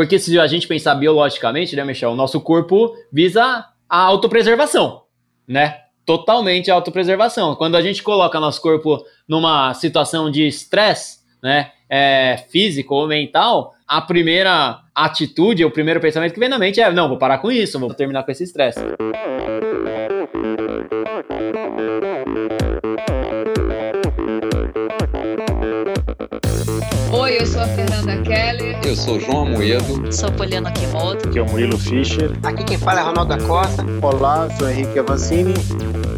Porque se a gente pensar biologicamente, né, Michel, o nosso corpo visa a autopreservação, né? Totalmente a autopreservação. Quando a gente coloca nosso corpo numa situação de estresse, né, é, físico ou mental, a primeira atitude, o primeiro pensamento que vem na mente é: não, vou parar com isso, vou terminar com esse estresse. Oi, eu sou a Fernanda Keller. Eu sou o João Amoedo. Sou Poliana Kimoto. Aqui é o Murilo Fischer. Aqui quem fala é Ronaldo da Costa. Olá, sou Henrique Avancini.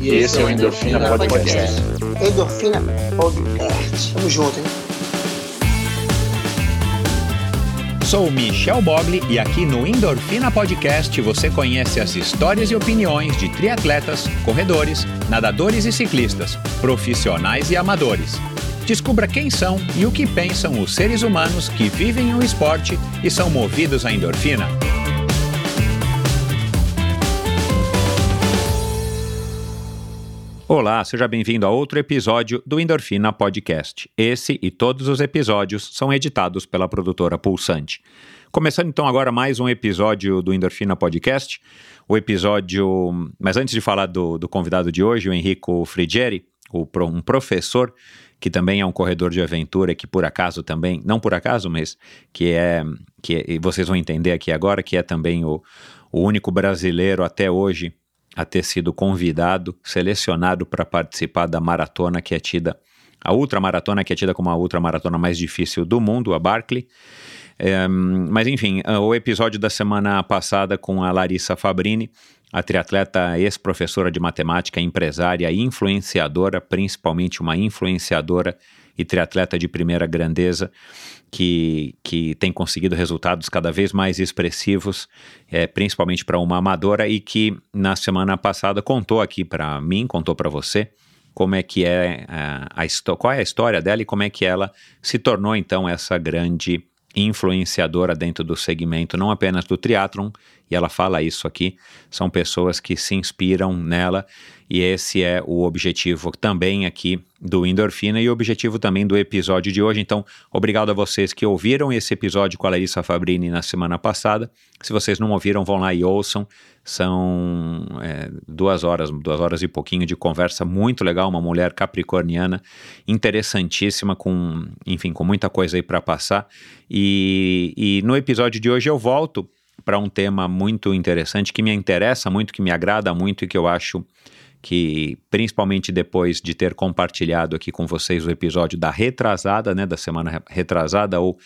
E, e esse é o Endorfina, Endorfina Podcast. Podcast. Endorfina Podcast. Tamo junto, hein? Sou Michel Bogli e aqui no Endorfina Podcast você conhece as histórias e opiniões de triatletas, corredores, nadadores e ciclistas, profissionais e amadores. Descubra quem são e o que pensam os seres humanos que vivem o esporte e são movidos à endorfina. Olá, seja bem-vindo a outro episódio do Endorfina Podcast. Esse e todos os episódios são editados pela produtora Pulsante. Começando então agora mais um episódio do Endorfina Podcast. O episódio. Mas antes de falar do, do convidado de hoje, o Henrico Frigieri, um professor que também é um corredor de aventura, que por acaso também, não por acaso, mas que é, que e vocês vão entender aqui agora, que é também o, o único brasileiro até hoje a ter sido convidado, selecionado para participar da maratona que é tida, a ultramaratona que é tida como a ultramaratona mais difícil do mundo, a Barkley. É, mas enfim, o episódio da semana passada com a Larissa Fabrini, a triatleta ex-professora de matemática, empresária e influenciadora, principalmente uma influenciadora e triatleta de primeira grandeza, que, que tem conseguido resultados cada vez mais expressivos, é, principalmente para uma amadora, e que na semana passada contou aqui para mim, contou para você, como é que é a, a, qual é a história dela e como é que ela se tornou então essa grande influenciadora dentro do segmento, não apenas do triatlon, e ela fala isso aqui, são pessoas que se inspiram nela, e esse é o objetivo também aqui do Endorfina e o objetivo também do episódio de hoje. Então, obrigado a vocês que ouviram esse episódio com a Larissa Fabrini na semana passada. Se vocês não ouviram, vão lá e ouçam. São é, duas horas, duas horas e pouquinho de conversa muito legal. Uma mulher capricorniana, interessantíssima, com, enfim, com muita coisa aí para passar. E, e no episódio de hoje eu volto para um tema muito interessante que me interessa muito, que me agrada muito e que eu acho que principalmente depois de ter compartilhado aqui com vocês o episódio da retrasada, né, da semana retrasada ou,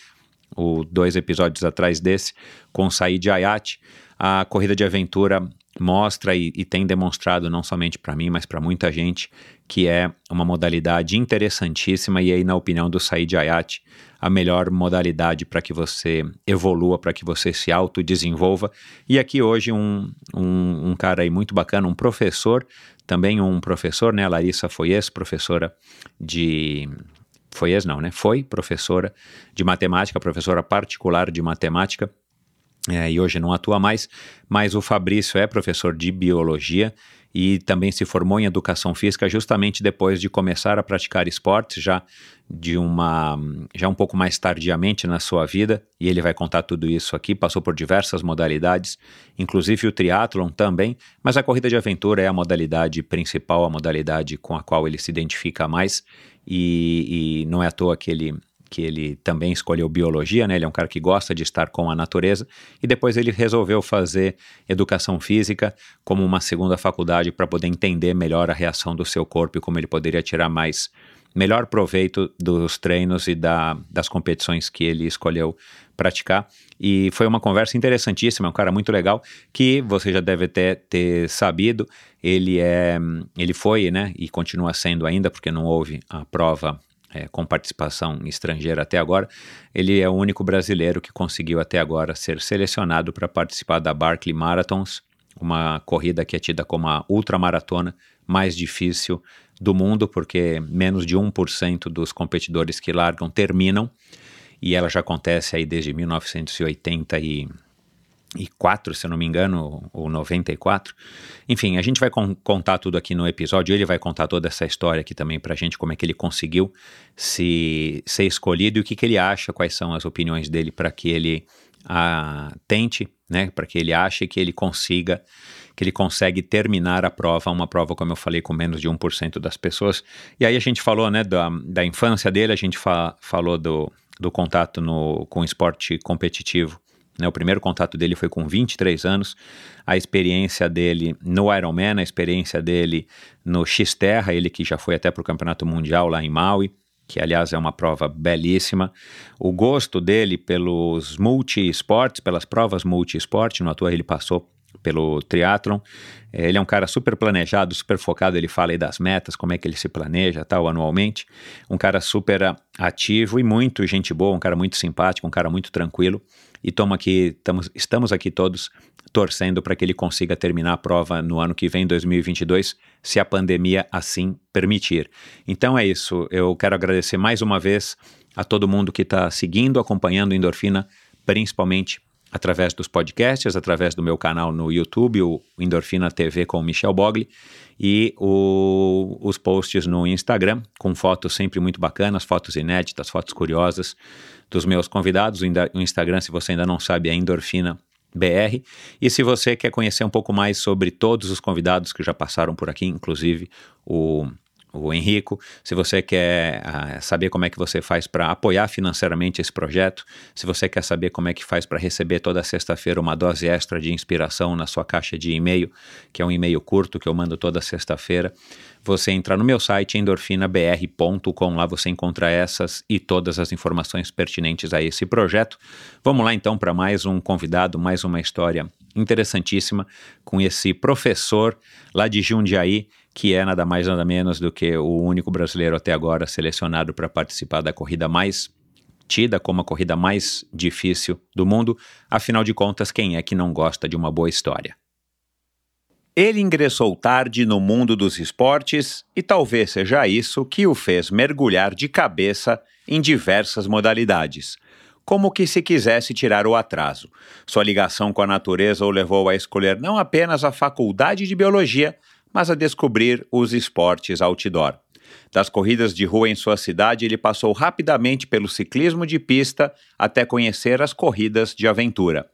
ou dois episódios atrás desse com Said Ayat, a corrida de aventura mostra e, e tem demonstrado não somente para mim, mas para muita gente que é uma modalidade interessantíssima e aí na opinião do Said Ayat a melhor modalidade para que você evolua, para que você se autodesenvolva. E aqui hoje um, um, um, cara aí muito bacana, um professor, também um professor, né? A Larissa foi ex-professora de... Foi ex não, né? Foi professora de matemática, professora particular de matemática, é, e hoje não atua mais, mas o Fabrício é professor de biologia e também se formou em educação física justamente depois de começar a praticar esportes já de uma já um pouco mais tardiamente na sua vida e ele vai contar tudo isso aqui passou por diversas modalidades inclusive o triatlon também mas a corrida de aventura é a modalidade principal a modalidade com a qual ele se identifica mais e, e não é à toa que ele que ele também escolheu biologia, né? Ele é um cara que gosta de estar com a natureza e depois ele resolveu fazer educação física como uma segunda faculdade para poder entender melhor a reação do seu corpo e como ele poderia tirar mais melhor proveito dos treinos e da, das competições que ele escolheu praticar. E foi uma conversa interessantíssima, é um cara muito legal que você já deve ter, ter sabido. Ele é, ele foi, né, e continua sendo ainda, porque não houve a prova é, com participação estrangeira até agora, ele é o único brasileiro que conseguiu até agora ser selecionado para participar da Barkley Marathons, uma corrida que é tida como a ultramaratona mais difícil do mundo, porque menos de 1% dos competidores que largam terminam, e ela já acontece aí desde 1980 e 94, se eu não me engano, ou 94. Enfim, a gente vai con contar tudo aqui no episódio. Ele vai contar toda essa história aqui também pra gente, como é que ele conseguiu se ser escolhido e o que, que ele acha, quais são as opiniões dele para que ele a, tente, né, para que ele ache que ele consiga, que ele consegue terminar a prova, uma prova, como eu falei, com menos de 1% das pessoas. E aí a gente falou, né, da, da infância dele, a gente fa, falou do, do contato no, com o esporte competitivo. Né, o primeiro contato dele foi com 23 anos. A experiência dele no Ironman, a experiência dele no X-Terra, ele que já foi até para o Campeonato Mundial lá em Maui, que aliás é uma prova belíssima. O gosto dele pelos multi-esportes, pelas provas multi-esporte, no ator ele passou pelo triatlon. É, ele é um cara super planejado, super focado, ele fala aí das metas, como é que ele se planeja, tal, anualmente. Um cara super ativo e muito gente boa, um cara muito simpático, um cara muito tranquilo. E aqui, tamo, estamos aqui todos torcendo para que ele consiga terminar a prova no ano que vem, 2022, se a pandemia assim permitir. Então é isso, eu quero agradecer mais uma vez a todo mundo que está seguindo, acompanhando Endorfina, principalmente através dos podcasts, através do meu canal no YouTube, o Endorfina TV com o Michel Bogli, e o, os posts no Instagram, com fotos sempre muito bacanas, fotos inéditas, fotos curiosas dos meus convidados. O Instagram, se você ainda não sabe, é Endorfina BR. E se você quer conhecer um pouco mais sobre todos os convidados que já passaram por aqui, inclusive o o Henrico. Se você quer uh, saber como é que você faz para apoiar financeiramente esse projeto, se você quer saber como é que faz para receber toda sexta-feira uma dose extra de inspiração na sua caixa de e-mail, que é um e-mail curto que eu mando toda sexta-feira, você entra no meu site endorfinabr.com, lá você encontra essas e todas as informações pertinentes a esse projeto. Vamos lá então para mais um convidado, mais uma história interessantíssima com esse professor lá de Jundiaí que é nada mais nada menos do que o único brasileiro até agora selecionado para participar da corrida mais tida como a corrida mais difícil do mundo. Afinal de contas, quem é que não gosta de uma boa história? Ele ingressou tarde no mundo dos esportes e talvez seja isso que o fez mergulhar de cabeça em diversas modalidades, como que se quisesse tirar o atraso. Sua ligação com a natureza o levou a escolher não apenas a faculdade de biologia, mas a descobrir os esportes outdoor. Das corridas de rua em sua cidade, ele passou rapidamente pelo ciclismo de pista até conhecer as corridas de aventura.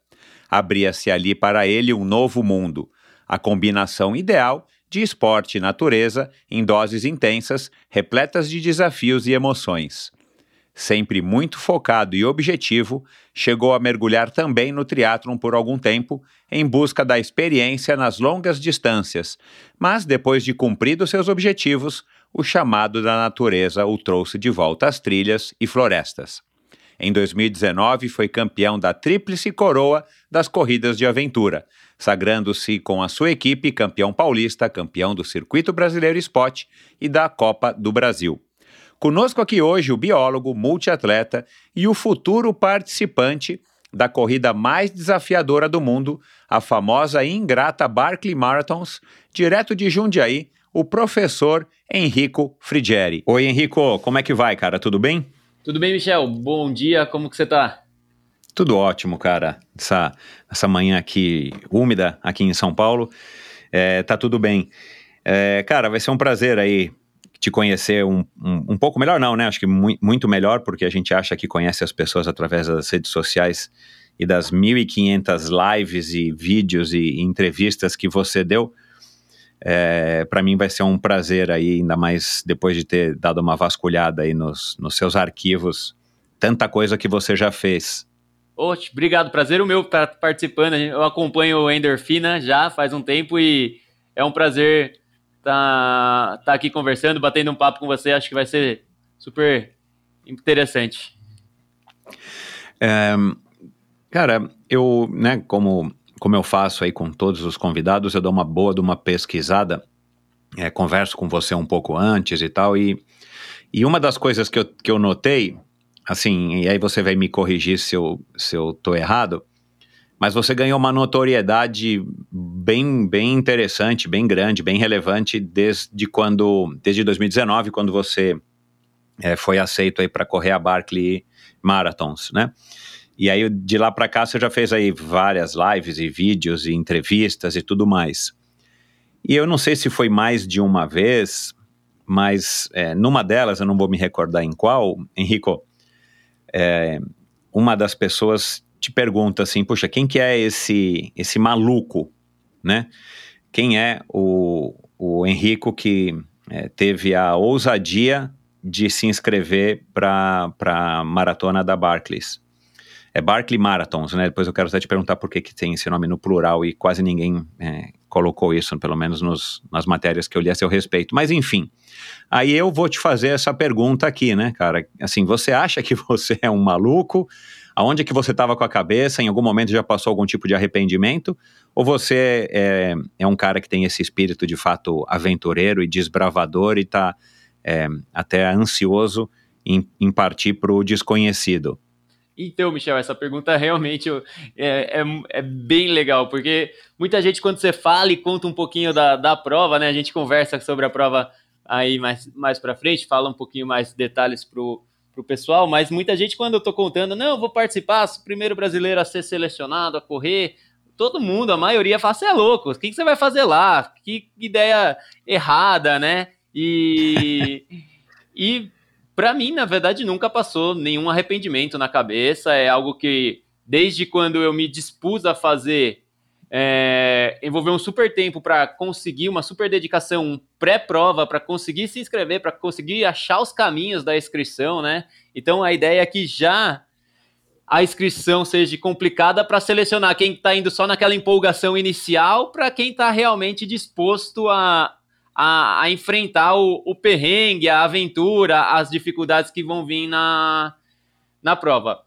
Abria-se ali para ele um novo mundo, a combinação ideal de esporte e natureza em doses intensas, repletas de desafios e emoções sempre muito focado e objetivo, chegou a mergulhar também no triatlon por algum tempo, em busca da experiência nas longas distâncias, mas depois de cumpridos seus objetivos, o chamado da natureza o trouxe de volta às trilhas e florestas. Em 2019, foi campeão da Tríplice Coroa das corridas de aventura, sagrando-se com a sua equipe campeão paulista, campeão do Circuito Brasileiro Spot e da Copa do Brasil. Conosco aqui hoje o biólogo, multiatleta e o futuro participante da corrida mais desafiadora do mundo, a famosa e ingrata Barclay Marathons, direto de Jundiaí, o professor Henrico Frigieri. Oi, Henrico, como é que vai, cara? Tudo bem? Tudo bem, Michel. Bom dia, como que você tá? Tudo ótimo, cara. Essa, essa manhã aqui úmida, aqui em São Paulo, é, tá tudo bem. É, cara, vai ser um prazer aí te conhecer um, um, um, pouco melhor, não, né? Acho que mu muito melhor, porque a gente acha que conhece as pessoas através das redes sociais e das 1.500 lives e vídeos e, e entrevistas que você deu. É, para mim vai ser um prazer aí, ainda mais depois de ter dado uma vasculhada aí nos, nos seus arquivos, tanta coisa que você já fez. Oxe, obrigado, prazer o meu estar participando. Eu acompanho o Endorfina já faz um tempo e é um prazer tá, tá aqui conversando, batendo um papo com você. Acho que vai ser super interessante. É, cara, eu, né, como, como eu faço aí com todos os convidados, eu dou uma boa de uma pesquisada, é, converso com você um pouco antes e tal, e, e uma das coisas que eu, que eu notei, assim, e aí você vai me corrigir se eu, se eu tô errado, mas você ganhou uma notoriedade bem, bem interessante, bem grande, bem relevante desde quando, desde 2019, quando você é, foi aceito aí para correr a Barclay Marathons, né? E aí de lá para cá você já fez aí várias lives e vídeos e entrevistas e tudo mais. E eu não sei se foi mais de uma vez, mas é, numa delas, eu não vou me recordar em qual, Henrico, é, uma das pessoas te pergunta assim, puxa, quem que é esse esse maluco, né? Quem é o, o Henrico que é, teve a ousadia de se inscrever para a maratona da Barclays? É Barclay Marathons, né? Depois eu quero até te perguntar por que, que tem esse nome no plural e quase ninguém é, colocou isso, pelo menos nos, nas matérias que eu li a seu respeito. Mas enfim, aí eu vou te fazer essa pergunta aqui, né, cara? Assim, você acha que você é um maluco? Aonde é que você estava com a cabeça? Em algum momento já passou algum tipo de arrependimento? Ou você é, é um cara que tem esse espírito de fato aventureiro e desbravador e está é, até ansioso em, em partir para o desconhecido? Então, Michel, essa pergunta realmente é, é, é, bem legal, porque muita gente, quando você fala e conta um pouquinho da, da prova, né? A gente conversa sobre a prova aí mais, mais para frente, fala um pouquinho mais detalhes pro, pro pessoal, mas muita gente, quando eu tô contando, não, eu vou participar, sou o primeiro brasileiro a ser selecionado, a correr, todo mundo, a maioria fala, você é louco, o que, que você vai fazer lá? Que ideia errada, né? E, e para mim, na verdade, nunca passou nenhum arrependimento na cabeça. É algo que, desde quando eu me dispus a fazer, é, envolveu um super tempo para conseguir uma super dedicação, pré-prova, para conseguir se inscrever, para conseguir achar os caminhos da inscrição, né? Então a ideia é que já a inscrição seja complicada para selecionar quem está indo só naquela empolgação inicial para quem está realmente disposto a, a, a enfrentar o, o, perrengue, a aventura, as dificuldades que vão vir na, na prova.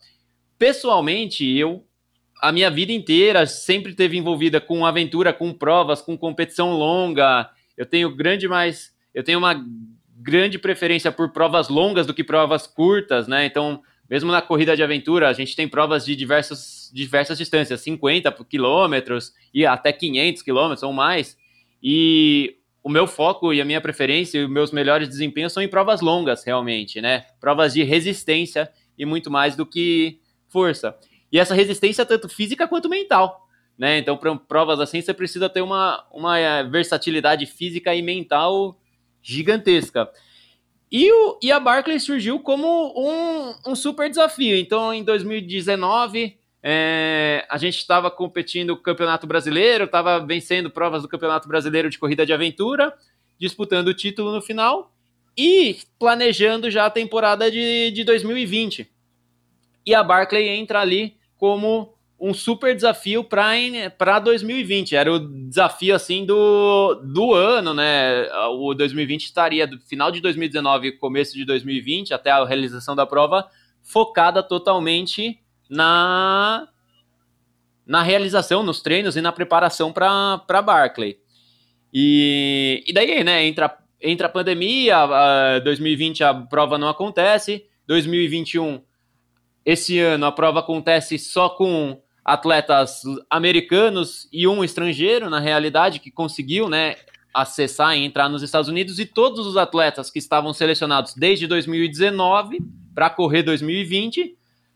Pessoalmente, eu a minha vida inteira sempre teve envolvida com aventura, com provas, com competição longa. Eu tenho grande mais, eu tenho uma grande preferência por provas longas do que provas curtas, né? Então, mesmo na corrida de aventura, a gente tem provas de diversas, diversas distâncias, 50 quilômetros e até 500 quilômetros ou mais. E o meu foco e a minha preferência e os meus melhores desempenhos são em provas longas, realmente, né? Provas de resistência e muito mais do que força. E essa resistência tanto física quanto mental, né? Então, para provas assim, você precisa ter uma, uma eh, versatilidade física e mental gigantesca. E, o, e a Barclays surgiu como um, um super desafio. Então, em 2019, é, a gente estava competindo o Campeonato Brasileiro, estava vencendo provas do Campeonato Brasileiro de Corrida de Aventura, disputando o título no final e planejando já a temporada de, de 2020. E a Barclay entra ali como um super desafio para 2020. Era o desafio assim do, do ano, né? O 2020 estaria do final de 2019 começo de 2020 até a realização da prova focada totalmente na, na realização, nos treinos e na preparação para Barclay. E, e daí, né, entra, entra a pandemia, a 2020 a prova não acontece, 2021, esse ano a prova acontece só com atletas americanos e um estrangeiro, na realidade, que conseguiu, né, acessar e entrar nos Estados Unidos, e todos os atletas que estavam selecionados desde 2019 para correr 2020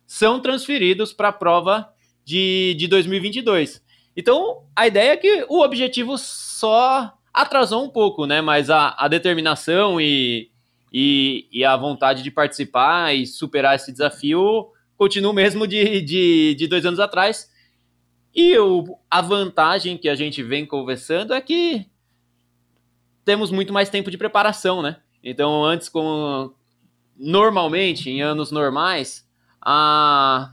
são transferidos para a prova de, de 2022. Então, a ideia é que o objetivo só atrasou um pouco, né? Mas a, a determinação e, e, e, a vontade de participar e superar esse desafio continua o mesmo de, de, de dois anos atrás. E o, a vantagem que a gente vem conversando é que temos muito mais tempo de preparação, né? Então, antes, como normalmente, em anos normais, a,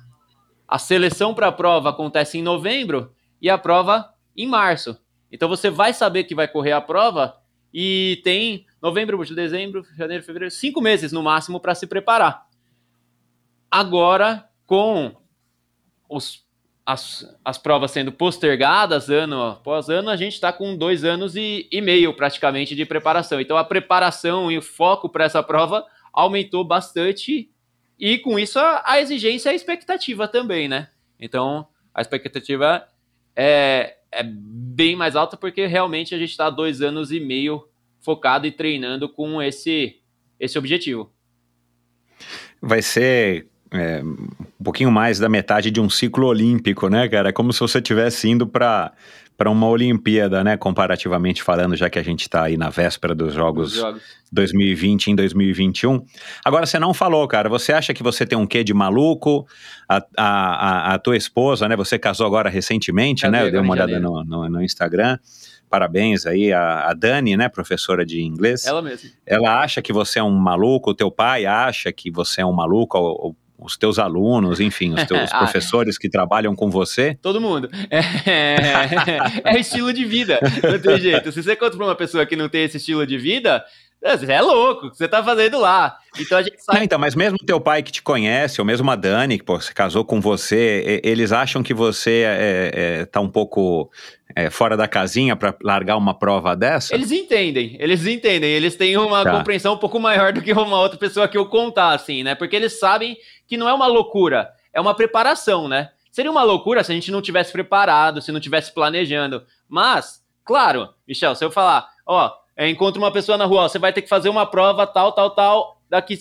a seleção para a prova acontece em novembro e a prova em março. Então você vai saber que vai correr a prova e tem novembro, dezembro, janeiro, fevereiro, cinco meses no máximo para se preparar. Agora, com os, as, as provas sendo postergadas ano após ano, a gente está com dois anos e, e meio praticamente de preparação. Então a preparação e o foco para essa prova aumentou bastante e com isso a, a exigência e a expectativa também, né? Então a expectativa é, é bem mais alta porque realmente a gente está dois anos e meio focado e treinando com esse, esse objetivo. Vai ser é, um pouquinho mais da metade de um ciclo olímpico, né, cara? É como se você estivesse indo para para uma Olimpíada, né? Comparativamente falando, já que a gente está aí na véspera dos Jogos, jogos 2020 em 2021. Agora, você não falou, cara. Você acha que você tem um quê de maluco? A, a, a tua esposa, né? Você casou agora recentemente, Cadê, né? Eu dei uma olhada no, no, no, Instagram. Parabéns aí a, Dani, né? Professora de inglês. Ela mesma. Ela acha que você é um maluco. O teu pai acha que você é um maluco. Ou, os teus alunos, enfim, os teus ah, professores que trabalham com você? Todo mundo. É, é, é, estilo de vida, não tem jeito. Se você conta para uma pessoa que não tem esse estilo de vida, você é louco, o que você tá fazendo lá? Então a gente sabe. Não, então, mas mesmo teu pai que te conhece, ou mesmo a Dani, que pô, se casou com você, eles acham que você é, é, tá um pouco é, fora da casinha para largar uma prova dessa? Eles entendem, eles entendem, eles têm uma tá. compreensão um pouco maior do que uma outra pessoa que eu contar, assim, né? Porque eles sabem que não é uma loucura, é uma preparação, né? Seria uma loucura se a gente não tivesse preparado, se não tivesse planejando. Mas, claro, Michel, se eu falar, ó, é, encontro uma pessoa na rua, ó, você vai ter que fazer uma prova tal, tal, tal, daqui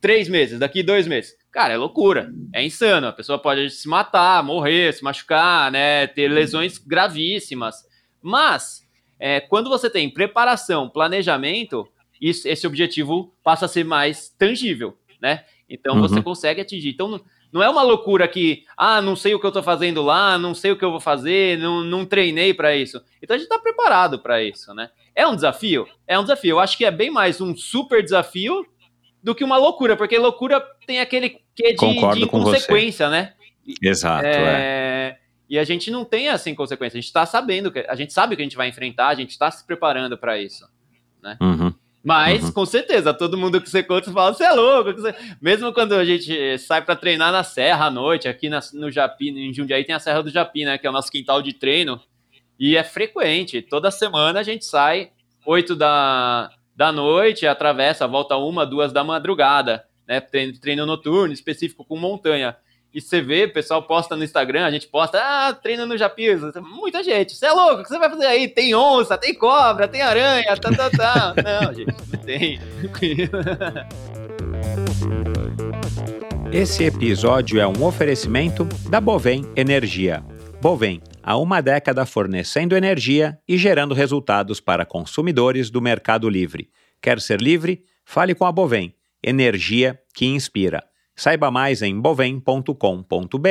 três meses, daqui dois meses. Cara, é loucura, é insano. A pessoa pode se matar, morrer, se machucar, né, ter lesões gravíssimas. Mas, é, quando você tem preparação, planejamento, isso, esse objetivo passa a ser mais tangível, né? Então uhum. você consegue atingir. Então não é uma loucura que, ah, não sei o que eu tô fazendo lá, não sei o que eu vou fazer, não, não treinei para isso. Então a gente tá preparado para isso, né? É um desafio? É um desafio. Eu acho que é bem mais um super desafio do que uma loucura, porque loucura tem aquele que de, de inconsequência, né? Exato, é... é... E a gente não tem essa inconsequência, a gente está sabendo, que a gente sabe o que a gente vai enfrentar, a gente está se preparando para isso, né? Uhum. Mas, uhum. com certeza, todo mundo que você conta fala, você é louco. Você... Mesmo quando a gente sai para treinar na serra à noite, aqui na, no Japi, em Jundiaí tem a Serra do Japi, né? Que é o nosso quintal de treino. E é frequente. Toda semana a gente sai 8 da, da noite, atravessa, volta uma, duas da madrugada, né? Treino, treino noturno, específico com montanha. E você vê, o pessoal posta no Instagram, a gente posta, ah, treino no Japis. Muita gente, você é louco, o que você vai fazer aí? Tem onça, tem cobra, tem aranha, tá, tá, tá. Não, gente, não tem. Esse episódio é um oferecimento da Bovem Energia. Bovem, há uma década fornecendo energia e gerando resultados para consumidores do Mercado Livre. Quer ser livre? Fale com a Bovem. Energia que inspira. Saiba mais em bovem.com.br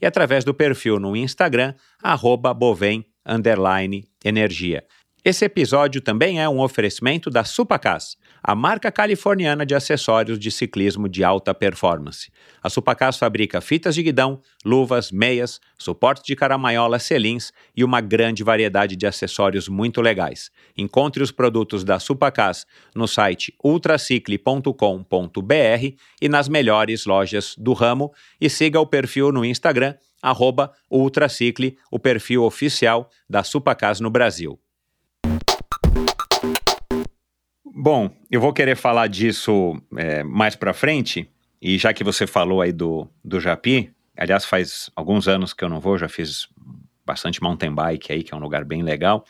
e através do perfil no Instagram, arroba bovem. Esse episódio também é um oferecimento da Supacas, a marca californiana de acessórios de ciclismo de alta performance. A Supacas fabrica fitas de guidão, luvas, meias, suporte de caramaiola selins e uma grande variedade de acessórios muito legais. Encontre os produtos da Supacas no site ultracicle.com.br e nas melhores lojas do ramo e siga o perfil no Instagram, arroba Ultracicle, o perfil oficial da Supacas no Brasil. Bom, eu vou querer falar disso é, mais para frente, e já que você falou aí do, do Japi, aliás, faz alguns anos que eu não vou, já fiz bastante mountain bike aí, que é um lugar bem legal.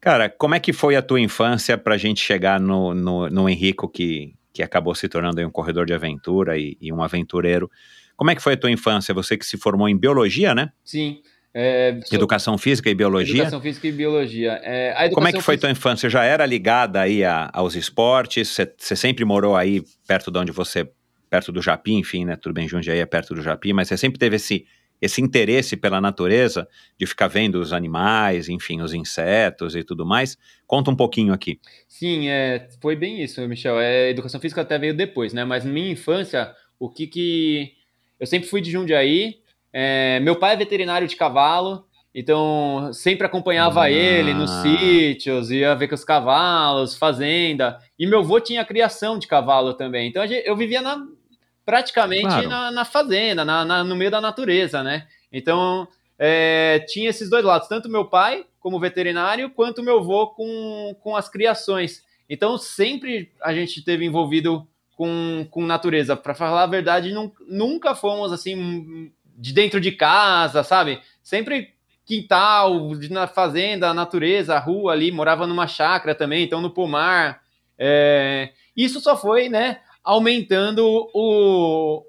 Cara, como é que foi a tua infância para a gente chegar no, no, no Henrico, que, que acabou se tornando um corredor de aventura e, e, um aventureiro? Como é que foi a tua infância? Você que se formou em biologia, né? Sim. É, educação física e biologia? Educação física e biologia. É, Como é que foi física... tua infância? Você já era ligada aí a, aos esportes? Você, você, sempre morou aí perto de onde você, perto do Japim, enfim, né? Tudo bem, Jundiaí é perto do Japim, mas você sempre teve esse, esse interesse pela natureza, de ficar vendo os animais, enfim, os insetos e tudo mais. Conta um pouquinho aqui. Sim, é, foi bem isso, Michel. É, educação física até veio depois, né? Mas na minha infância, o que que... Eu sempre fui de Jundiaí, é, meu pai é veterinário de cavalo, então sempre acompanhava ah. ele nos sítios, ia ver com os cavalos, fazenda. E meu avô tinha criação de cavalo também. Então eu vivia na, praticamente claro. na, na, fazenda, na, na, no meio da natureza, né? Então é, tinha esses dois lados, tanto meu pai como veterinário, quanto meu avô com, com as criações. Então sempre a gente teve envolvido com, com natureza. Para falar a verdade, nunca fomos assim de dentro de casa, sabe? Sempre quintal, na fazenda, natureza, rua ali, morava numa chácara também, então no pomar. É... Isso só foi, né, aumentando o,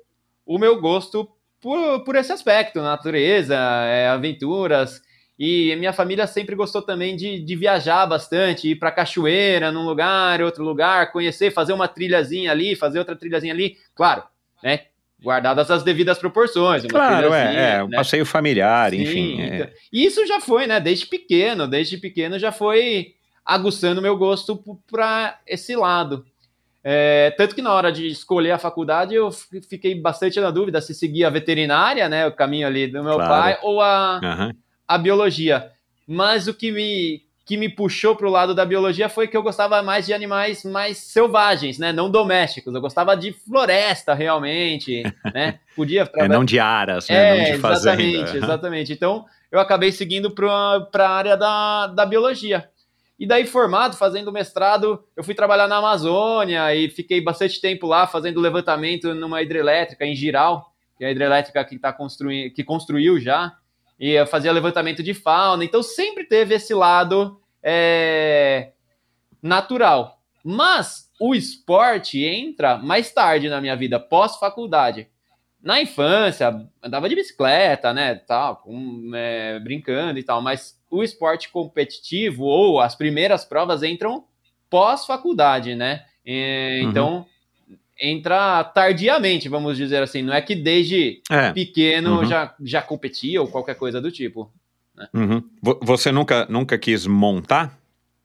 o meu gosto por, por esse aspecto, natureza, é, aventuras. E minha família sempre gostou também de, de viajar bastante, ir para cachoeira num lugar, outro lugar, conhecer, fazer uma trilhazinha ali, fazer outra trilhazinha ali. Claro, né? Guardadas as devidas proporções. claro, é, é um né? passeio familiar, Sim, enfim. É. Então, e isso já foi, né? Desde pequeno, desde pequeno já foi aguçando meu gosto para esse lado. É, tanto que na hora de escolher a faculdade eu fiquei bastante na dúvida se seguia a veterinária, né, o caminho ali do meu claro. pai, ou a, uhum. a biologia. Mas o que me, que me puxou para o lado da biologia foi que eu gostava mais de animais mais selvagens, né, não domésticos. Eu gostava de floresta realmente, né? Podia é, não de aras, né? É, não de fazenda. Exatamente, exatamente. Então eu acabei seguindo para a área da, da biologia. E daí, formado, fazendo mestrado, eu fui trabalhar na Amazônia e fiquei bastante tempo lá fazendo levantamento numa hidrelétrica em Giral, que é a hidrelétrica que, tá construindo, que construiu já, e fazia levantamento de fauna. Então, sempre teve esse lado é, natural. Mas o esporte entra mais tarde na minha vida, pós-faculdade. Na infância, andava de bicicleta, né, tal, com, é, brincando e tal, mas o esporte competitivo ou as primeiras provas entram pós-faculdade, né? E, uhum. Entra tardiamente, vamos dizer assim. Não é que desde é. pequeno uhum. já, já competia ou qualquer coisa do tipo. Né? Uhum. Você nunca, nunca quis montar?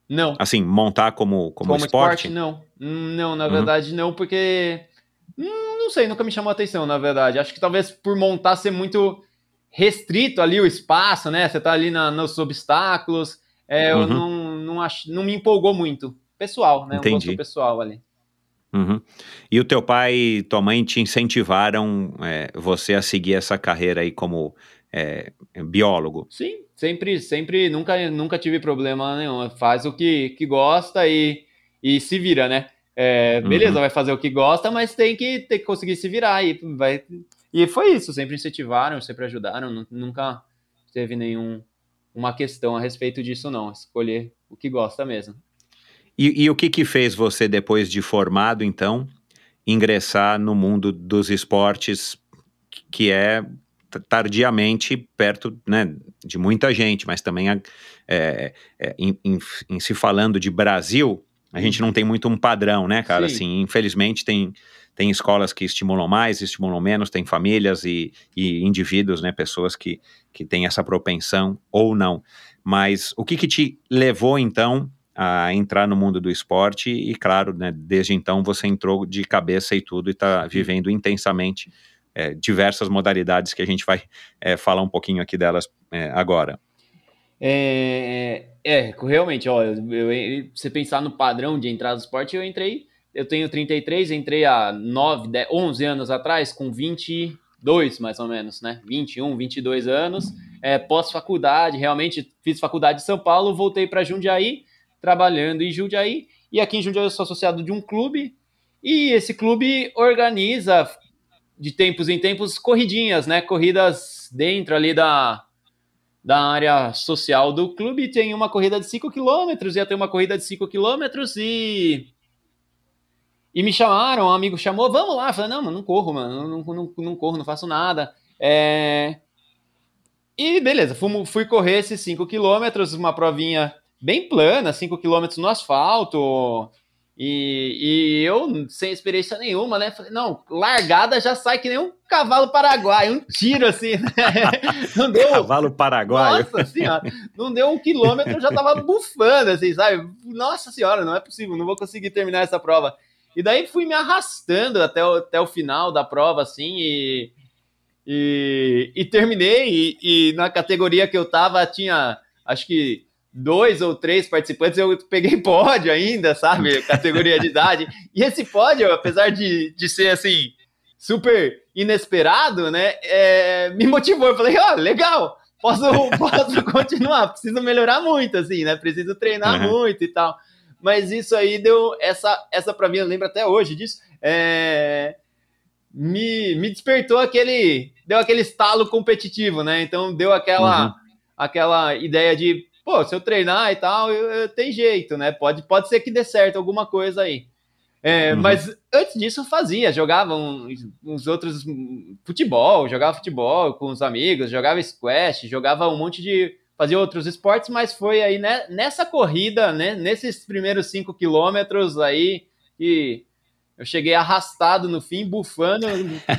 Não. Assim, montar como, como, como esporte? esporte? Não. Não, na uhum. verdade não, porque Hum, não sei, nunca me chamou a atenção, na verdade. Acho que talvez por montar ser muito restrito ali o espaço, né? Você tá ali na, nos obstáculos. É, uhum. Eu não, não, ach, não me empolgou muito. Pessoal, né? Entendi. Um pessoal ali. Uhum. E o teu pai e tua mãe te incentivaram é, você a seguir essa carreira aí como é, biólogo? Sim, sempre, sempre, nunca, nunca tive problema nenhum. Faz o que, que gosta e, e se vira, né? É, beleza, uhum. vai fazer o que gosta, mas tem que, tem que conseguir se virar. E, vai... e foi isso, sempre incentivaram, sempre ajudaram, nunca teve nenhum uma questão a respeito disso, não. Escolher o que gosta mesmo. E, e o que que fez você, depois de formado, então, ingressar no mundo dos esportes, que é tardiamente perto né, de muita gente, mas também é, é, em, em, em se falando de Brasil, a gente não tem muito um padrão, né, cara? Sim. Assim, infelizmente tem, tem escolas que estimulam mais, estimulam menos, tem famílias e, e indivíduos, né, pessoas que, que têm essa propensão ou não. Mas o que que te levou, então, a entrar no mundo do esporte e, claro, né, desde então você entrou de cabeça e tudo e está vivendo intensamente é, diversas modalidades que a gente vai é, falar um pouquinho aqui delas é, agora. É, é, realmente, ó, eu, eu, você pensar no padrão de entrada do esporte, eu entrei, eu tenho 33, entrei há 9, 10, 11 anos atrás, com 22 mais ou menos, né? 21, 22 anos, é, pós-faculdade, realmente fiz faculdade em São Paulo, voltei para Jundiaí, trabalhando em Jundiaí, e aqui em Jundiaí eu sou associado de um clube, e esse clube organiza de tempos em tempos corridinhas, né? Corridas dentro ali da da área social do clube tem uma corrida de 5 km, ia ter uma corrida de 5 km e. E me chamaram, um amigo chamou, vamos lá. Eu falei, não, mano, não corro, mano, não, não, não corro, não faço nada. É... E beleza, fui, fui correr esses 5 km, uma provinha bem plana, 5 km no asfalto, e, e, eu, sem experiência nenhuma, né? Falei, não, largada já sai que nem um cavalo paraguaio, um tiro assim, né? Não deu. Cavalo paraguaio. Nossa senhora, não deu um quilômetro, eu já tava bufando, assim, sabe? Nossa senhora, não é possível, não vou conseguir terminar essa prova. E daí fui me arrastando até o, até o final da prova, assim, e. E, e terminei, e, e na categoria que eu tava tinha, acho que dois ou três participantes, eu peguei pódio ainda, sabe? Categoria de idade. E esse pódio, apesar de, de ser assim, super inesperado, né? É, me motivou. Eu falei, ó, oh, legal, posso, posso continuar, preciso melhorar muito, assim, né? Preciso treinar uhum. muito e tal. Mas isso aí deu essa, essa para mim, eu lembro até hoje disso. É, me, me despertou aquele. Deu aquele estalo competitivo, né? Então deu aquela, uhum. aquela ideia de pô, se eu treinar e tal, eu, eu, tem jeito, né? Pode, pode ser que dê certo alguma coisa aí. É, uhum. Mas antes disso fazia, jogava uns, uns, outros futebol, jogava futebol com os amigos, jogava squash, jogava um monte de. fazia outros esportes, mas foi aí né, nessa corrida, né, nesses primeiros cinco quilômetros aí que eu cheguei arrastado no fim, bufando,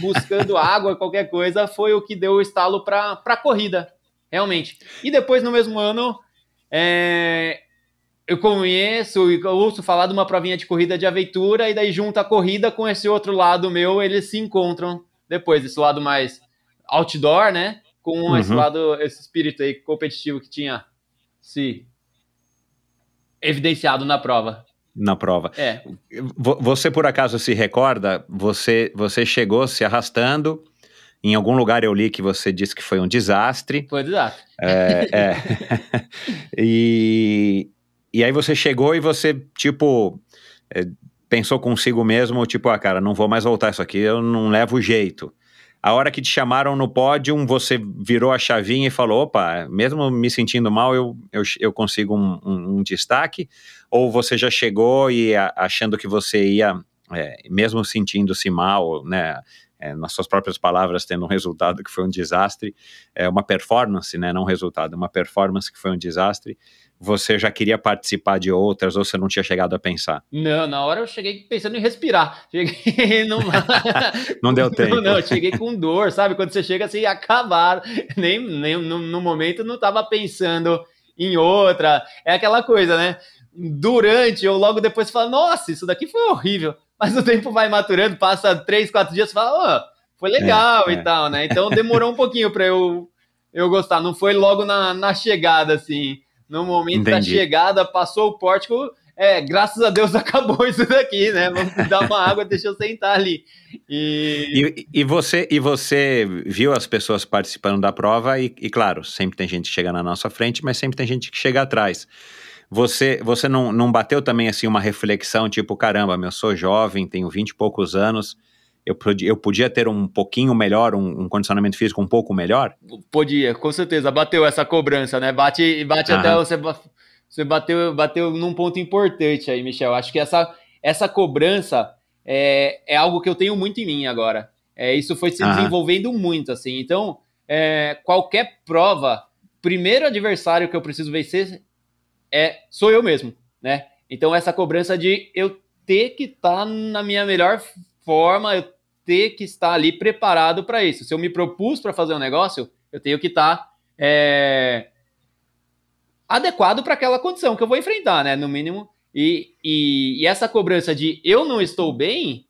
buscando água, qualquer coisa, foi o que deu o estalo para a corrida, realmente. E depois, no mesmo ano, é, eu conheço e ouço falar de uma provinha de corrida de aventura, e daí junta a corrida com esse outro lado meu, eles se encontram depois, esse lado mais outdoor, né? Com uhum. esse lado, esse espírito aí competitivo que tinha se evidenciado na prova na prova. É. Você por acaso se recorda? Você você chegou se arrastando. Em algum lugar eu li que você disse que foi um desastre. Foi um desastre. É, é. e, e aí você chegou e você, tipo, é, pensou consigo mesmo, tipo, ah, cara, não vou mais voltar isso aqui, eu não levo jeito. A hora que te chamaram no pódio, você virou a chavinha e falou: opa, mesmo me sentindo mal, eu, eu, eu consigo um, um, um destaque? Ou você já chegou e a, achando que você ia, é, mesmo sentindo-se mal, né? É, nas suas próprias palavras, tendo um resultado que foi um desastre, é uma performance, né? Não um resultado, uma performance que foi um desastre você já queria participar de outras ou você não tinha chegado a pensar? Não, na hora eu cheguei pensando em respirar. Cheguei numa... não deu tempo. Não, não, cheguei com dor, sabe? Quando você chega assim, acabar. Nem, nem no, no momento não estava pensando em outra. É aquela coisa, né? Durante ou logo depois você fala, nossa, isso daqui foi horrível. Mas o tempo vai maturando, passa três, quatro dias, você fala, oh, foi legal é, e é. tal, né? Então demorou um pouquinho para eu, eu gostar. Não foi logo na, na chegada, assim no momento Entendi. da chegada, passou o pórtico, é, graças a Deus acabou isso daqui, né? Vamos dar uma água, deixa eu sentar ali. E... E, e, você, e você viu as pessoas participando da prova, e, e, claro, sempre tem gente que chega na nossa frente, mas sempre tem gente que chega atrás. Você, você não, não bateu também assim uma reflexão, tipo, caramba, eu sou jovem, tenho vinte e poucos anos, eu podia, eu podia ter um pouquinho melhor, um, um, condicionamento físico um pouco melhor? Podia, com certeza. Bateu essa cobrança, né? Bate, bate até você, você bateu, bateu num ponto importante aí, Michel. Acho que essa, essa cobrança é, é algo que eu tenho muito em mim agora. É, isso foi se desenvolvendo muito, assim. Então, é, qualquer prova, primeiro adversário que eu preciso vencer é sou eu mesmo, né? Então, essa cobrança de eu ter que estar tá na minha melhor forma, eu ter que estar ali preparado para isso. Se eu me propus para fazer um negócio, eu tenho que estar é, adequado para aquela condição que eu vou enfrentar, né? No mínimo. E, e, e, essa cobrança de eu não estou bem,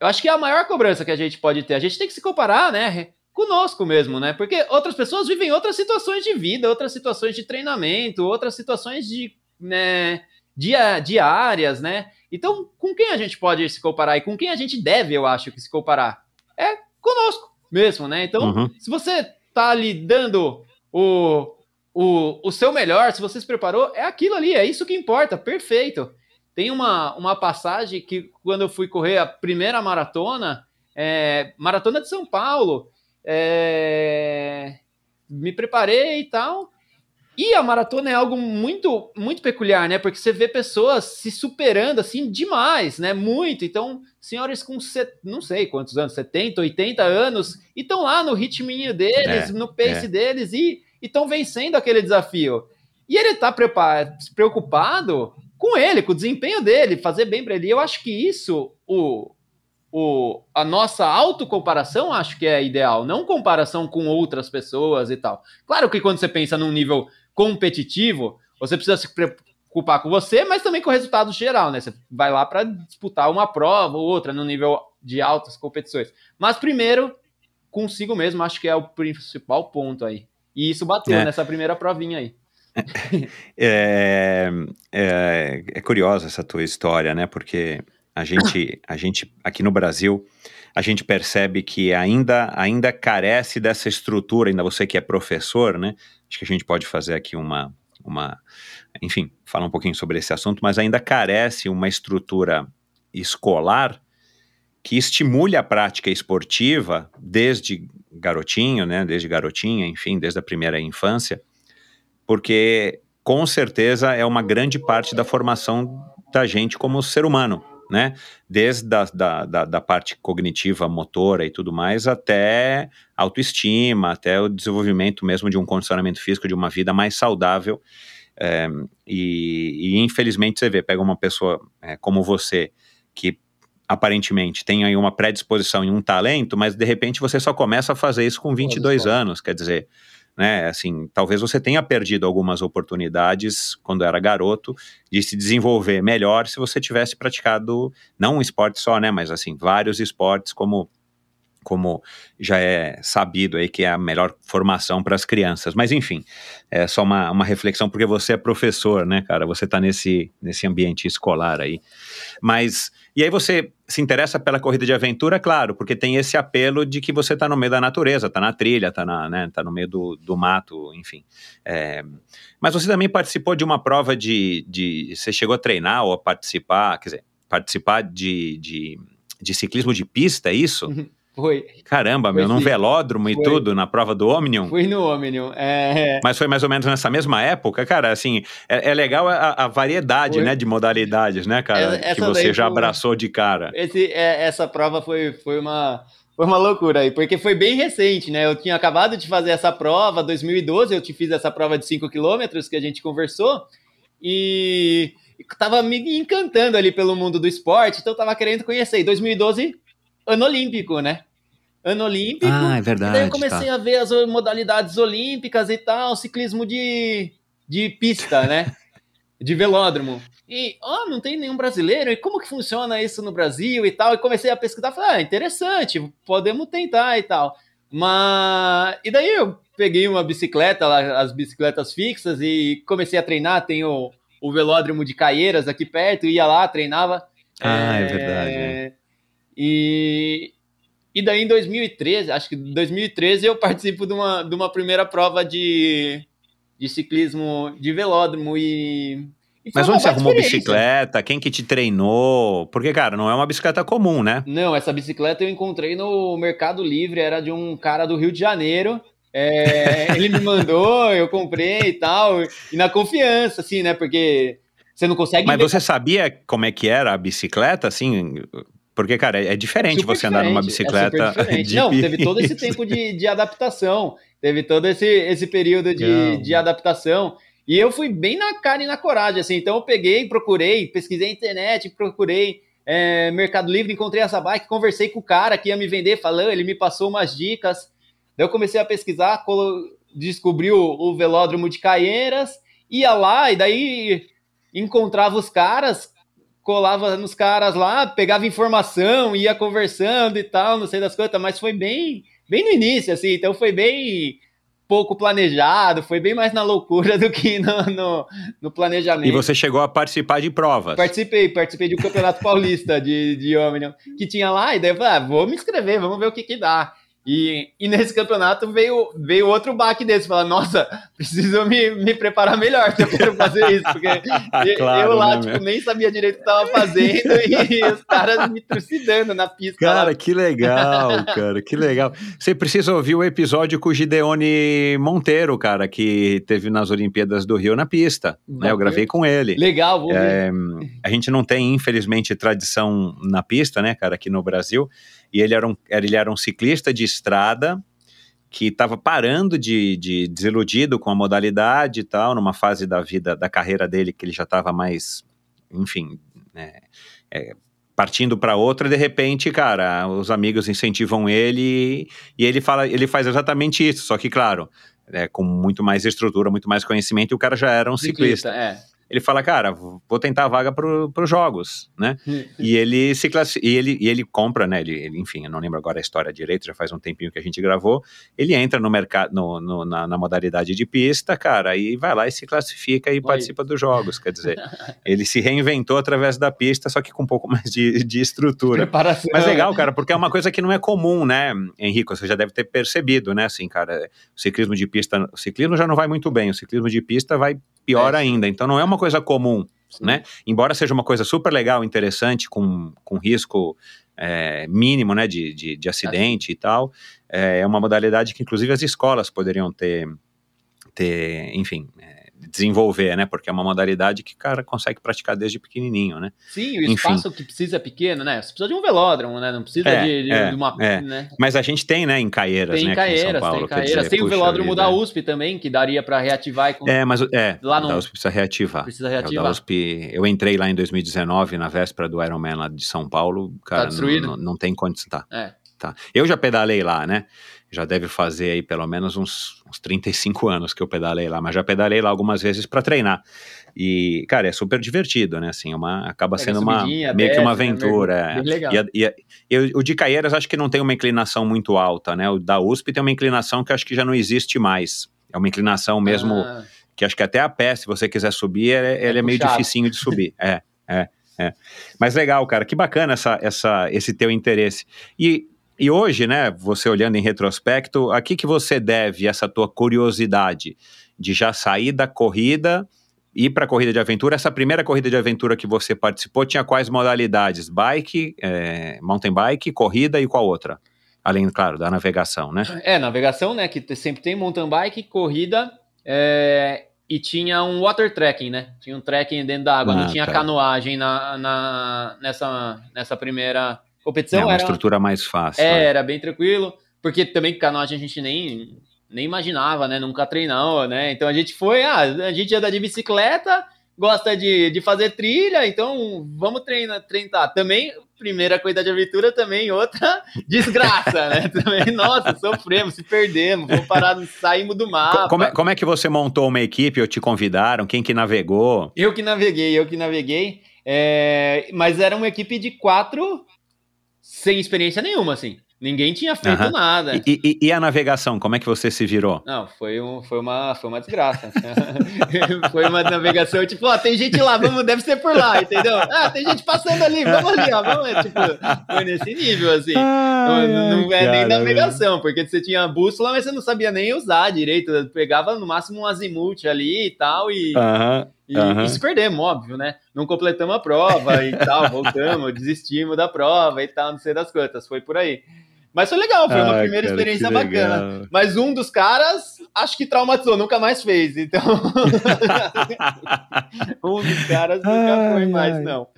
eu acho que é a maior cobrança que a gente pode ter. A gente tem que se comparar, né? Conosco mesmo, né? Porque outras pessoas vivem outras situações de vida, outras situações de treinamento, outras situações de, né, dia, diárias, né? Então, com quem a gente pode se comparar e com quem a gente deve, eu acho, que se comparar? É conosco mesmo, né? Então, uhum. se você tá ali dando o, o, o seu melhor, se você se preparou, é aquilo ali, é isso que importa, perfeito. Tem uma, uma passagem que quando eu fui correr a primeira maratona, é, maratona de São Paulo, é, me preparei e tal, e a maratona é algo muito, muito peculiar, né? Porque você vê pessoas se superando assim demais, né? Muito. Então, senhores com, set... não sei quantos anos, 70, 80 anos, e estão lá no ritminho deles, é, no pace é. deles, e estão vencendo aquele desafio. E ele tá preocupado com ele, com o desempenho dele, fazer bem para ele. E eu acho que isso, o, o, a nossa autocomparação, acho que é ideal, não comparação com outras pessoas e tal. Claro que quando você pensa num nível competitivo, você precisa se preocupar com você, mas também com o resultado geral, né? Você vai lá para disputar uma prova ou outra no nível de altas competições. Mas primeiro, consigo mesmo, acho que é o principal ponto aí. E isso bateu é. nessa primeira provinha aí. É, é, é curiosa essa tua história, né? Porque a gente, a gente aqui no Brasil, a gente percebe que ainda, ainda carece dessa estrutura, ainda você que é professor, né? Acho que a gente pode fazer aqui uma, uma, enfim, falar um pouquinho sobre esse assunto, mas ainda carece uma estrutura escolar que estimule a prática esportiva desde garotinho, né, desde garotinha, enfim, desde a primeira infância, porque com certeza é uma grande parte da formação da gente como ser humano, né? Desde da, da, da, da parte cognitiva, motora e tudo mais, até autoestima, até o desenvolvimento mesmo de um condicionamento físico, de uma vida mais saudável. É, e, e, infelizmente você vê, pega uma pessoa é, como você, que aparentemente tem aí uma predisposição e um talento, mas de repente você só começa a fazer isso com 22 anos, quer dizer, né, assim, talvez você tenha perdido algumas oportunidades quando era garoto de se desenvolver melhor se você tivesse praticado não um esporte só, né, mas assim, vários esportes como como já é sabido aí que é a melhor formação para as crianças. Mas enfim, é só uma, uma reflexão, porque você é professor, né, cara? Você está nesse, nesse ambiente escolar aí. Mas, e aí você se interessa pela corrida de aventura, claro, porque tem esse apelo de que você está no meio da natureza, está na trilha, está né, tá no meio do, do mato, enfim. É, mas você também participou de uma prova de, de. Você chegou a treinar ou a participar, quer dizer, participar de, de, de ciclismo de pista, é isso? Uhum. Foi. Caramba, foi meu, num velódromo foi. e tudo, na prova do Omnium? Fui no Omnium. É... Mas foi mais ou menos nessa mesma época, cara, assim, é, é legal a, a variedade, foi. né, de modalidades, né, cara, essa que você já abraçou de cara. Esse, é, essa prova foi, foi uma... Foi uma loucura aí, porque foi bem recente, né? Eu tinha acabado de fazer essa prova, 2012, eu te fiz essa prova de 5 quilômetros que a gente conversou, e tava me encantando ali pelo mundo do esporte, então eu tava querendo conhecer. E 2012 ano olímpico, né? Ano olímpico. Ah, é verdade. E daí eu comecei tá. a ver as modalidades olímpicas e tal, ciclismo de, de pista, né? de velódromo. E, ó, oh, não tem nenhum brasileiro, e como que funciona isso no Brasil e tal? E comecei a pesquisar, falei, ah, interessante, podemos tentar e tal. Mas, e daí eu peguei uma bicicleta, as bicicletas fixas, e comecei a treinar, tem o, o velódromo de Caieiras aqui perto, ia lá, treinava. Ah, é, é verdade. É. E, e daí em 2013, acho que em 2013 eu participo de uma, de uma primeira prova de, de ciclismo de velódromo e. Mas onde você arrumou bicicleta? Quem que te treinou? Porque, cara, não é uma bicicleta comum, né? Não, essa bicicleta eu encontrei no Mercado Livre, era de um cara do Rio de Janeiro. É, ele me mandou, eu comprei e tal, e na confiança, assim, né? Porque você não consegue. Mas ver... você sabia como é que era a bicicleta, assim? Porque, cara, é, diferente Super você andar numa é bicicleta. É de Não, teve todo esse tempo de, de adaptação, teve todo esse, esse período de, de adaptação. E eu fui bem na cara e na coragem, assim. Então eu peguei, procurei, pesquisei na internet, procurei é, Mercado Livre, encontrei essa bike, conversei com o cara que ia me vender, falando, ele me passou umas dicas. Daí eu comecei a pesquisar, descobri o, o velódromo de Caieiras, ia lá e daí encontrava os caras, colava nos caras lá, pegava informação, ia conversando e tal, não sei das coisas, mas foi bem, bem no início, assim, então foi bem pouco planejado, foi bem mais na loucura do que no, no, no planejamento. E você chegou a participar de provas? Participei, participei de um campeonato paulista de, de homem, que tinha lá, e daí eu falei, ah, vou me inscrever, vamos ver o que que dá. E, e nesse campeonato veio, veio outro baque desse, falar, nossa, preciso me, me preparar melhor se eu quero fazer isso, porque claro, eu lá, né, tipo, nem sabia direito o que estava fazendo e os caras me trucidando na pista. Cara, lá. que legal, cara, que legal. Você precisa ouvir o episódio com o Gideone Monteiro, cara, que teve nas Olimpíadas do Rio na pista, né? Eu gravei com ele. Legal, vou é, A gente não tem, infelizmente, tradição na pista, né, cara, aqui no Brasil, e ele era um, ele era um ciclista de estrada que estava parando de, de desiludido com a modalidade e tal, numa fase da vida, da carreira dele que ele já estava mais, enfim, né, é, partindo para outra, de repente, cara, os amigos incentivam ele e ele fala, ele faz exatamente isso, só que claro, é, com muito mais estrutura, muito mais conhecimento, e o cara já era um ciclista. ciclista. É ele fala, cara, vou tentar a vaga para os jogos, né? e ele se classifica, e ele, e ele compra, né? Ele, ele, enfim, eu não lembro agora a história direito, já faz um tempinho que a gente gravou. Ele entra no mercado, no, no na, na, modalidade de pista, cara, e vai lá e se classifica e Oi. participa dos jogos. Quer dizer, ele se reinventou através da pista, só que com um pouco mais de, de estrutura. Preparação. Mas legal, cara, porque é uma coisa que não é comum, né, Henrique? Você já deve ter percebido, né? Assim, cara, o ciclismo de pista, o ciclismo já não vai muito bem, o ciclismo de pista vai pior é. ainda. Então não é uma coisa comum, Sim. né? Embora seja uma coisa super legal, interessante, com, com risco é, mínimo, né, de, de, de acidente é. e tal, é, é uma modalidade que inclusive as escolas poderiam ter, ter enfim, é, desenvolver, né? Porque é uma modalidade que o cara consegue praticar desde pequenininho, né? Sim, o espaço Enfim. que precisa é pequeno, né? Você precisa de um velódromo, né? Não precisa é, de, de, é, de uma. É. Né? Mas a gente tem, né, em Caieiras, tem né? Caieiras, Paulo, tem Caieiras. Dizer, tem o velódromo vida. da USP também, que daria para reativar. Com... É, mas é, lá no... da USP precisa reativar. Precisa reativar. É, da USP, eu entrei lá em 2019, na véspera do Ironman lá de São Paulo, cara, tá não, não, tem condição. Tá. É. Tá. Eu já pedalei lá, né? Já deve fazer aí pelo menos uns, uns 35 anos que eu pedalei lá, mas já pedalei lá algumas vezes para treinar. E, cara, é super divertido, né? Assim, uma, acaba sendo uma meio que uma né? aventura. Né? Legal. E, e, e, o de Caieiras acho que não tem uma inclinação muito alta, né? O da USP tem uma inclinação que acho que já não existe mais. É uma inclinação mesmo ah. que acho que até a pé, se você quiser subir, ele, é, ele é meio dificinho de subir. é, é, é. Mas legal, cara, que bacana essa, essa, esse teu interesse. E e hoje, né, você olhando em retrospecto, a que, que você deve essa tua curiosidade de já sair da corrida ir para a corrida de aventura? Essa primeira corrida de aventura que você participou tinha quais modalidades? Bike, é, mountain bike, corrida e qual outra? Além, claro, da navegação, né? É, navegação, né, que sempre tem mountain bike, corrida é, e tinha um water trekking, né? Tinha um trekking dentro da água, ah, não tinha tá. canoagem na, na, nessa, nessa primeira competição é uma era, estrutura mais fácil. É, é, era bem tranquilo, porque também canoagem a gente nem, nem imaginava, né? Nunca treinou, né? Então a gente foi, ah, a gente anda de bicicleta, gosta de, de fazer trilha, então vamos treinar, treinar. Também, primeira corrida de aventura, também outra desgraça, né? Também, nossa, sofremos, se perdemos, fomos parados, saímos do mapa. Como é, como é que você montou uma equipe ou te convidaram? Quem que navegou? Eu que naveguei, eu que naveguei. É, mas era uma equipe de quatro sem experiência nenhuma, assim. Ninguém tinha feito nada. E, e, e, a navegação, como é que você se virou? Não, foi, um, foi, uma, foi uma desgraça. foi uma navegação, tipo, ó, tem gente lá, vamos, deve ser por lá, entendeu? Ah, tem gente passando ali, vamos ali, ó, vamos, tipo, foi nesse nível, assim. Ai, não, não é nem navegação, porque você tinha bússola, mas você não sabia nem usar direito, pegava no máximo um azimuth ali e tal, e... Aham. E, uhum. e, se perdemos, óbvio, né? Não completamos a prova e tal, voltamos, desistimos da prova e tal, não sei das quantas, foi por aí. Mas foi legal, foi uma primeira cara, experiência bacana. Mas um dos caras, acho que traumatizou, nunca mais fez. Então, um dos caras nunca ai, foi mais, ai. não.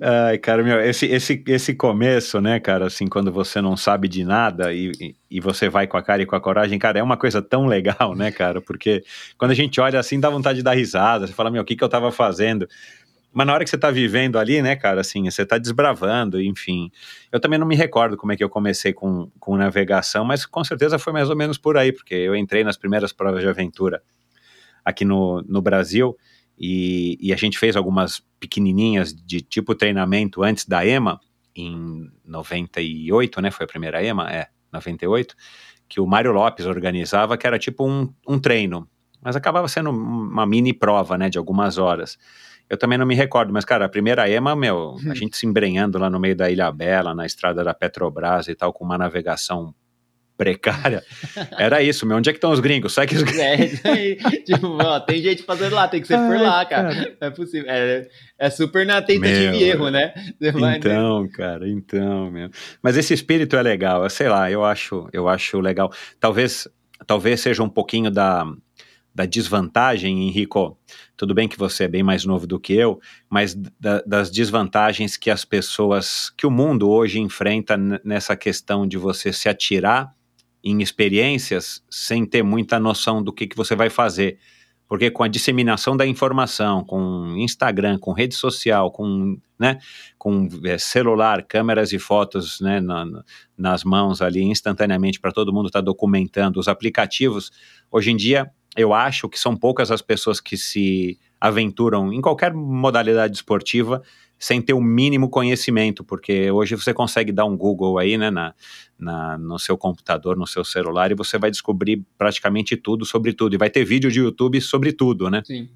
Ai, cara, meu, esse, esse, esse começo, né, cara, assim, quando você não sabe de nada e, e você vai com a cara e com a coragem, cara, é uma coisa tão legal, né, cara, porque quando a gente olha assim, dá vontade de dar risada, você fala, meu, o que que eu tava fazendo? Mas na hora que você está vivendo ali, né, cara, assim, você está desbravando, enfim. Eu também não me recordo como é que eu comecei com, com navegação, mas com certeza foi mais ou menos por aí, porque eu entrei nas primeiras provas de aventura aqui no, no Brasil e, e a gente fez algumas pequenininhas de tipo treinamento antes da EMA, em 98, né, foi a primeira EMA, é, 98, que o Mário Lopes organizava, que era tipo um, um treino, mas acabava sendo uma mini prova, né, de algumas horas. Eu também não me recordo, mas, cara, a primeira EMA, meu, a hum. gente se embrenhando lá no meio da Ilha Bela, na estrada da Petrobras e tal, com uma navegação precária. Era isso, meu. Onde é que estão os gringos? Sai que os gringos. É, isso aí. tipo, ó, tem gente fazendo lá, tem que ser por lá, cara. cara. É possível. É, é super na tentativa meu, e erro, né? Vai, então, né? cara, então, meu. Mas esse espírito é legal, sei lá, eu acho, eu acho legal. Talvez, talvez seja um pouquinho da, da desvantagem, Henrico, tudo bem que você é bem mais novo do que eu, mas da, das desvantagens que as pessoas, que o mundo hoje enfrenta nessa questão de você se atirar em experiências sem ter muita noção do que, que você vai fazer. Porque com a disseminação da informação, com Instagram, com rede social, com, né, com é, celular, câmeras e fotos né, na, nas mãos ali instantaneamente para todo mundo estar tá documentando, os aplicativos, hoje em dia eu acho que são poucas as pessoas que se aventuram em qualquer modalidade esportiva sem ter o mínimo conhecimento, porque hoje você consegue dar um Google aí, né, na, na, no seu computador, no seu celular, e você vai descobrir praticamente tudo sobre tudo. E vai ter vídeo de YouTube sobre tudo, né? Sim.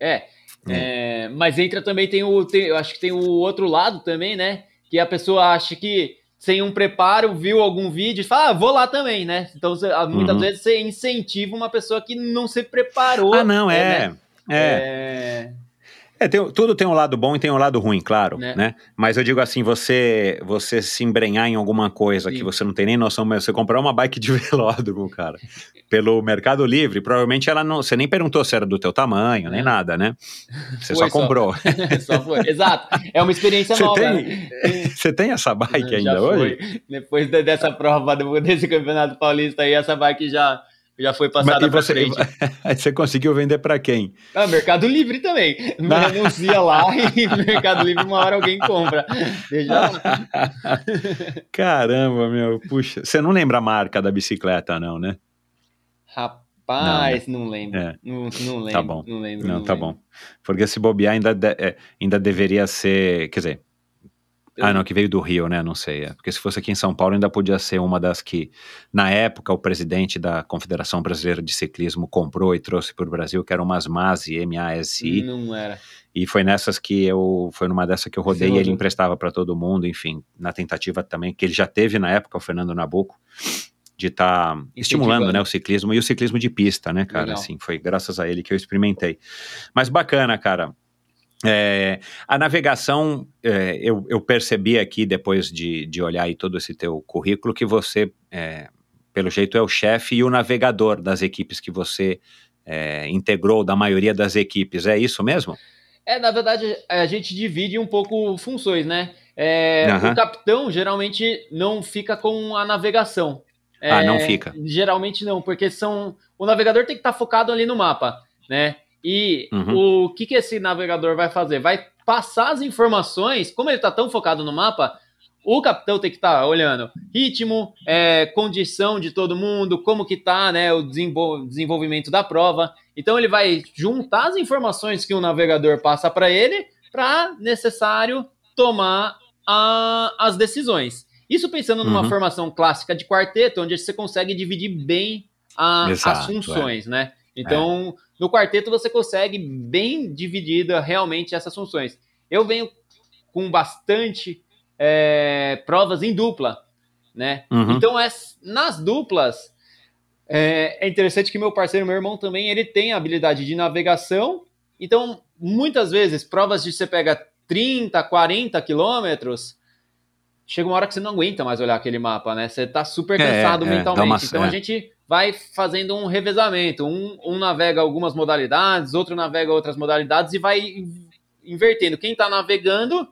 É. é. é mas entra também, tem o. Tem, eu acho que tem o outro lado também, né? Que a pessoa acha que sem um preparo, viu algum vídeo e fala, ah, vou lá também, né? Então, ah, muitas uhum. vezes você incentiva uma pessoa que não se preparou. Ah, não, é. Né? É. é. É, tem- tudo tem um lado bom e tem um lado ruim, claro, Né? né? Mas eu digo assim, você você se embrenhar em alguma coisa Sim. que você não tem nem noção, mas você comprar uma bike de velódromo, cara, pelo Mercado Livre, provavelmente ela não, você nem perguntou se era do teu tamanho, nem É. nada, né? Você Foi só comprou. Só foi. Exato. É uma experiência Você nova. tem, né? você tem essa bike ainda foi. hoje? Depois de- dessa prova, desse campeonato paulista aí, essa bike já, já foi passada você, frente. aí você conseguiu vender pra quem? Ah, Mercado Livre também. Me Ah. anuncia lá e Mercado Livre uma hora alguém compra. Caramba, meu, puxa. Você não lembra a marca da bicicleta, não, né? Rapaz, não, lembro. É. Não, não lembro. Tá bom. Não lembro. Não, tá lembro. bom. Porque se bobear ainda, de- é, ainda deveria ser. Quer dizer. Eu- Ah, não, que veio do Rio, né? Não sei. É. Porque se fosse aqui em São Paulo, ainda podia ser uma das que, na época, o presidente da Confederação Brasileira de Ciclismo comprou e trouxe para o Brasil, que eram umas MASI, M-A-S-I. Não era. E foi nessas que eu. Foi numa dessa que eu rodei Você e ele rodou. emprestava para todo mundo, enfim, na tentativa também, que ele já teve na época, o Fernando Nabuco, de estar estimulando Incentivando. né, o ciclismo e o ciclismo de pista, né, cara? Legal. Assim, foi graças a ele que eu experimentei. Mas bacana, cara. É, a navegação, é, eu, eu percebi aqui, depois de, de olhar aí todo esse teu currículo, que você, é, pelo jeito, é o chefe e o navegador das equipes que você é, integrou, da maioria das equipes. É isso mesmo? É, na verdade, a gente divide um pouco funções, né? É, Aham. O capitão geralmente não fica com a navegação. Ah, É, não fica. Geralmente não, porque são. O navegador tem que estar focado ali no mapa, né? E Uhum. o que, que esse navegador vai fazer? Vai passar as informações, como ele está tão focado no mapa, o capitão tem que estar olhando ritmo, é, condição de todo mundo, como que tá né, o desenvol- desenvolvimento da prova. Então ele vai juntar as informações que o navegador passa para ele para necessário tomar a- as decisões. Isso pensando numa Uhum. formação clássica de quarteto, onde você consegue dividir bem a- Exato, as funções, né? Então, no quarteto você consegue bem dividida realmente essas funções. Eu venho com bastante é, provas em dupla, né? Uhum. Então, es- nas duplas, é, é interessante que meu parceiro, meu irmão também, ele tem a habilidade de navegação. Então, muitas vezes, provas de você pega 30, 40 quilômetros, chega uma hora que você não aguenta mais olhar aquele mapa, né? Você tá super É, cansado é, mentalmente. uma- então, é. a gente vai fazendo um revezamento. Um, um navega algumas modalidades, outro navega outras modalidades e vai in- invertendo. Quem tá navegando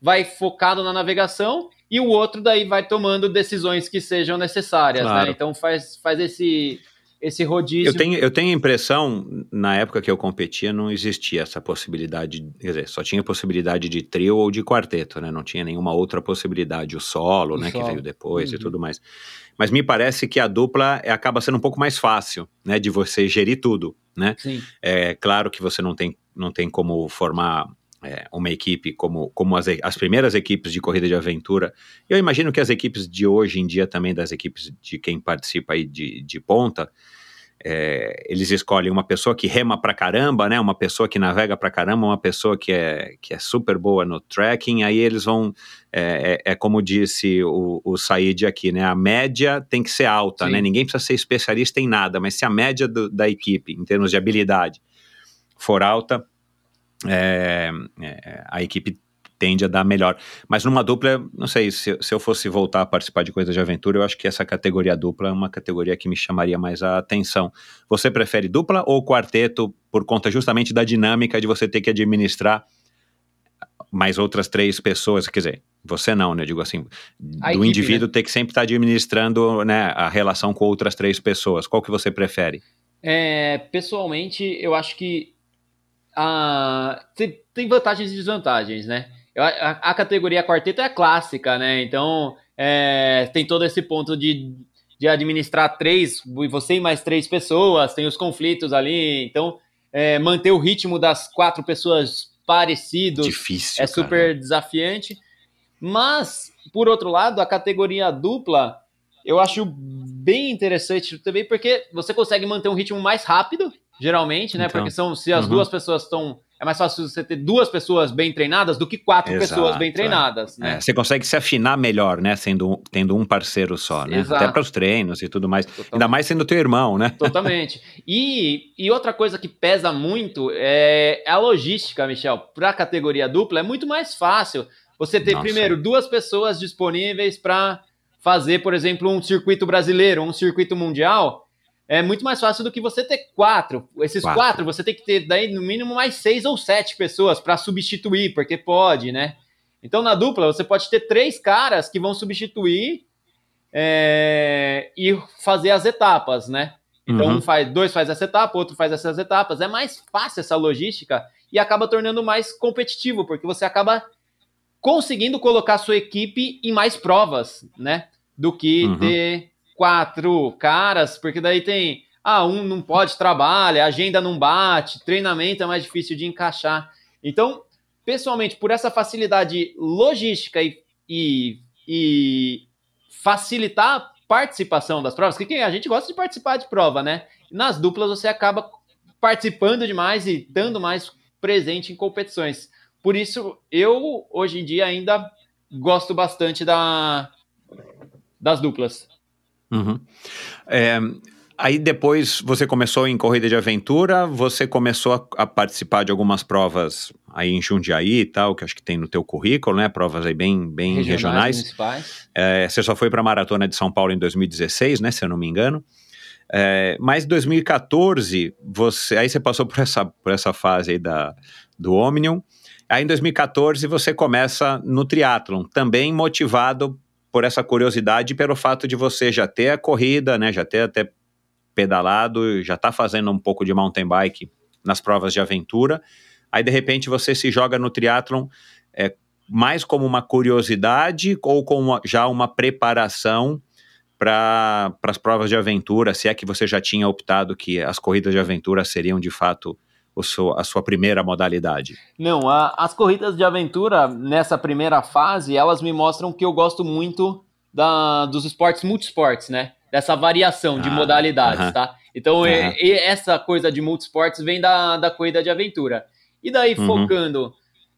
vai focado na navegação e o outro daí vai tomando decisões que sejam necessárias, Claro. né? Então faz, faz esse, esse rodízio. Eu tenho, eu tenho a impressão, na época que eu competia, não existia essa possibilidade, quer dizer, só tinha possibilidade de trio ou de quarteto, né? Não tinha nenhuma outra possibilidade, o solo, O né, que solo. veio depois e Uhum. tudo mais. Mas me parece que a dupla é, acaba sendo um pouco mais fácil, né, de você gerir tudo, né? Sim, É claro que você não tem, não tem como formar é, uma equipe como, como as, as primeiras equipes de corrida de aventura. Eu imagino que as equipes de hoje em dia também, das equipes de quem participa aí de, de ponta, é, eles escolhem uma pessoa que rema pra caramba, né? Uma pessoa que navega pra caramba, uma pessoa que é, que é super boa no trekking, aí eles vão. É, é- é como disse o, o Said aqui, né? A média tem que ser alta, Sim. né? Ninguém precisa ser especialista em nada, mas se a média do- da equipe, em termos de habilidade, for alta, é, é, a equipe tende a dar melhor. Mas numa dupla, não sei, se, se eu fosse voltar a participar de coisas de aventura, eu acho que essa categoria dupla é uma categoria que me chamaria mais a atenção. Você prefere dupla ou quarteto por conta justamente da dinâmica de você ter que administrar mais outras três pessoas? Quer dizer, você não, né? Eu digo assim, A do equipe, indivíduo ter que sempre estar administrando né, a relação com outras três pessoas. Qual que você prefere? É, pessoalmente, eu acho que a, tem, tem vantagens e desvantagens, né? A, a categoria quarteto é clássica, né? Então é, tem todo esse ponto de, de administrar três, você e mais três pessoas, tem os conflitos ali, então é, manter o ritmo das quatro pessoas parecidos Difícil. é cara. super desafiante. Mas, por outro lado, a categoria dupla eu acho bem interessante também, porque você consegue manter um ritmo mais rápido, geralmente, né? Então, porque são se as uhum. duas pessoas estão. é mais fácil você ter duas pessoas bem treinadas do que quatro Exato, pessoas bem é. treinadas, né? É, você consegue se afinar melhor, né? Sendo, tendo um parceiro só, né? Exato. Até para os treinos e tudo mais. Totalmente. Ainda mais sendo teu irmão, né? Totalmente. E, e outra coisa que pesa muito é a logística, Michel. Para a categoria dupla é muito mais fácil você ter, Nossa. primeiro, duas pessoas disponíveis para fazer, por exemplo, um circuito brasileiro, um circuito mundial. É muito mais fácil do que você ter quatro. Esses Quatro. quatro, você tem que ter, daí, no mínimo, mais seis ou sete pessoas para substituir, porque pode, né? Então, na dupla, você pode ter três caras que vão substituir é, e fazer as etapas, né? Então, Uhum. um faz, dois faz essa etapa, outro faz essas etapas. É mais fácil essa logística e acaba tornando mais competitivo, porque você acaba conseguindo colocar sua equipe em mais provas, né? Do que Uhum. ter quatro caras, porque daí tem. Ah, um não pode trabalhar, a agenda não bate, treinamento é mais difícil de encaixar. Então, pessoalmente, por essa facilidade logística e, e, e facilitar a participação das provas, que a gente gosta de participar de prova, né? Nas duplas você acaba participando demais e dando mais presente em competições. Por isso, eu hoje em dia ainda gosto bastante da, das duplas. Uhum. É, aí depois você começou em corrida de aventura, você começou a, a participar de algumas provas aí em Jundiaí e tal, que acho que tem no teu currículo, né? Provas aí bem, bem regionais. municipais. É, você só foi para a Maratona de São Paulo em 2016, né? Se eu não me engano. É, mas 2014, você, aí você passou por essa, por essa fase aí da, do Omnium. Aí em 2014 você começa no triatlon, também motivado por essa curiosidade e pelo fato de você já ter a corrida, né? Já ter até pedalado, já tá fazendo um pouco de mountain bike nas provas de aventura. Aí de repente você se joga no triatlon é, mais como uma curiosidade ou como já uma preparação para as provas de aventura, se é que você já tinha optado que as corridas de aventura seriam de fato seu, a sua primeira modalidade? Não, a- as corridas de aventura, nessa primeira fase, elas me mostram que eu gosto muito da, dos esportes multisportes, né? Dessa variação de Ah, modalidades, aham. tá? Então, e- Aham. e essa coisa de multisportes vem da, da corrida de aventura. E daí, Uhum. focando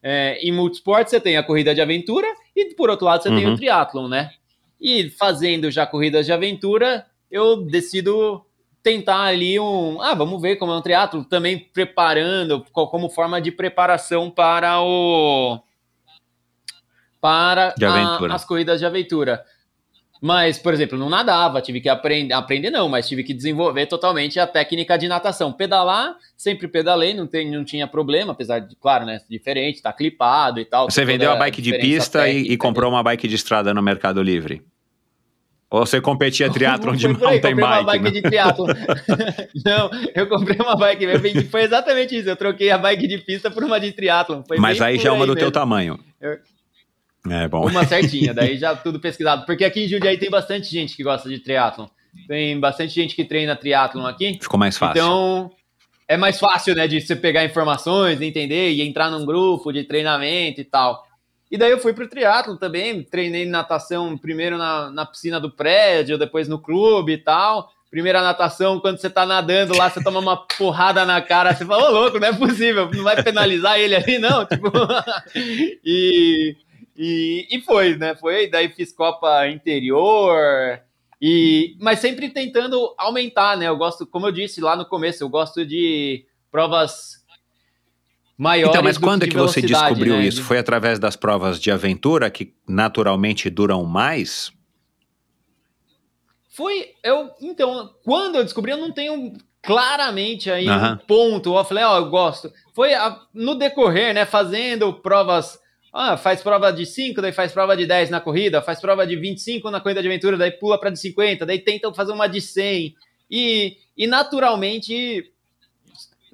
é, em multisportes, você tem a corrida de aventura e, por outro lado, você tem Uhum. o triatlon, né? E fazendo já corridas de aventura, eu decido tentar ali um. Ah, vamos ver como é um triatlo, também preparando co- como forma de preparação para o. Para a- as corridas de aventura. Mas, por exemplo, não nadava, tive que aprender, aprender não, mas tive que desenvolver totalmente a técnica de natação. Pedalar, sempre pedalei, não, tem, não tinha problema, apesar de, claro, né, diferente, tá clipado e tal. Você vendeu a bike de pista e, e comprou uma bike de estrada no Mercado Livre? Ou você competia triatlon de aí, mountain comprei uma bike? bike né? de triatlon. não, eu comprei uma bike, foi exatamente isso. Eu troquei a bike de pista por uma de triatlon. Foi Mas aí já é uma do teu mesmo. tamanho. Eu- É bom. Uma certinha, daí já tudo pesquisado. Porque aqui em Jundiaí tem bastante gente que gosta de triatlon. Tem bastante gente que treina triatlon aqui. Ficou mais fácil. Então, é mais fácil, né, de você pegar informações, entender e entrar num grupo de treinamento e tal. E daí eu fui pro triatlo também, treinei natação primeiro na, na piscina do prédio, depois no clube e tal. Primeira natação, quando você tá nadando lá, você toma uma porrada na cara, você fala, ô louco, não é possível, não vai penalizar ele ali, não, tipo... e, e, e foi, né, foi, daí fiz Copa Interior, e, mas sempre tentando aumentar, né? Eu gosto, como eu disse lá no começo, eu gosto de provas maiores. Então, mas do quando é de que você descobriu né? isso? Foi através das provas de aventura que naturalmente duram mais? Foi, eu, então, quando eu descobri, eu não tenho claramente aí Aham. um ponto. Eu falei, ó, eu gosto. Foi a- no decorrer, né, fazendo provas. Ah, faz prova de 5, daí faz prova de 10 na corrida, faz prova de 25 na corrida de aventura, daí pula para de 50, daí tentam fazer uma de 100. E, e naturalmente,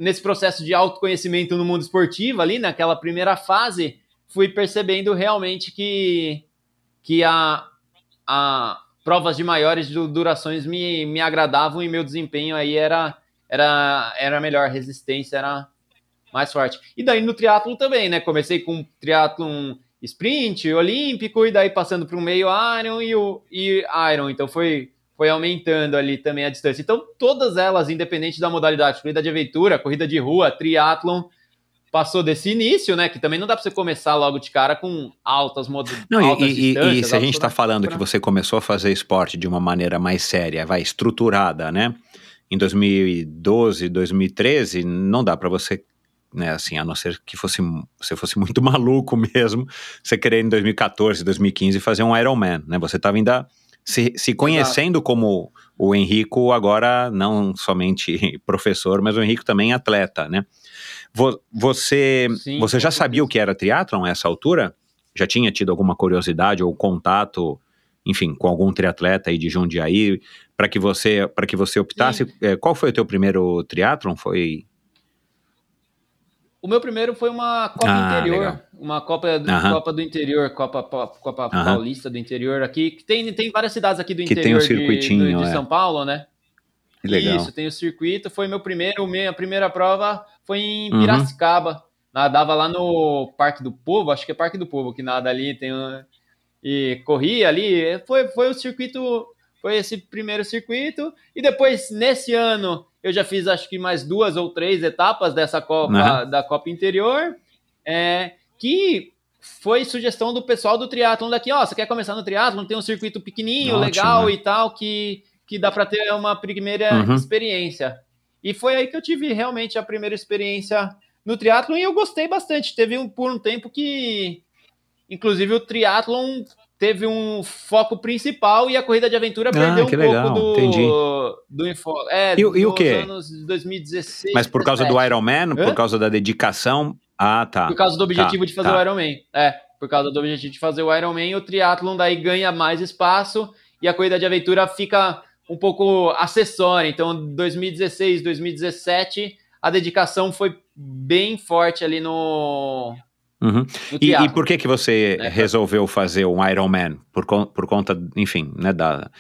nesse processo de autoconhecimento no mundo esportivo, ali, naquela primeira fase, fui percebendo realmente que, que a, a provas de maiores du- durações me, me agradavam e meu desempenho aí era, era, era melhor, resistência era mais forte. E daí no triatlo também, né? Comecei com triatlon sprint, olímpico, e daí passando para o meio Iron e o e Iron. Então foi, foi aumentando ali também a distância. Então todas elas, independente da modalidade, corrida de aventura, corrida de rua, triatlon, passou desse início, né? Que também não dá para você começar logo de cara com altas modos. Não, e, e, e, se a gente está falando que você começou a fazer esporte de uma maneira mais séria, vai estruturada, né? Em 2012, 2013, não dá para você, né? Assim, a não ser que fosse você fosse muito maluco mesmo, você querer em 2014, 2015 fazer um Ironman, né? Você estava ainda se, se conhecendo Exato. como o Henrico agora não somente professor, mas o Henrico também atleta, né? Você, Sim, você já sabia o que era triatlon a essa altura? Já tinha tido alguma curiosidade ou contato, enfim, com algum triatleta aí de Jundiaí para que você para que você optasse? É, qual foi o teu primeiro triatlon? Foi o meu primeiro foi uma Copa ah, Interior, legal. uma Copa, do, Copa do Interior, Copa, Copa Paulista do Interior aqui, que tem, tem várias cidades aqui do que interior tem um circuitinho, de, de, de é. São Paulo, né? legal. Isso, tem o circuito, foi meu primeiro, minha primeira prova foi em uhum. Piracicaba, uhum. nadava lá no Parque do Povo, acho que é Parque do Povo que nada ali, tem um, e corria ali, foi, foi o circuito, foi esse primeiro circuito, e depois, nesse ano, eu já fiz acho que mais duas ou três etapas dessa Copa, uhum. da Copa Interior, é, que foi sugestão do pessoal do triatlon daqui, ó, você quer começar no triatlon, tem um circuito pequenininho, Ótimo, legal né? e tal, que, que dá para ter uma primeira uhum. experiência. E foi aí que eu tive realmente a primeira experiência no triatlon e eu gostei bastante. Teve um, por um tempo que, inclusive, o triatlon teve um foco principal e a corrida de aventura ah, perdeu um legal. pouco do, Entendi. do enfoque. É, e, e o quê? anos 2016. Mas por causa 17. do Ironman, por causa da dedicação. Ah, tá. Por causa do objetivo tá, de fazer tá. o Ironman. É, por causa do objetivo de fazer o Ironman, o triatlon daí ganha mais espaço e a corrida de aventura fica um pouco acessória. Então, 2016, 2017, a dedicação foi bem forte ali no, Uhum. E, e, por que que você é, resolveu fazer um Ironman? Por, por conta, enfim, né, da,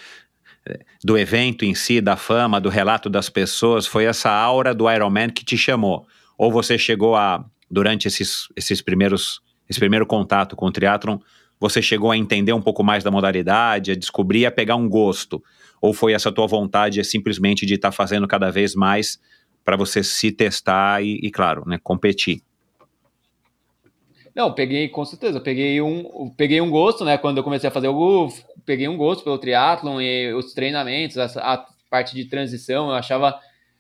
do evento em si, da fama, do relato das pessoas, foi essa aura do Ironman que te chamou? Ou você chegou a, durante esses, esses primeiros, esse primeiro contato com o triatlon, você chegou a entender um pouco mais da modalidade, a descobrir, a pegar um gosto? Ou foi essa tua vontade simplesmente de estar tá fazendo cada vez mais para você se testar e, e claro, né, competir? Não, peguei, com certeza, peguei um, peguei um gosto, né? Quando eu comecei a fazer o peguei um gosto pelo triatlon e os treinamentos, a, a parte de transição, eu achava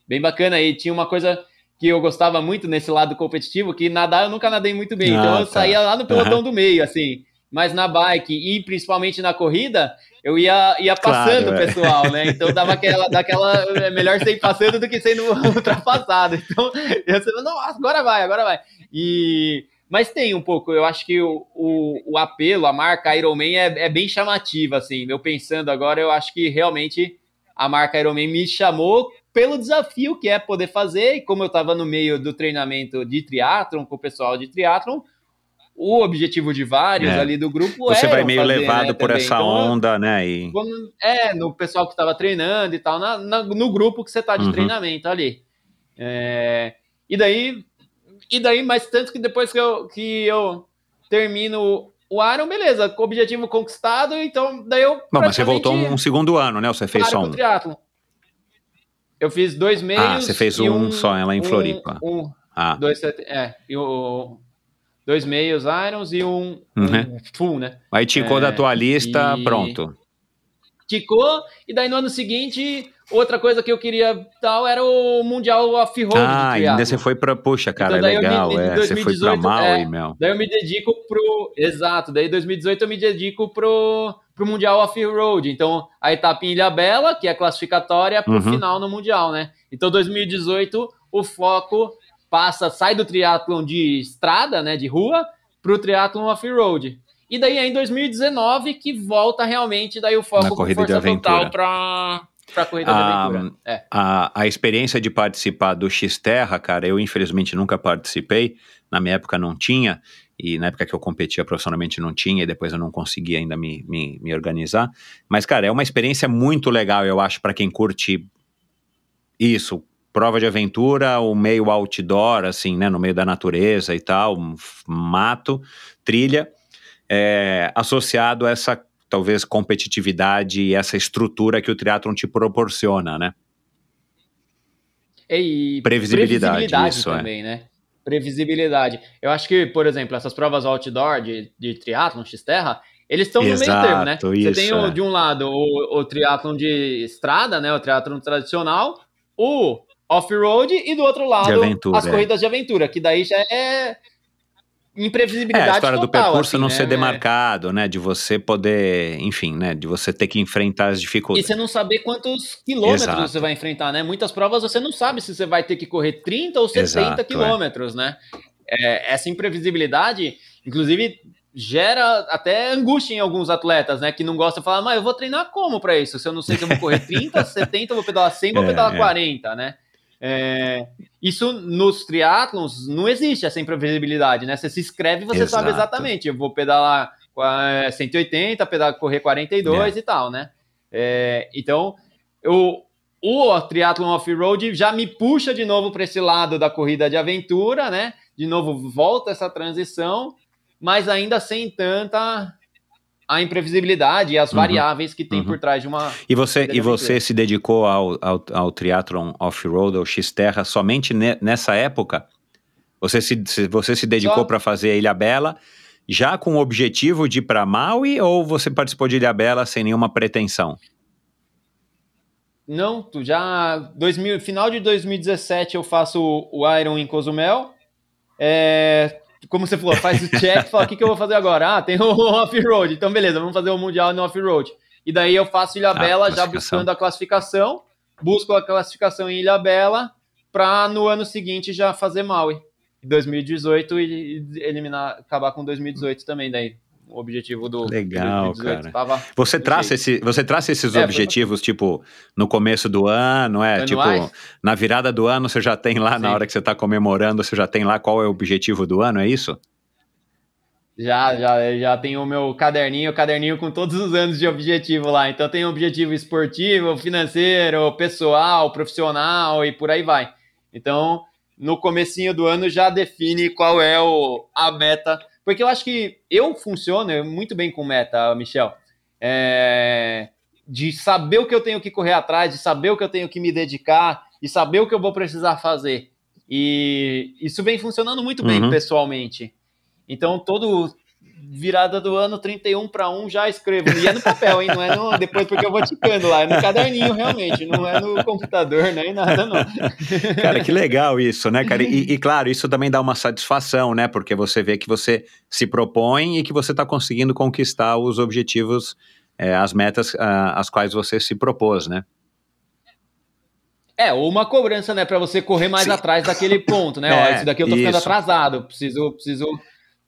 bem bacana. E tinha uma coisa que eu gostava muito nesse lado competitivo, que nadar eu nunca nadei muito bem. Ah, então eu tá. saía lá no pelotão uhum. do meio, assim. Mas na bike e principalmente na corrida, eu ia, ia passando claro, o é. pessoal, é. né? Então dava aquela, daquela. É melhor ser passando do que sendo ultrapassado. Então eu falei, não, agora vai, agora vai. E mas tem um pouco, eu acho que o, o, o apelo, a marca Iron Man é, é, bem chamativa, assim. Eu pensando agora, eu acho que realmente a marca Iron Man me chamou pelo desafio que é poder fazer, e como eu estava no meio do treinamento de triatlon, com o pessoal de triatlon, o objetivo de vários é. ali do grupo Você vai meio fazer, levado né, por também. essa então, onda, né? E... É, no pessoal que estava treinando e tal, na, na, no grupo que você está de uhum. treinamento ali. É, e daí e daí, mais tanto que depois que eu, que eu termino o Iron, beleza, objetivo conquistado, então daí eu. Bom, mas você voltou um segundo ano, né? Você fez só um. Triatlon. Eu fiz dois meios. Ah, você fez um, um, só lá em Floripa. Um, ah. Dois, é, e o, dois meios Irons e um, uhum. um full, né? Aí ticou é, da tua lista, e... pronto. Ticou, e daí no ano seguinte Outra coisa que eu queria tal era o Mundial Off-Road. Ah, ainda você foi pra. Puxa, cara, então, legal. Me, é, 2018, você foi pra mal é, meu. Daí eu me dedico pro. Exato, daí 2018 eu me dedico pro, pro Mundial Off-Road. Então, a etapa em Ilha Bela, que é classificatória, pro uhum. final no Mundial, né? Então, 2018, o foco passa, sai do triatlon de estrada, né, de rua, pro triatlon off-road. E daí é em 2019 que volta realmente daí o foco Na corrida de aventura. total para para corrida a, aventura. É. A, a experiência de participar do X-Terra, cara, eu infelizmente nunca participei, na minha época não tinha, e na época que eu competia profissionalmente não tinha, e depois eu não consegui ainda me, me, me organizar. Mas, cara, é uma experiência muito legal, eu acho, para quem curte isso, prova de aventura, o meio outdoor, assim, né, no meio da natureza e tal, mato, trilha, é, associado a essa talvez competitividade e essa estrutura que o triatlon te proporciona, né? E previsibilidade, previsibilidade isso, é. também, é. né? previsibilidade. Eu acho que, por exemplo, essas provas outdoor de, de triatlon, X-Terra, eles estão no meio termo, né? Você isso, tem, o- é. de um lado, o, o triatlon de estrada, né? O triatlon tradicional, o off-road, e do outro lado, aventura, as é. corridas de aventura, que daí já é É, imprevisibilidade a história do total, percurso assim, não né? ser demarcado, né? De você poder, enfim, né? De você ter que enfrentar as E dificuldades. você não saber quantos quilômetros Exato. você vai enfrentar, né? Muitas provas você não sabe se você vai ter que correr 30 ou 70 Exato, é. quilômetros, né? É, essa imprevisibilidade, inclusive, gera até angústia em alguns atletas, né? Que não gostam de falar, mas eu vou treinar como para isso? Se eu não sei se eu vou correr 30, 70, eu vou pedalar 100, vou É, pedalar é. 40, né? É, isso nos triatlons não existe essa imprevisibilidade, né? Você se inscreve e você sabe Exato. exatamente. Eu vou pedalar eh, 180, pedalar, correr 42 e tal, né? É, então, eu, o triatlon off-road já me puxa de novo para esse lado da corrida de aventura, né? De novo, volta essa transição, mas ainda sem tanta a imprevisibilidade e as Uhum. variáveis que tem Uhum. por trás de uma. E você, e você se dedicou ao, ao, ao triatlon off-road, ao X-Terra, somente ne- nessa época? Você se, você se dedicou para fazer a Ilha Bela já com o objetivo de ir para Maui ou você participou de Ilha Bela sem nenhuma pretensão? Não, tu já 2000, final de 2017 eu faço o o Iron em Cozumel. É, como você falou, faz o check, fala o que, que eu vou fazer agora? Ah, tem o off-road. Então beleza, vamos fazer o mundial no off-road. E daí eu faço Ilha Ah, Bela já classificação. buscando a classificação, busco a classificação em Ilha Bela para no ano seguinte já fazer Maui. 2018 e e eliminar, acabar com 2018 também daí. O objetivo do Legal, 2018 cara. Você traça, esse, você traça esses É, foi objetivos, tipo, no começo do ano, é? Anuais? Tipo, na virada do ano você já tem lá, na Sim. hora que você está comemorando, você já tem lá qual é o objetivo do ano, é isso? Já, já, já tenho o meu caderninho, caderninho com todos os anos de objetivo lá. Então tem objetivo esportivo, financeiro, pessoal, profissional e por aí vai. Então, no comecinho do ano já define qual é o, a meta. Porque eu acho que eu funciono muito bem com meta, Michel. É, de saber o que eu tenho que correr atrás, de saber o que eu tenho que me dedicar, e saber o que eu vou precisar fazer. E isso vem funcionando muito bem Uhum. pessoalmente. Então, todo virada do ano 31 para 1 já escrevo. E é no papel, hein? Não é no, depois porque eu vou ticando lá. É no caderninho, realmente. Não é no computador, nem nada, não. Cara, que legal isso, né, cara? E, e, claro, isso também dá uma satisfação, né? Porque você vê que você se propõe e que você está conseguindo conquistar os objetivos, é, as metas às quais você se propôs, né? É, ou uma cobrança, né? Para você correr mais Sim. atrás daquele ponto, né? Ó, É, isso daqui eu tô ficando isso. atrasado. Preciso, preciso,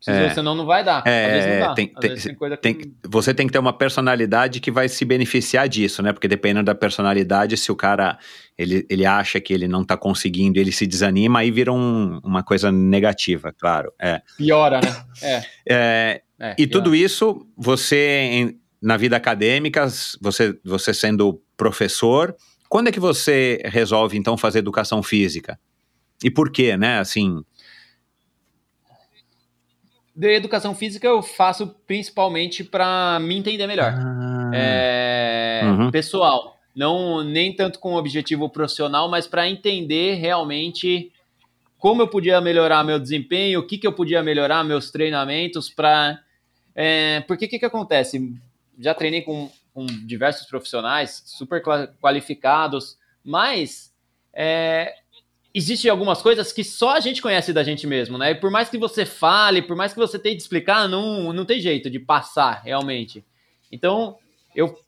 preciso É. senão não vai dar. É, Às vezes não dá. tem- tem- tem que... Tem você tem que ter uma personalidade que vai se beneficiar disso, né? Porque dependendo da personalidade, se o cara ele, ele acha que ele não tá conseguindo, ele se desanima, aí vira um- uma coisa negativa, claro. É. Piora, né? É. É, é E piora. tudo isso, você, em- na vida acadêmica, você, você sendo professor, quando é que você resolve, então, fazer educação física? E por quê, né? Assim, De educação física eu faço principalmente para me entender melhor. é, Uhum. pessoal. Não nem tanto com objetivo profissional, mas para entender realmente como eu podia melhorar meu desempenho, o que, que eu podia melhorar meus treinamentos para. É, porque o que, que acontece? Já treinei com, com diversos profissionais super qua- qualificados, mas é, existem algumas coisas que só a gente conhece da gente mesmo, né? E por mais que você fale, por mais que você tente explicar, não, não tem jeito de passar realmente. Então, eu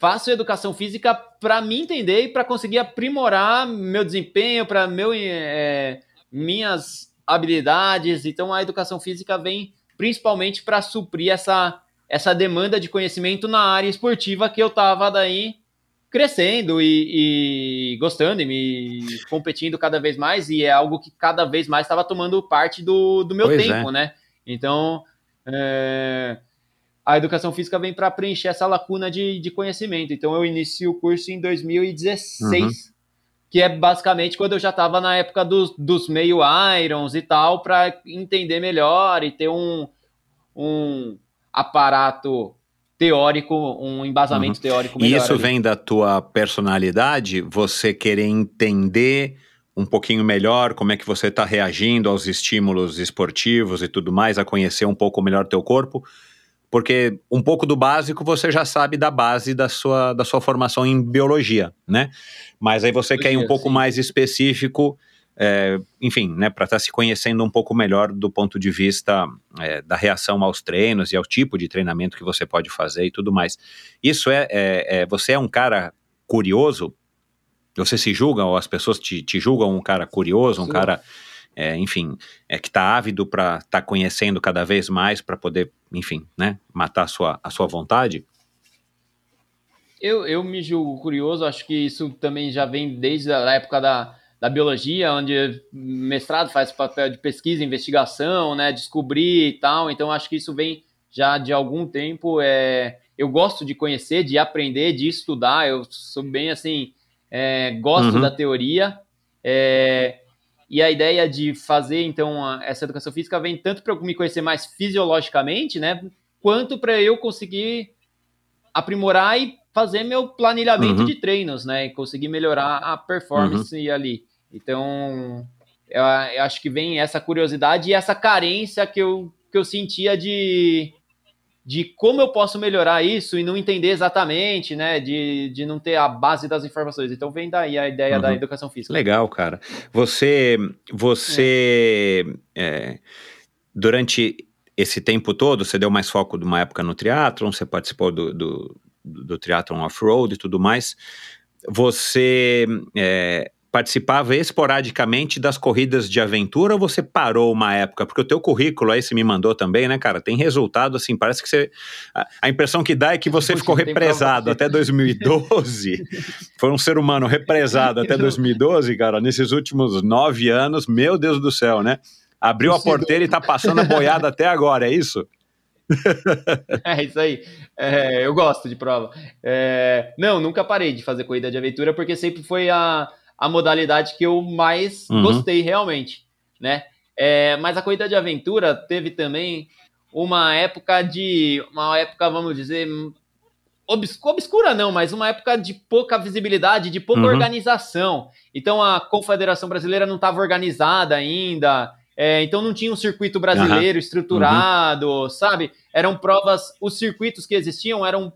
faço educação física para me entender e para conseguir aprimorar meu desempenho, para meu é, minhas habilidades. Então, a educação física vem principalmente para suprir essa essa demanda de conhecimento na área esportiva que eu estava daí crescendo e, e gostando e me competindo cada vez mais e é algo que cada vez mais estava tomando parte do, do meu Pois tempo, né? Então, é, a educação física vem para preencher essa lacuna de, de conhecimento. Então, eu inicio o curso em 2016, Uhum. que é basicamente quando eu já estava na época dos, dos meio irons e tal, para entender melhor e ter um, um aparato teórico, um embasamento teórico Uhum. e melhor. isso ali. vem da tua personalidade, você querer entender um pouquinho melhor como é que você está reagindo aos estímulos esportivos e tudo mais, a conhecer um pouco melhor teu corpo, porque um pouco do básico você já sabe da base da sua, da sua formação em biologia, né? Mas aí você quer ir um pouco sim. mais específico, é, enfim, né, para estar tá se conhecendo um pouco melhor do ponto de vista é, da reação aos treinos e ao tipo de treinamento que você pode fazer e tudo mais. Isso é, é, é você é um cara curioso você se julga, ou as pessoas te, te julgam um cara curioso, um Sim. cara, é, enfim, é, que está ávido para estar tá conhecendo cada vez mais, para poder, enfim, né, matar a sua, a sua vontade? Eu, eu me julgo curioso, acho que isso também já vem desde a época da, da biologia, onde mestrado faz papel de pesquisa, investigação, né, descobrir e tal, então acho que isso vem já de algum tempo, é, eu gosto de conhecer, de aprender, de estudar, eu sou bem assim, é, gosto uhum. da teoria. É, e a ideia de fazer, então, a, essa educação física vem tanto para eu me conhecer mais fisiologicamente, né? Quanto para eu conseguir aprimorar e fazer meu planilhamento uhum. de treinos, né? E conseguir melhorar a performance uhum. ali. Então, eu, eu, acho que vem essa curiosidade e essa carência que eu, que eu sentia de de como eu posso melhorar isso e não entender exatamente, né? De, de não ter a base das informações. Então vem daí a ideia uhum. da educação física. Legal, cara. Você, você é. É, durante esse tempo todo, você deu mais foco de uma época no triatlon, você participou do, do, do triatlon off-road e tudo mais. Você é, participava esporadicamente das corridas de aventura ou você parou uma época? Porque o teu currículo aí você me mandou também, né, cara? Tem resultado assim, parece que você a, impressão que dá é que você ficou represado até 2012. Foi um ser humano represado até 2012, cara. Nesses últimos nove anos, meu Deus do céu, né? Abriu a porteira e tá passando a boiada até agora, é isso? é isso aí. É, eu gosto de prova. É, não, nunca parei de fazer corrida de aventura porque sempre foi a a modalidade que eu mais uhum. gostei realmente, né? É, mas a corrida de aventura teve também uma época de. Uma época, vamos dizer. Obscura, obscura não, mas uma época de pouca visibilidade, de pouca uhum. organização. Então a Confederação Brasileira não estava organizada ainda. É, então não tinha um circuito brasileiro uhum. estruturado, sabe? Eram provas, os circuitos que existiam eram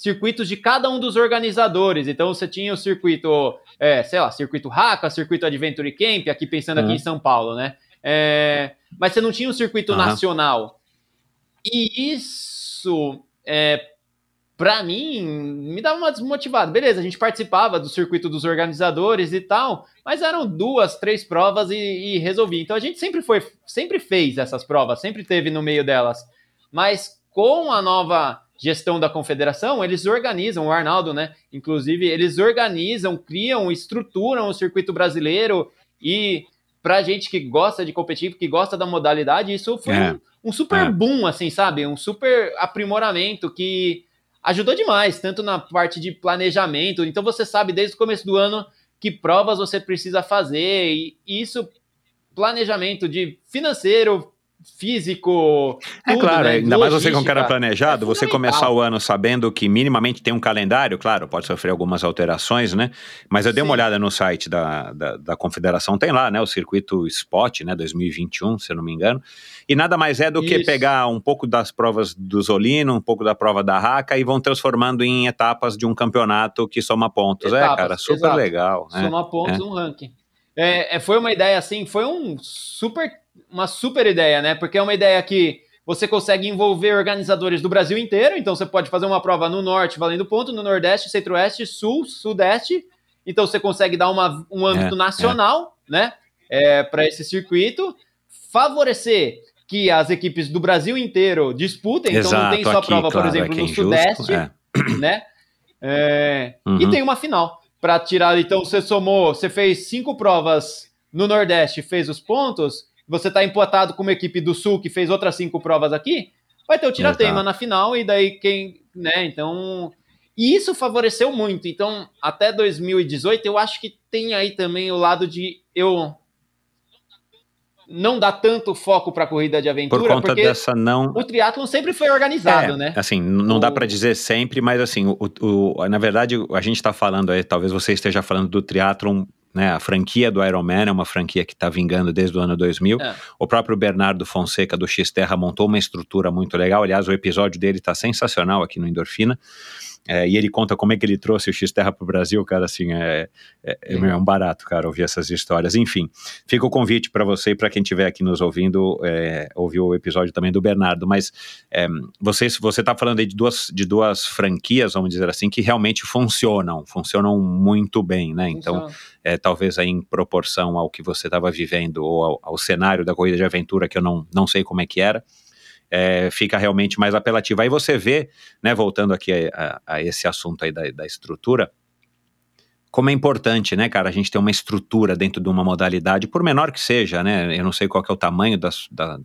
circuitos de cada um dos organizadores. Então você tinha o circuito, é, sei lá, circuito Haka, circuito Adventure Camp, aqui pensando uhum. aqui em São Paulo, né? É, mas você não tinha um circuito uhum. nacional. E isso, é, para mim, me dava uma desmotivada. Beleza, a gente participava do circuito dos organizadores e tal, mas eram duas, três provas e, e resolvi. Então a gente sempre foi, sempre fez essas provas, sempre teve no meio delas. Mas com a nova gestão da confederação, eles organizam, o Arnaldo, né? Inclusive, eles organizam, criam, estruturam o circuito brasileiro e pra gente que gosta de competir, que gosta da modalidade, isso foi é. um, um, super é. boom, assim, sabe? Um super aprimoramento que ajudou demais, tanto na parte de planejamento. Então você sabe desde o começo do ano que provas você precisa fazer e isso planejamento de financeiro, físico. É claro, né? ainda mais você com um cara planejado, é você começar o ano sabendo que minimamente tem um calendário, claro, pode sofrer algumas alterações, né? Mas eu dei Sim. uma olhada no site da, da, da, Confederação, tem lá, né? O circuito Spot, né? 2021, se eu não me engano. E nada mais é do Isso. que pegar um pouco das provas do Zolino, um pouco da prova da Raca e vão transformando em etapas de um campeonato que soma pontos. É, etapas, é, cara, super exato. legal. Né? Soma pontos é. um ranking. É, é, foi uma ideia assim, foi um super uma super ideia, né? Porque é uma ideia que você consegue envolver organizadores do Brasil inteiro, então você pode fazer uma prova no norte valendo ponto, no nordeste, centro-oeste, sul, sudeste, então você consegue dar uma, um âmbito é, nacional, é. né? É, para esse circuito, favorecer que as equipes do Brasil inteiro disputem, Exato, então não tem só aqui, prova, claro, por exemplo, no injusto, sudeste, é. né? É, uhum. E tem uma final para tirar. Então você somou, você fez cinco provas no Nordeste, fez os pontos você está empatado com uma equipe do Sul que fez outras cinco provas aqui, vai ter o tiratema na final e daí quem, né, então... E isso favoreceu muito. Então, até 2018, eu acho que tem aí também o lado de eu não dá tanto foco para a corrida de aventura. Por conta dessa não. O triatlon sempre foi organizado, é, né? Assim, não o... dá para dizer sempre, mas assim, o, o, na verdade, a gente está falando aí, talvez você esteja falando do triatlon né? A franquia do Ironman é uma franquia que está vingando desde o ano 2000. É. O próprio Bernardo Fonseca do X-Terra montou uma estrutura muito legal. Aliás, o episódio dele está sensacional aqui no Endorfina. É, e ele conta como é que ele trouxe o X-Terra para o Brasil, cara, assim, é, é, é, é, um barato, cara, ouvir essas histórias. Enfim, fica o convite para você e para quem estiver aqui nos ouvindo, é, ouvir o episódio também do Bernardo. Mas é, você está falando aí de duas, de duas franquias, vamos dizer assim, que realmente funcionam, funcionam muito bem, né? Então, é, talvez aí em proporção ao que você estava vivendo ou ao, ao cenário da corrida de aventura, que eu não, não sei como é que era, é, fica realmente mais apelativo. Aí você vê, né, voltando aqui a, a, a esse assunto aí da, da, estrutura, como é importante, né, cara, a gente ter uma estrutura dentro de uma modalidade, por menor que seja, né, eu não sei qual é o tamanho das, da,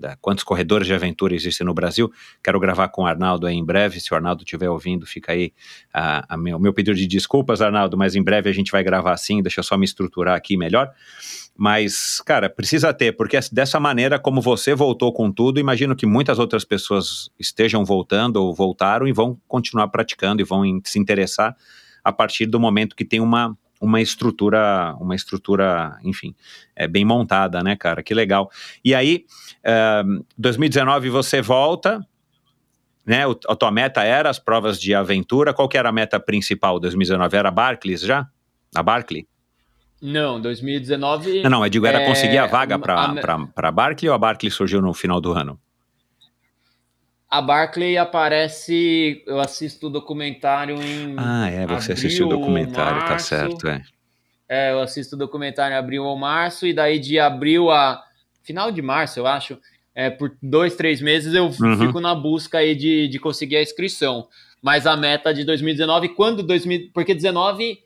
da, quantos corredores de aventura existem no Brasil. Quero gravar com o Arnaldo aí em breve. Se o Arnaldo estiver ouvindo, fica aí a meu, meu pedido de desculpas, Arnaldo, mas em breve a gente vai gravar sim. Deixa eu só me estruturar aqui melhor. Mas, cara, precisa ter, porque dessa maneira, como você voltou com tudo, imagino que muitas outras pessoas estejam voltando ou voltaram e vão continuar praticando e vão se interessar a partir do momento que tem uma, uma estrutura, uma estrutura, enfim, é bem montada, né, cara? Que legal. E aí, uh, 2019 você volta, né? O, a tua meta era as provas de aventura. Qual que era a meta principal 2019? Era Barclays já? A Barclay? Não, 2019. Não, não, eu digo, era é, conseguir a vaga para a Barclay ou a Barclay surgiu no final do ano? A Barclay aparece. Eu assisto o documentário em. Ah, é, você abriu, assistiu o documentário, tá março, tá certo, é. É, eu assisto o documentário em abril ou março, e daí de abril a. Final de março, eu acho. É, por dois, três meses eu uhum. fico na busca aí de, de conseguir a inscrição. Mas a meta de 2019, quando 2000. Porque 19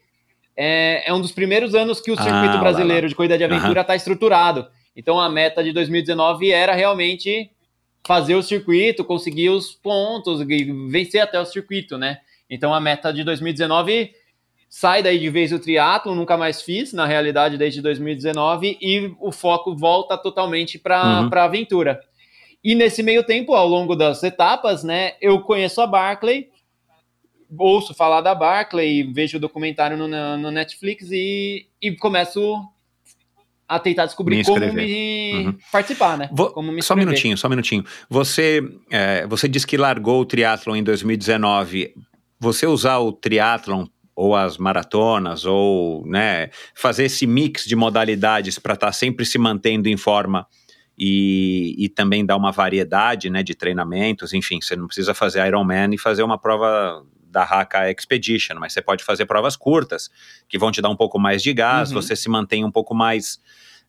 é, é um dos primeiros anos que o circuito ah, brasileiro de corrida de aventura está uhum. estruturado. Então a meta de 2019 era realmente fazer o circuito, conseguir os pontos, vencer até o circuito, né? Então a meta de 2019 sai daí de vez o triatlo, nunca mais fiz, na realidade, desde 2019, e o foco volta totalmente para uhum. a aventura. E nesse meio tempo, ao longo das etapas, né, eu conheço a Barclay, ouço falar da Barclay, vejo o documentário no, no Netflix e, e começo a tentar descobrir me como me uhum. participar, né? Vou, como me só um minutinho, só um minutinho. Você, é, você disse que largou o triatlon em 2019. Você usar o triatlon ou as maratonas ou né, fazer esse mix de modalidades para estar tá sempre se mantendo em forma e, e também dar uma variedade né, de treinamentos, enfim, você não precisa fazer Ironman e fazer uma prova da Haka Expedition, mas você pode fazer provas curtas, que vão te dar um pouco mais de gás, uhum. você se mantém um pouco mais,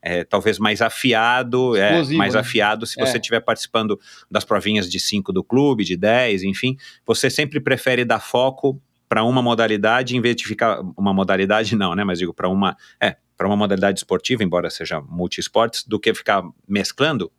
é, talvez mais afiado, é, mais né? afiado se você é. estiver participando das provinhas de 5 do clube, de 10, enfim, você sempre prefere dar foco para uma modalidade em vez de ficar uma modalidade não, né, mas digo para uma, é, para uma modalidade esportiva, embora seja multi-esportes, do que ficar mesclando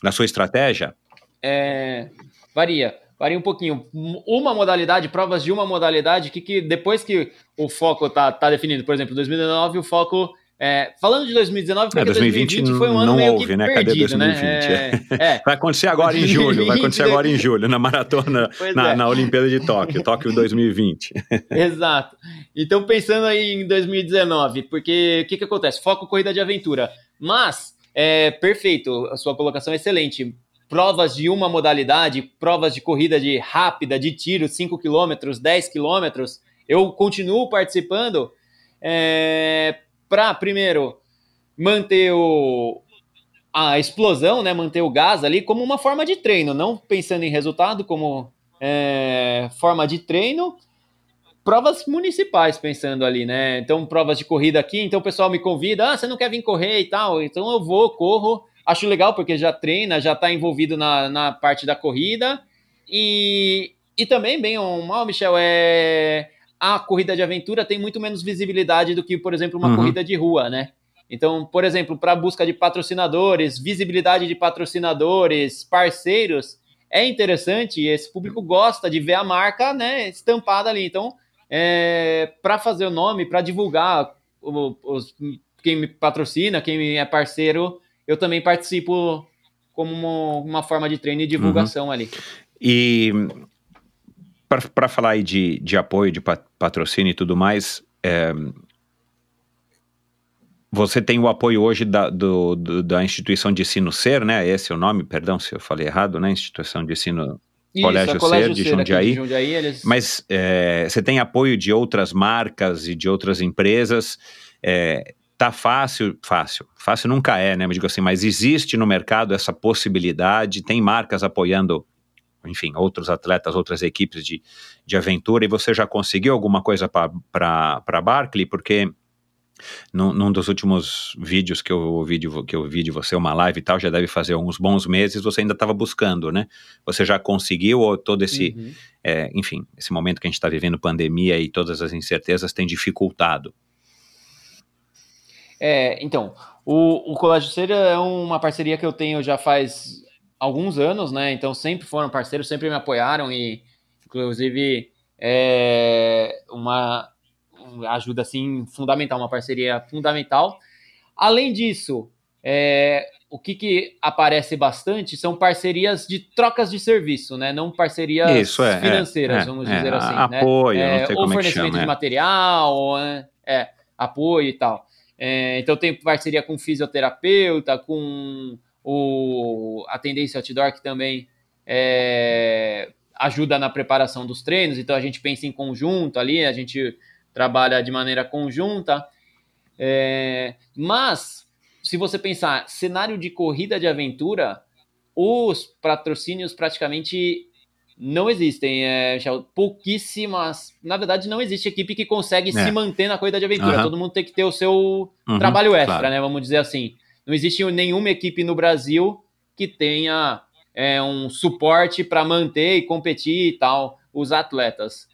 na sua estratégia? É, varia varia um pouquinho. Uma modalidade, provas de uma modalidade, que, que depois que o foco tá, tá definido, por exemplo, 2019, o foco. É, falando de 2019, porque é, 2020 2020 foi um ano não meio houve, né? perdido, Cadê 2020? Né? É, é. Vai acontecer agora em julho, vai acontecer agora em julho, na maratona, na, é. na Olimpíada de Tóquio, Tóquio 2020. Exato. Então, pensando aí em 2019, porque o que, que acontece? Foco corrida de aventura. Mas, é perfeito, a sua colocação é excelente provas de uma modalidade, provas de corrida de rápida, de tiro, 5 km, 10 km, eu continuo participando é, para, primeiro, manter o, a explosão, né, manter o gás ali como uma forma de treino, não pensando em resultado como é, forma de treino. Provas municipais, pensando ali, né? Então, provas de corrida aqui, então o pessoal me convida, ah, você não quer vir correr e tal, então eu vou, corro, Acho legal porque já treina, já está envolvido na, na parte da corrida. E, e também, bem ou mal, Michel, é a corrida de aventura tem muito menos visibilidade do que, por exemplo, uma uhum. corrida de rua, né? Então, por exemplo, para busca de patrocinadores, visibilidade de patrocinadores, parceiros, é interessante. Esse público gosta de ver a marca, né, estampada ali. Então, é, para fazer o nome, para divulgar os, quem me patrocina, quem é parceiro, eu também participo como uma, uma forma de treino e divulgação uhum. ali. E para falar aí de, de apoio, de patrocínio e tudo mais, é, você tem o apoio hoje da, do, do, da instituição de ensino Ser, né? Esse é o nome, perdão se eu falei errado, né? Instituição de ensino Isso, Colégio a Colégio Ser de Ser Jundiaí. Jundiaí, eles... Mas é, você tem apoio de outras marcas e de outras empresas. É, tá fácil, fácil. Fácil nunca é, né? Mas digo assim, mas existe no mercado essa possibilidade, tem marcas apoiando, enfim, outros atletas, outras equipes de, de aventura, e você já conseguiu alguma coisa para Barkley? Porque num, num, dos últimos vídeos que eu ouvi de, que eu vi de você, uma live e tal, já deve fazer uns bons meses, você ainda estava buscando, né? Você já conseguiu ou todo esse, Uhum. é, enfim, esse momento que a gente está vivendo pandemia e todas as incertezas tem dificultado? É, então, o, o Colégio Ser é uma parceria que eu tenho já faz alguns anos, né? Então sempre foram parceiros, sempre me apoiaram e, inclusive, é uma ajuda assim fundamental, uma parceria fundamental. Além disso, é, o que, que aparece bastante são parcerias de trocas de serviço, né? Não parcerias Isso, é, financeiras, é, vamos é, dizer a- assim. né? apoio, não É, sei ou como é fornecimento chama, de é. material, ou, né? é, apoio e tal. É, então tem parceria com fisioterapeuta, com o a tendência outdoor que também é, ajuda na preparação dos treinos. Então a gente pensa em conjunto ali, a gente trabalha de maneira conjunta. É, mas se você pensar cenário de corrida de aventura, os patrocínios praticamente não existem. É, Michel. pouquíssimas. Na verdade, não existe equipe que consegue É. se manter na corrida de aventura. Aham. Todo mundo tem que ter o seu Uhum, trabalho extra, claro. né? Vamos dizer assim. Não existe nenhuma equipe no Brasil que tenha é, um suporte para manter e competir e tal os atletas.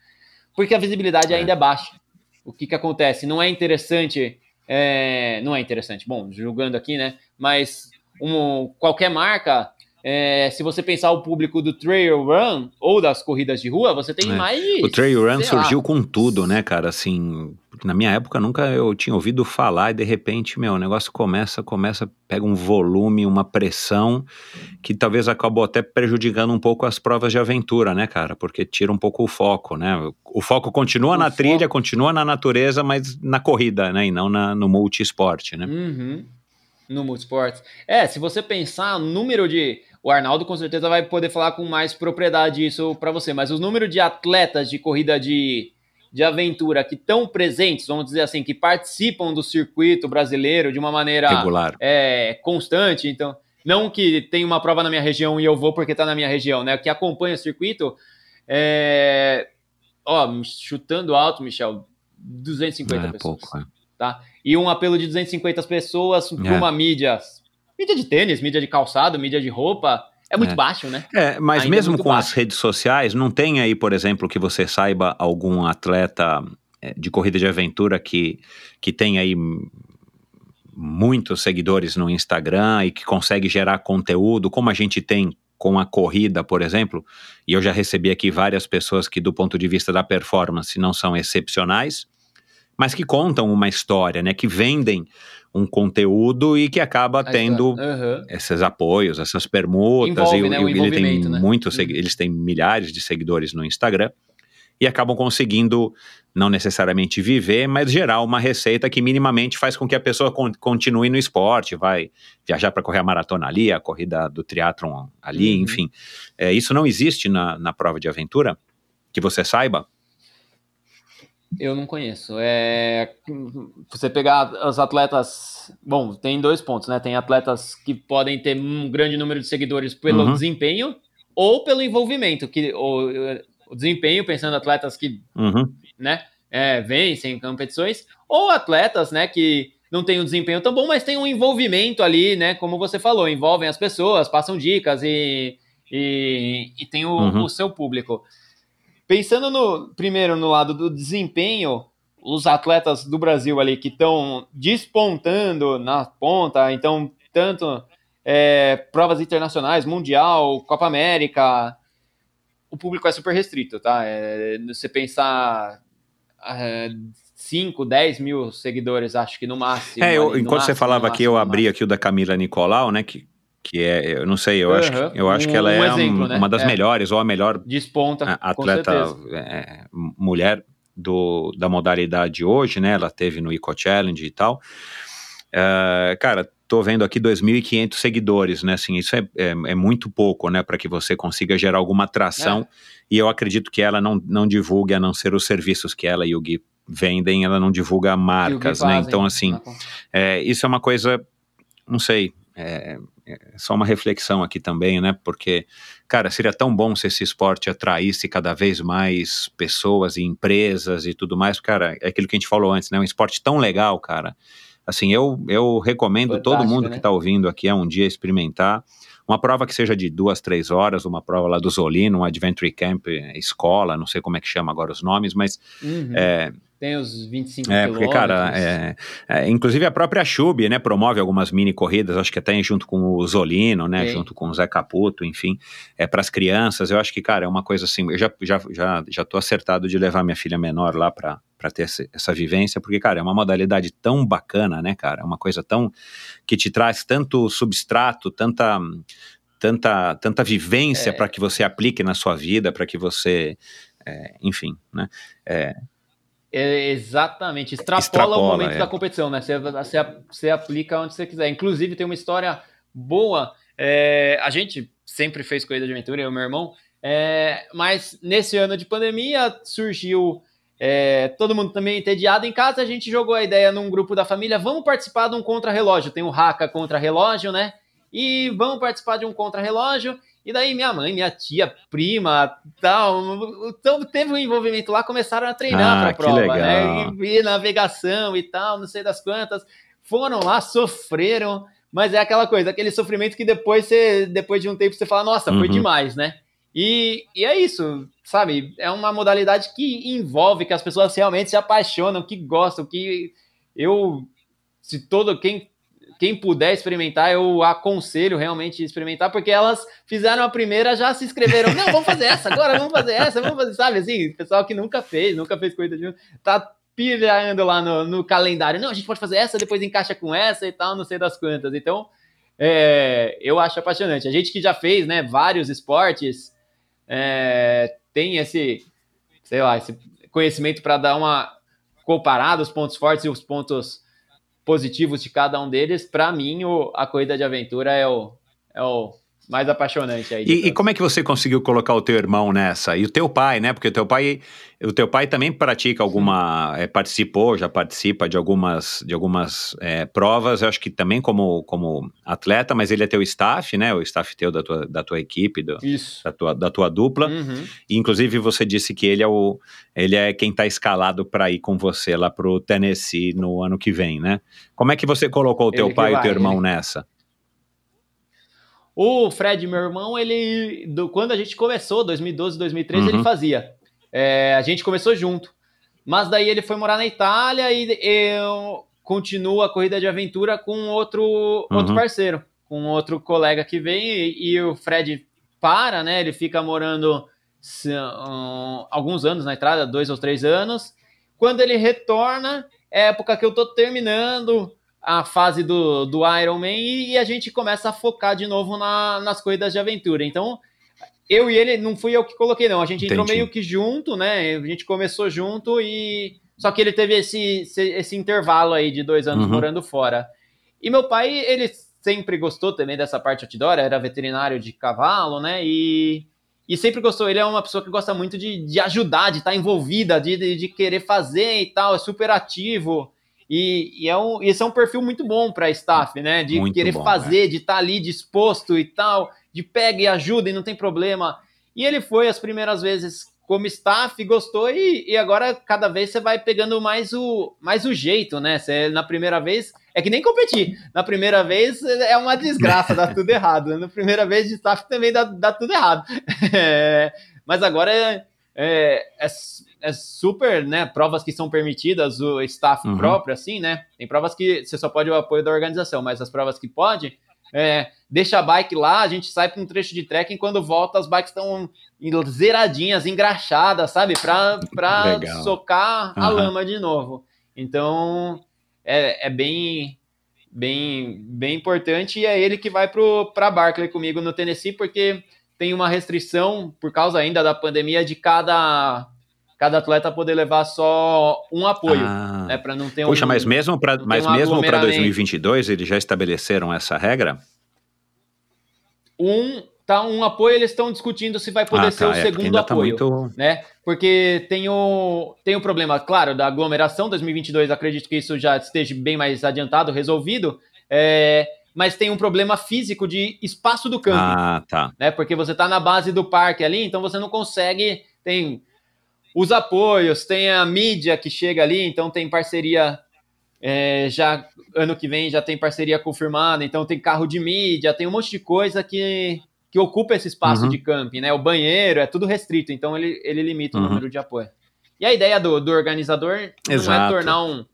Porque a visibilidade É. ainda é baixa. O que, que acontece? Não é interessante. é, não é interessante, bom, julgando aqui, né? Mas um- qualquer marca, é, se você pensar o público do trail run ou das corridas de rua, você tem É. mais. O trail run sei lá, surgiu com tudo, né, cara? Assim, na minha época nunca eu tinha ouvido falar e de repente, meu, o negócio começa, começa, pega um volume, uma pressão que talvez acabou até prejudicando um pouco as provas de aventura, né, cara? Porque tira um pouco o foco, né? O foco continua O na foco- trilha, continua na natureza, mas na corrida, né? E não na, no multiesporte, né? Uhum. No multisports. É, se você pensar o número de. O Arnaldo com certeza vai poder falar com mais propriedade isso para você, mas o número de atletas de corrida de, de aventura que estão presentes, vamos dizer assim, que participam do circuito brasileiro de uma maneira Regular. é, constante, então. Não que tem uma prova na minha região e eu vou porque tá na minha região, né? Que acompanha o circuito. É, ó, chutando alto, Michel, 250 é pessoas pouco, é. tá? E um apelo de 250 pessoas para É. uma mídia, mídia de tênis, mídia de calçado, mídia de roupa, é muito É. baixo, né? É, mas Ainda é mesmo muito com as baixo. redes sociais, não tem aí, por exemplo, que você saiba algum atleta eh, de corrida de aventura que, que tem aí muitos seguidores no Instagram e que consegue gerar conteúdo, como a gente tem com a corrida, por exemplo, e eu já recebi aqui várias pessoas que, do ponto de vista da performance, não são excepcionais, mas que contam uma história, né? Que vendem um conteúdo e que acaba tendo. Aham. esses apoios, essas permutas, Envolve, e, né, e o Guilherme tem né? muitos, Hum. segui- eles têm milhares de seguidores no Instagram e acabam conseguindo não necessariamente viver, mas gerar uma receita que minimamente faz com que a pessoa con- continue no esporte, vai viajar para correr a maratona ali, a corrida do triatlon ali, Uhum. enfim. É, isso não existe na, na prova de aventura, que você saiba? Eu não conheço. É, você pegar os atletas. Bom, tem dois pontos, né? Tem atletas que podem ter um grande número de seguidores pelo Uhum. desempenho ou pelo envolvimento. Que, o, o desempenho, pensando atletas que Uhum. né, é, vencem competições, ou atletas, né, que não têm um desempenho tão bom, mas tem um envolvimento ali, né, como você falou, envolvem as pessoas, passam dicas e, e, e tem o, Uhum. o seu público. Pensando no primeiro no lado do desempenho, os atletas do Brasil ali que estão despontando na ponta, então tanto é, provas internacionais, mundial, Copa América, o público é super restrito, tá? É, você pensar 5, 10 mil seguidores, acho que no máximo. É, eu- no enquanto você máximo, falava no aqui, eu máximo, abri máximo. aqui o da Camila Nicolau, né? Que, que é, eu não sei, eu acho, Aham, que, eu acho que um- ela um é exemplo, um- né? uma das É. melhores, ou a melhor Desponta, atleta é, mulher do, da modalidade hoje, né? Ela teve no Eco Challenge e tal. Uh, cara, tô vendo aqui 2.500 seguidores, né? Assim, isso é, é, é muito pouco, né? Para que você consiga gerar alguma atração. É. E eu acredito que ela não, não divulgue, a não ser os serviços que ela e o Gui vendem, ela não divulga marcas, né? Então, assim, é, isso é uma coisa, não sei, é, é, só uma reflexão aqui também, né? Porque, cara, seria tão bom se esse esporte atraísse cada vez mais pessoas e empresas e tudo mais. Cara, é aquilo que a gente falou antes, né? Um esporte tão legal, cara. Assim, eu, eu recomendo Fantástico, todo mundo né? que está ouvindo aqui a um dia experimentar. Uma prova que seja de duas, três horas, uma prova lá do Zolino, um Adventure Camp, escola, não sei como é que chama agora os nomes, mas uhum. é, tem os 25 É, porque, cara, é, é, inclusive a própria Chub, né, promove algumas mini corridas, acho que até junto com o Zolino, né, Sim. junto com o Zé Caputo, enfim, é para as crianças. Eu acho que, cara, é uma coisa assim, eu já, já, já, já tô acertado de levar minha filha menor lá para para ter essa, essa, vivência, porque, cara, é uma modalidade tão bacana, né, cara? É uma coisa tão que te traz tanto substrato, tanta tanta tanta vivência é. para que você aplique na sua vida, para que você, é, enfim, né? É, é, exatamente, extrapola, extrapola, o momento é. da competição, né? Você, você, você, aplica onde você quiser. Inclusive, tem uma história boa. É, a gente sempre fez corrida de aventura, eu e meu irmão, é, mas nesse ano de pandemia surgiu é, todo mundo também entediado em casa. A gente jogou a ideia num grupo da família: vamos participar de um contra-relógio. Tem o Haka contra-relógio, né? E vamos participar de um contra-relógio. E daí minha mãe, minha tia, prima, tal, então teve um envolvimento lá, começaram a treinar ah, para a prova, né? E, e, navegação e tal, não sei das quantas. Foram lá, sofreram, mas é aquela coisa, aquele sofrimento que depois você, depois de um tempo você fala, nossa, foi uhum. demais, né? E, e é isso, sabe? É uma modalidade que envolve, que as pessoas realmente se apaixonam, que gostam, que eu se todo quem quem puder experimentar, eu aconselho realmente experimentar, porque elas fizeram a primeira, já se inscreveram. Não, vamos fazer essa agora, vamos fazer essa, vamos fazer, sabe? Assim, pessoal que nunca fez, nunca fez coisa de. tá pirando lá no, no calendário. Não, a gente pode fazer essa, depois encaixa com essa e tal, não sei das quantas. Então, é, eu acho apaixonante. A gente que já fez, né, vários esportes, é, tem esse, sei lá, esse conhecimento para dar uma comparada os pontos fortes e os pontos positivos de cada um deles, para mim o, a corrida de aventura é o, é o mais apaixonante aí. E, e, como é que você conseguiu colocar o teu irmão nessa? E o teu pai, né? Porque o teu pai, o teu pai também pratica alguma, é, participou, já participa de algumas, de algumas é, provas. Eu acho que também como, como atleta, mas ele é teu staff, né? O staff teu da tua, da tua equipe, do. Da, tua, da tua dupla. Uhum. E, inclusive você disse que ele é o, ele é quem está escalado para ir com você lá pro Tennessee no ano que vem, né? Como é que você colocou o teu ele pai e o teu irmão ele... nessa? O Fred, meu irmão, ele, do, quando a gente começou, 2012, 2013, uhum. ele fazia. É, a gente começou junto. Mas daí ele foi morar na Itália e eu continuo a corrida de aventura com outro, uhum. outro parceiro, com outro colega que vem e, e, o Fred para, né? Ele fica morando um, alguns anos na estrada, dois ou três anos. Quando ele retorna, é época que eu tô terminando a fase do, do Iron Man e, e a gente começa a focar de novo na, nas corridas de aventura. Então, eu e ele, não fui eu que coloquei, não. A gente Entendi. entrou meio que junto, né? A gente começou junto e. Só que ele teve esse, esse, esse intervalo aí de dois anos uhum. morando fora. E meu pai, ele sempre gostou também dessa parte outdoor, era veterinário de cavalo, né? E, e sempre gostou. Ele é uma pessoa que gosta muito de, de ajudar, de estar envolvida, de, de, de querer fazer e tal, é super ativo. E, e é um, esse é um perfil muito bom para staff, né? De muito querer bom, fazer, né? de estar tá ali disposto e tal, de pega e ajuda e não tem problema. E ele foi as primeiras vezes como staff, gostou e, e agora cada vez você vai pegando mais o, mais o jeito, né? Você, na primeira vez é que nem competir. Na primeira vez é uma desgraça, dá tudo errado. Na primeira vez de staff também dá, dá tudo errado. É, mas agora é, é, é é super, né? Provas que são permitidas, o staff uhum. próprio, assim, né? Tem provas que você só pode o apoio da organização, mas as provas que pode, é, deixa a bike lá, a gente sai para um trecho de trekking, quando volta as bikes estão zeradinhas, engraxadas, sabe? Para socar uhum. a lama de novo. Então, é, é bem bem bem importante e é ele que vai para Barclay comigo no Tennessee, porque tem uma restrição, por causa ainda da pandemia, de cada cada atleta poder levar só um apoio, Ah. né? Para não ter um. Puxa, mas mesmo para mas um mesmo para aglomeramento. 2022 eles já estabeleceram essa regra? um tá um apoio, eles estão discutindo se vai poder ah, ser o tá, é, porque segundo tá apoio. muito né? Porque tem o, tem o problema, claro, da aglomeração 2022, acredito que isso já esteja bem mais adiantado, resolvido, é, mas tem um problema físico de espaço do campo, Ah, tá. né? Porque você tá na base do parque ali, então você não consegue, tem os apoios, tem a mídia que chega ali, então tem parceria é, já ano que vem já tem parceria confirmada, então tem carro de mídia, tem um monte de coisa que, que ocupa esse espaço Uhum. de camping, né? O banheiro é tudo restrito, então ele, ele limita o Uhum. número de apoio. E a ideia do, do organizador não é Exato. tornar um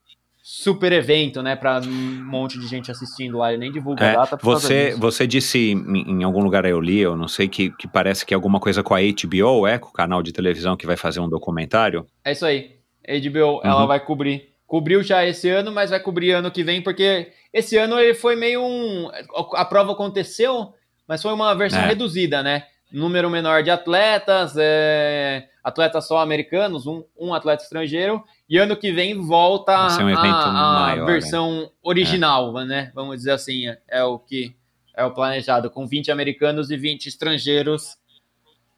super evento, né, para um monte de gente assistindo lá, ele nem divulga É, a data você, você disse em, em algum lugar eu li, eu não sei, que, que parece que é alguma coisa com a HBO, é? Com o canal de televisão que vai fazer um documentário? É isso aí. A HBO, ela Uhum. vai cobrir. Cobriu já esse ano, mas vai cobrir ano que vem, porque esse ano ele foi meio um. A prova aconteceu, mas foi uma versão É. reduzida, né? Número menor de atletas, é, atletas só americanos, um, um atleta estrangeiro, e ano que vem volta um a, a maior, versão original, né? Vamos dizer assim, é, é o que é o planejado, com 20 americanos e 20 estrangeiros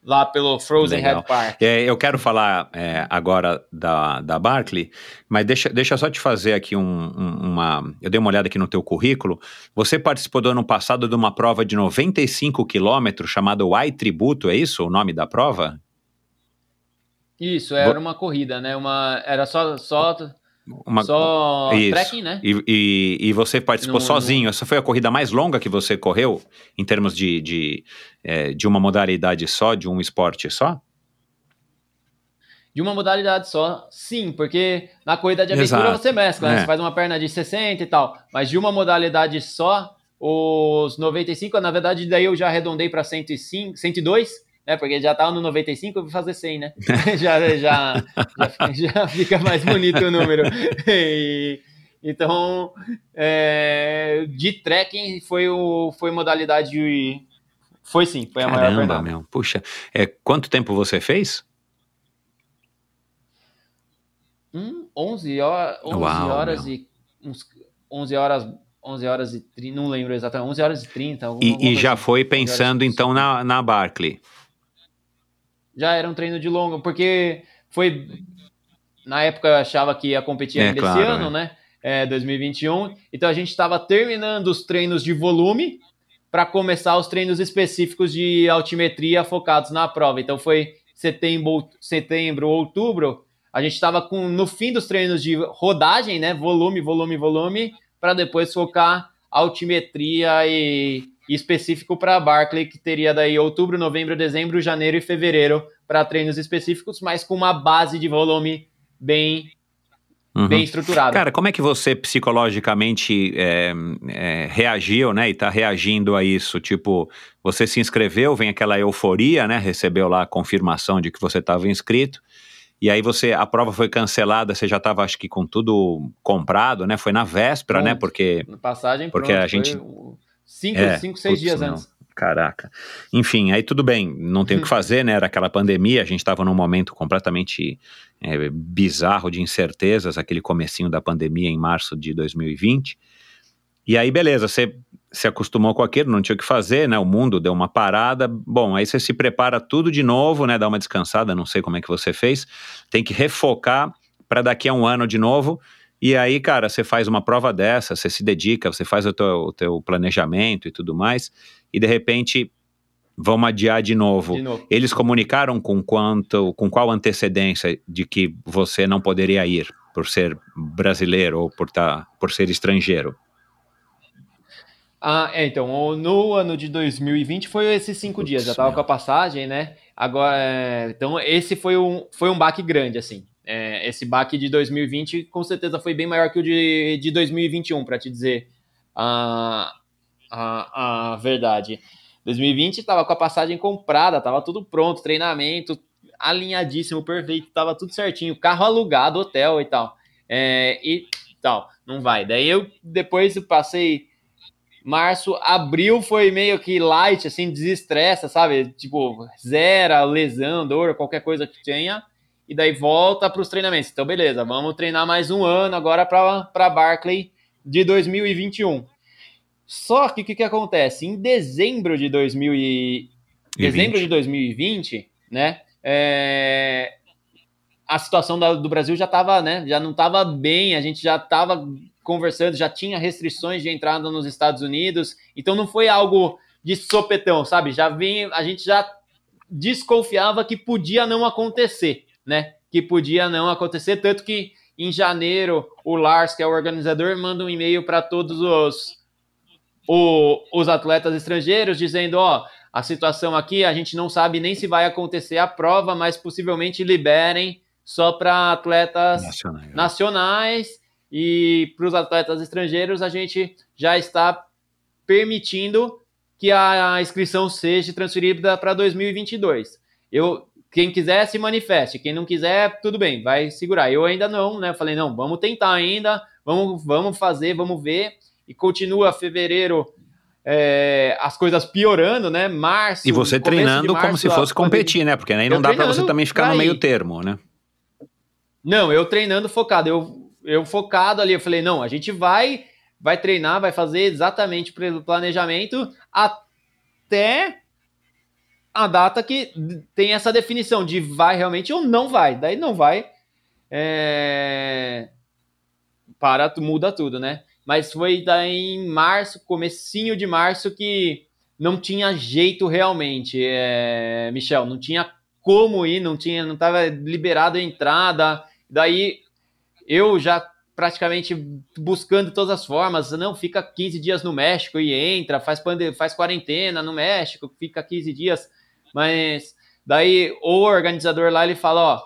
lá pelo Frozen Legal. Head Park. É, eu quero falar é, agora da, da Barclay, mas deixa, deixa só te fazer aqui um- um- uma. Eu dei uma olhada aqui no teu currículo. Você participou do ano passado de uma prova de 95 quilômetros chamada Y Tributo, é isso o nome da prova? Isso, era uma corrida, né? Uma, era só, só, Uma, só Isso. trekking, né? E, e, e você participou Não- sozinho. Essa foi a corrida mais longa que você correu, em termos de, de, é, de uma modalidade só, de um esporte só? De uma modalidade só, sim, porque na corrida de aventura Exato. você mescla, né? É. Você faz uma perna de 60 e tal, mas de uma modalidade só, os 95, na verdade, daí eu já arredondei para 105, 102, né? Porque já tava no 95, eu vou fazer 100, né? já, já, já, já fica mais bonito o número. E- então, é, de trekking foi, o, foi modalidade. Foi sim, foi a maior Caramba, pernada. meu. Puxa, é, quanto tempo você fez? Hum, 11 horas, 11 Uau, horas meu. e uns 11 horas, 11 horas e 30, não lembro exatamente, 11 horas e 30. alguma- E, alguma e já assim. foi 11 horas pensando 30. então na, na Barclay. Já era um treino de longa, porque foi na época eu achava que ia competir É, ainda claro, esse ano, é. né? É, 2021. Então a gente estava terminando os treinos de volume para começar os treinos específicos de altimetria focados na prova. Então foi setembro, setembro, outubro. A gente estava no fim dos treinos de rodagem, né? Volume, volume, volume, para depois focar altimetria e específico para Barclay, que teria daí outubro, novembro, dezembro, janeiro e fevereiro para treinos específicos, mas com uma base de volume bem, Uhum. bem estruturada. Cara, como é que você psicologicamente é, é, reagiu, né? E tá reagindo a isso? Tipo, você se inscreveu, vem aquela euforia, né? Recebeu lá a confirmação de que você estava inscrito. E aí você, a prova foi cancelada, você já estava, acho que, com tudo comprado, né? Foi na véspera, né? Pronto. Porque. Passagem Porque pronto, a gente- foi cinco, É, cinco seis putz, dias não. antes. Caraca. Enfim, aí tudo bem, não tem o que fazer, né? Era aquela pandemia, a gente estava num momento completamente é, bizarro de incertezas, aquele comecinho da pandemia em março de 2020. E aí, beleza, você se acostumou com aquilo, não tinha o que fazer, né? O mundo deu uma parada. Bom, aí você se prepara tudo de novo, né? Dá uma descansada, não sei como é que você fez. Tem que refocar para daqui a um ano de novo. E aí, cara, você faz uma prova dessa, você se dedica, você faz o teu, o teu planejamento e tudo mais, e de repente vamos adiar de novo. De novo. Eles comunicaram com quanto, com qual antecedência de que você não poderia ir por ser brasileiro ou por, tá, por ser estrangeiro? Ah, é, então, no ano de 2020 foi esses cinco dias, já tava meu. com a passagem, né? Agora, é, então esse foi um, foi um baque grande, assim. É, esse baque de 2020 com certeza foi bem maior que o de, de 2021, para te dizer a, a, a verdade. 2020 tava com a passagem comprada, tava tudo pronto, treinamento alinhadíssimo, perfeito, tava tudo certinho, carro alugado, hotel e tal. É, e tal, não vai. Daí eu depois eu passei março, abril foi meio que light, assim, desestressa, sabe? Tipo, zera, lesão, dor, qualquer coisa que tenha. E daí volta para os treinamentos. Então, beleza, vamos treinar mais um ano agora para Barclay de 2021. Só que o que, que acontece? Em dezembro de 2000 e... dezembro de 2020, né? É... A situação da, do Brasil já estava, né? Já não estava bem, a gente já estava conversando, já tinha restrições de entrada nos Estados Unidos, então não foi algo de sopetão, sabe? Já vem, a gente já desconfiava que podia não acontecer, né? Que podia não acontecer, tanto que em janeiro o Lars, que é o organizador, manda um e-mail para todos os, o, os atletas estrangeiros dizendo, ó, a situação aqui, a gente não sabe nem se vai acontecer a prova, mas possivelmente liberem só para atletas nacionais, nacionais e para os atletas estrangeiros a gente já está permitindo que a inscrição seja transferida para 2022. Eu, quem quiser se manifeste, quem não quiser, tudo bem, vai segurar. Eu ainda não, né? Falei, não, vamos tentar ainda, vamos, vamos fazer, vamos ver. E continua fevereiro é, as coisas piorando, né? Março. E você treinando março, como se fosse competir, né? Porque aí não dá para você também ficar no meio termo, né? Não, eu treinando focado. Eu, eu focado ali, eu falei, não, a gente vai vai treinar, vai fazer exatamente pelo planejamento até a data que tem essa definição de vai realmente ou não vai. Daí não vai. É... Para, muda tudo, né? Mas foi daí em março, comecinho de março, que não tinha jeito realmente, é... Michel, não tinha como ir, não tinha, não estava liberado a entrada. Daí eu já praticamente buscando todas as formas, não, fica 15 dias no México e entra, faz, faz quarentena no México, fica 15 dias, mas daí o organizador lá, ele fala, ó,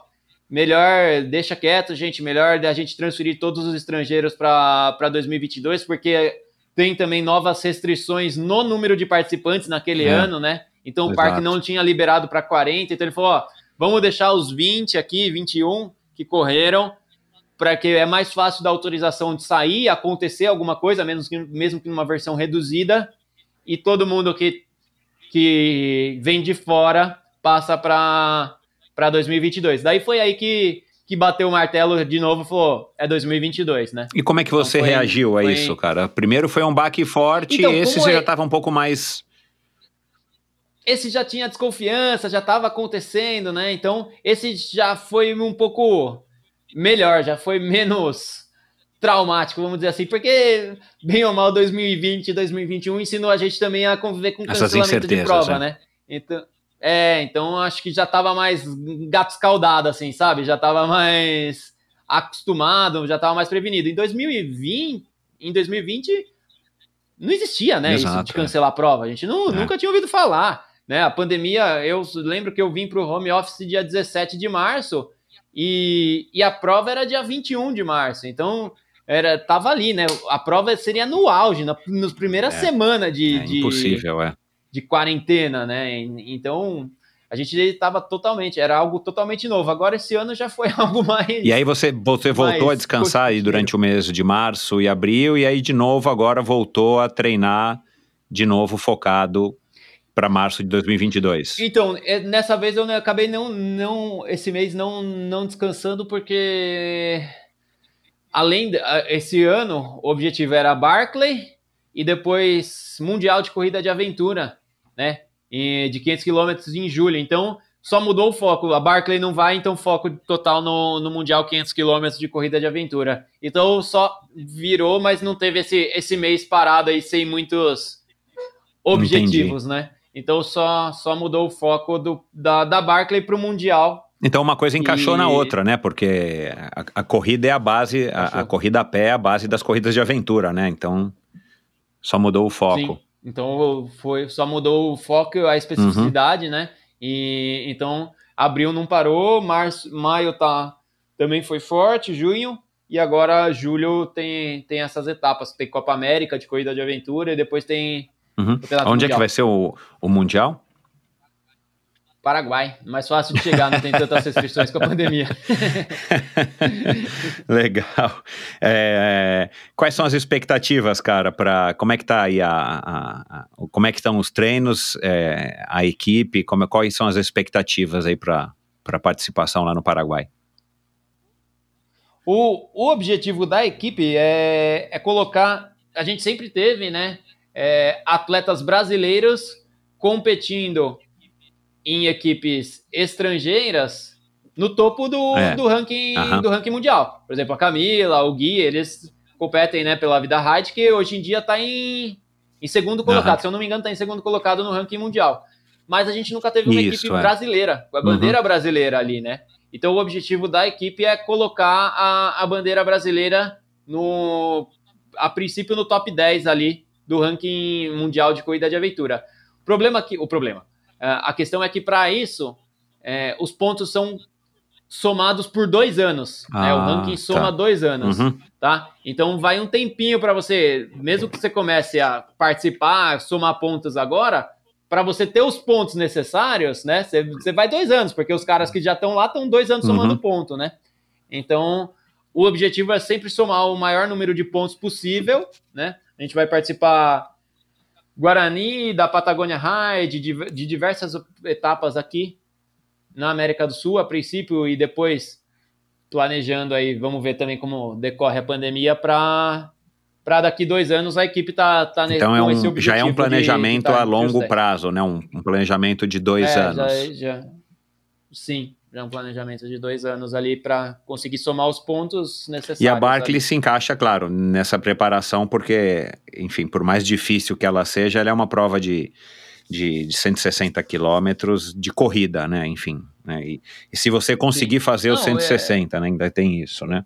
melhor deixa quieto, gente, melhor a gente transferir todos os estrangeiros para 2022, porque tem também novas restrições no número de participantes naquele é. ano, né? Então o Exato. parque não tinha liberado para 40, então ele falou, ó, vamos deixar os 20 aqui, 21 que correram, para que é mais fácil da autorização de sair, acontecer alguma coisa, mesmo que, mesmo que numa versão reduzida, e todo mundo que, que vem de fora passa para 2022. Daí foi aí que, que bateu o martelo de novo e falou, é 2022, né? E como é que então você então foi, reagiu a foi... isso, cara? Primeiro foi um baque forte, então, esse você é... já estava um pouco mais... Esse já tinha desconfiança, já estava acontecendo, né? Então, esse já foi um pouco melhor, já foi menos traumático, vamos dizer assim, porque bem ou mal 2020 e 2021 ensinou a gente também a conviver com cancelamento de prova, é. né? Então, é, então acho que já tava mais gato escaldado, assim, sabe? Já tava mais acostumado, já tava mais prevenido. Em 2020, em 2020 não existia, né, Exato, isso de cancelar é. a prova. A gente não, é. nunca tinha ouvido falar, né? A pandemia, eu lembro que eu vim para o home office dia 17 de março, e, e a prova era dia 21 de março, então era tava ali, né? A prova seria no auge, na, nas primeiras é, semanas de, é de, impossível, é. de quarentena, né? Então a gente estava totalmente, era algo totalmente novo. Agora esse ano já foi algo mais. E aí você, você voltou a descansar aí durante o mês de março e abril, e aí de novo agora voltou a treinar de novo focado para março de 2022? Então, é, nessa vez eu acabei não, não esse mês não, não descansando porque além de, esse ano o objetivo era Barclay e depois Mundial de Corrida de Aventura, né? de 500 km em julho. Então, só mudou o foco. A Barclay não vai, então foco total no, no Mundial 500 km de corrida de aventura. Então só virou, mas não teve esse, esse mês parado aí sem muitos objetivos, Entendi. né? Então só, só mudou o foco do, da, da Barclay para o Mundial. Então uma coisa encaixou e... na outra, né? Porque a, a corrida é a base, a, a, corrida a pé é a base das corridas de aventura, né? Então só mudou o foco. Sim. Então foi, só mudou o foco, a especificidade, uhum. né? E então abril não parou, março, maio tá também foi forte, junho e agora julho tem, tem essas etapas, tem Copa América de corrida de aventura e depois tem Uhum. Onde mundial. é que vai ser o, o Mundial? Paraguai, mais fácil de chegar, não tem tantas restrições com a pandemia. Legal. É, quais são as expectativas, cara, para como é que tá aí a, a, a, como é que estão os treinos, é, a equipe, como, quais são as expectativas aí para para participação lá no Paraguai? O, o objetivo da equipe é, é colocar. A gente sempre teve, né? É, atletas brasileiros competindo em equipes estrangeiras no topo do, É. do, ranking, Aham. do ranking mundial. Por exemplo, a Camila, o Gui, eles competem né, pela Vida Ride, que hoje em dia está em, em segundo colocado. Aham. Se eu não me engano, está em segundo colocado no ranking mundial. Mas a gente nunca teve uma Isso, equipe é. brasileira, com a bandeira brasileira ali, né? Então o objetivo da equipe é colocar a, a bandeira brasileira no a princípio no top 10 ali do ranking mundial de corrida de aventura. O problema que o problema, a questão é que para isso eh, os pontos são somados por dois anos. né? O Ah, ranking soma tá. dois anos, Uhum. tá? Então vai um tempinho para você, mesmo que você comece a participar, somar pontos agora, para você ter os pontos necessários, né? Você, você vai dois anos, porque os caras que já estão lá estão dois anos somando Uhum. ponto, né? Então o objetivo é sempre somar o maior número de pontos possível, né? A gente vai participar Guarani, da Patagônia Ride, de, de diversas etapas aqui na América do Sul, a princípio, e depois planejando aí, vamos ver também como decorre a pandemia para para daqui dois anos a equipe tá, tá ne- Então é um, já é um de- planejamento de tá a longo 10. prazo, né? Um, um planejamento de dois É, anos. Já, já- sim, já é um planejamento de dois anos ali para conseguir somar os pontos necessários. E a Barclay ali. se encaixa, claro, nessa preparação, porque, enfim, por mais difícil que ela seja, ela é uma prova de, de, de 160 quilômetros de corrida, né? Enfim. Né? E, e se você conseguir fazer os Não, é- 160, né? Ainda tem isso, né?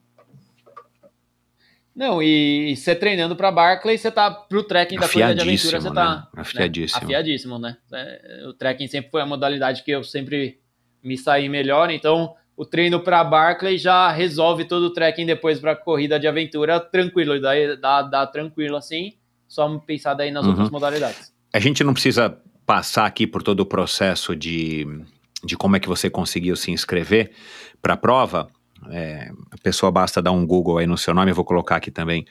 Não, e você treinando para Barclay, você tá pro trekking da corrida de aventura, você Afiadíssimo, tá né? Afiadíssimo. afiadíssimo, né? É, O trekking sempre foi a modalidade que eu sempre me saí melhor, então o treino para Barclay já resolve todo o trekking depois para corrida de aventura tranquilo, daí dá, dá tranquilo assim, só pensar daí nas Uhum. outras modalidades. A gente não precisa passar aqui por todo o processo de, de como é que você conseguiu se inscrever para a prova. É, a pessoa basta dar um Google aí no seu nome, eu vou colocar aqui também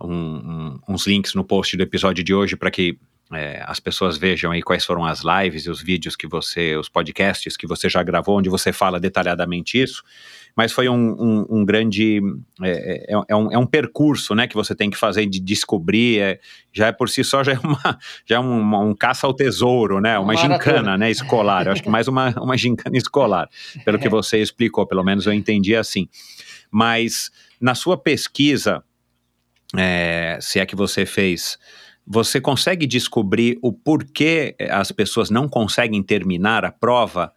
um- um- uns links no post do episódio de hoje para que é, as pessoas vejam aí quais foram as lives e os vídeos que você, os podcasts que você já gravou, onde você fala detalhadamente isso. Mas foi um, um- um grande. É, é- é um, é um percurso né, que você tem que fazer de descobrir. é, já é por si só, já é, uma, já é um, um caça ao tesouro, né? Uma Maratona. gincana né, escolar. Eu acho que mais uma, uma gincana escolar, pelo que você explicou, pelo menos eu entendi assim. Mas na sua pesquisa, é, se é que você fez, você consegue descobrir o porquê as pessoas não conseguem terminar a prova?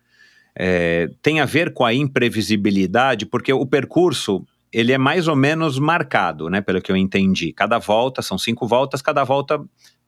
É, tem a ver com a imprevisibilidade, porque o percurso ele é mais ou menos marcado, né? Pelo que eu entendi. Cada volta, são cinco voltas, cada volta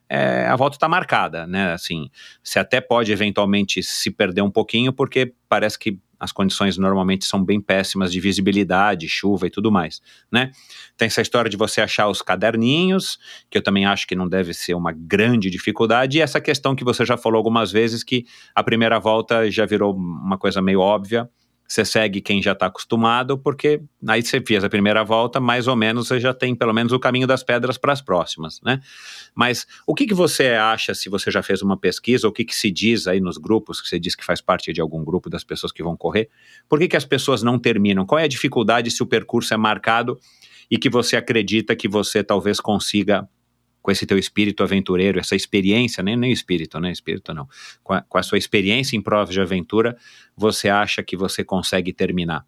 é, a volta está marcada, né? Assim, você até pode eventualmente se perder um pouquinho, porque parece que as condições normalmente são bem péssimas de visibilidade, chuva e tudo mais, né? Tem essa história de você achar os caderninhos, que eu também acho que não deve ser uma grande dificuldade, e essa questão que você já falou algumas vezes, que a primeira volta já virou uma coisa meio óbvia, você segue quem já está acostumado, porque aí você fez a primeira volta, mais ou menos você já tem pelo menos o caminho das pedras para as próximas, né? Mas o que, que você acha, se você já fez uma pesquisa, o que, que se diz aí nos grupos, que você diz que faz parte de algum grupo das pessoas que vão correr, por que, que as pessoas não terminam? Qual é a dificuldade se o percurso é marcado e que você acredita que você talvez consiga com esse teu espírito aventureiro, essa experiência, nem, nem espírito, né? Espírito não. Com a, com a sua experiência em provas de aventura, você acha que você consegue terminar?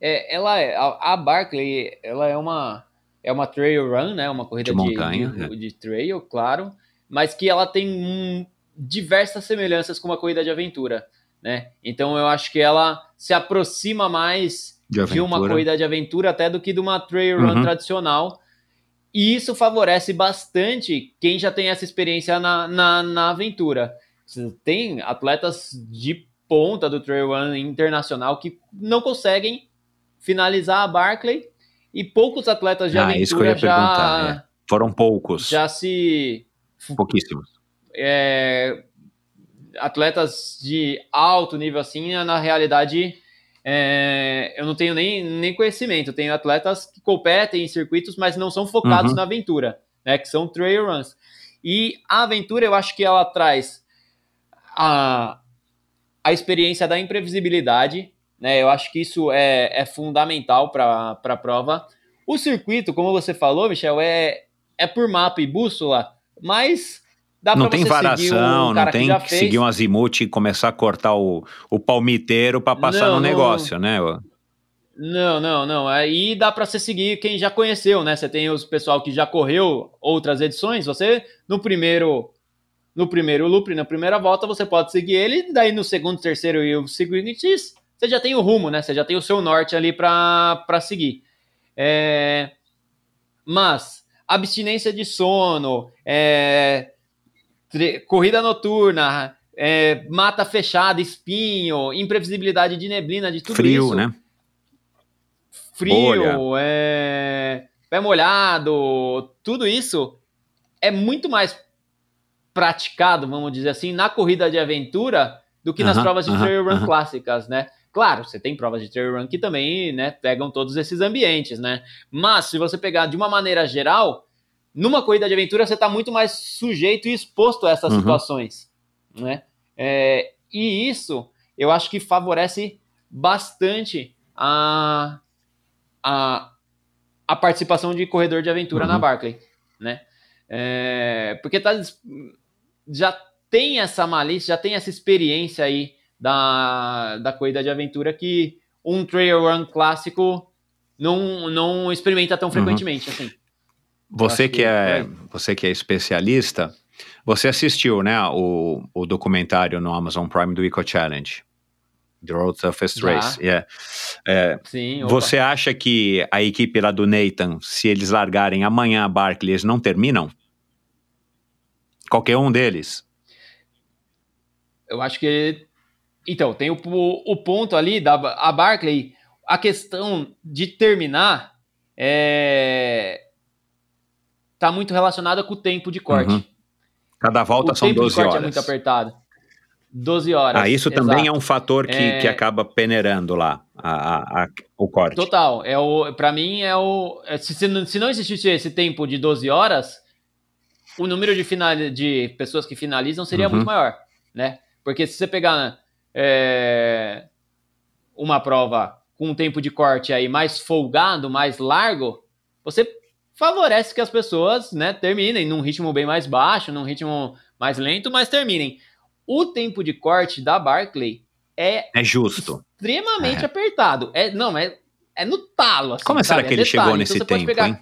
É, ela é, a, a Barclay, ela é uma é uma trail run, né? Uma corrida De de, montanha, de, é. de trail, claro, mas que ela tem hum, diversas semelhanças com uma corrida de aventura, né? Então eu acho que ela se aproxima mais De de uma corrida de aventura até do que de uma trail run Uhum. tradicional. E isso favorece bastante quem já tem essa experiência na, na, na aventura. Tem atletas de ponta do trail run internacional que não conseguem finalizar a Barclay e poucos atletas de Ah, isso que eu aventura ia já, perguntar, Foram poucos, já se pouquíssimos. é, atletas de alto nível assim, na realidade, é, eu não tenho nem, nem conhecimento. Eu tenho atletas que competem em circuitos, mas não são focados Uhum. na aventura, né? Que são trail runs. E a aventura, eu acho que ela traz a, a experiência da imprevisibilidade, né? Eu acho que isso é, é fundamental para a prova. O circuito, como você falou, Michel, é, é por mapa e bússola, mas dá não tem varação, um não tem que fez. seguir um azimuth e começar a cortar o, o palmiteiro para passar Não, no não. negócio, né? Não, não, não. Aí dá pra você seguir quem já conheceu, né? Você tem os pessoal que já correu outras edições. Você no primeiro no primeiro loop, na primeira volta, você pode seguir ele. Daí no segundo, terceiro e o seguintes, você já tem o rumo, né? Você já tem o seu norte ali pra pra seguir. É, Mas abstinência de sono, é, corrida noturna, é, mata fechada, espinho, imprevisibilidade de neblina, de tudo Frio, isso né? frio, é, pé molhado, tudo isso é muito mais praticado, vamos dizer assim, na corrida de aventura do que nas Aham, provas de aham, trail run aham. clássicas, né? Claro, você tem provas de trail run que também, né, pegam todos esses ambientes, né? Mas se você pegar de uma maneira geral, numa corrida de aventura você está muito mais sujeito e exposto a essas Uhum. situações, né? É, e isso eu acho que favorece bastante a, a, a participação de corredor de aventura Uhum. na Barclay, né? É, porque tá, já tem essa malícia, já tem essa experiência aí da, da corrida de aventura que um trail run clássico não, não experimenta tão frequentemente assim. Você que é, você que é especialista, você assistiu, né, o, o documentário no Amazon Prime do Eco Challenge, The Road Toughest. Race. Yeah. É, Sim, você acha que a equipe lá do Nathan, se eles largarem amanhã a Barkley, eles não terminam? Qualquer um deles? Eu acho que. Então, tem o, o, ponto ali da a Barclay, a questão de terminar é. Tá muito relacionada com o tempo de corte. Uhum. Cada volta o são tempo 12 de corte horas. é muito apertado. 12 horas. Ah, isso também é exato. um fator que, É. que acaba peneirando lá a, a- a- o corte. Total. É o, pra mim, é o. é, Se, se não- se não existisse esse tempo de 12 horas, o número de, final, de pessoas que finalizam seria Uhum. muito maior, né? Porque se você pegar é, uma prova com um tempo de corte aí mais folgado, mais largo, você favorece que as pessoas né, terminem num ritmo bem mais baixo, num ritmo mais lento, mas terminem. O tempo de corte da Barclay é É justo. extremamente É. apertado. É, não, é, é no talo. Assim, Como sabe? será que é ele detalhe. chegou Então nesse pode tempo, pegar- hein?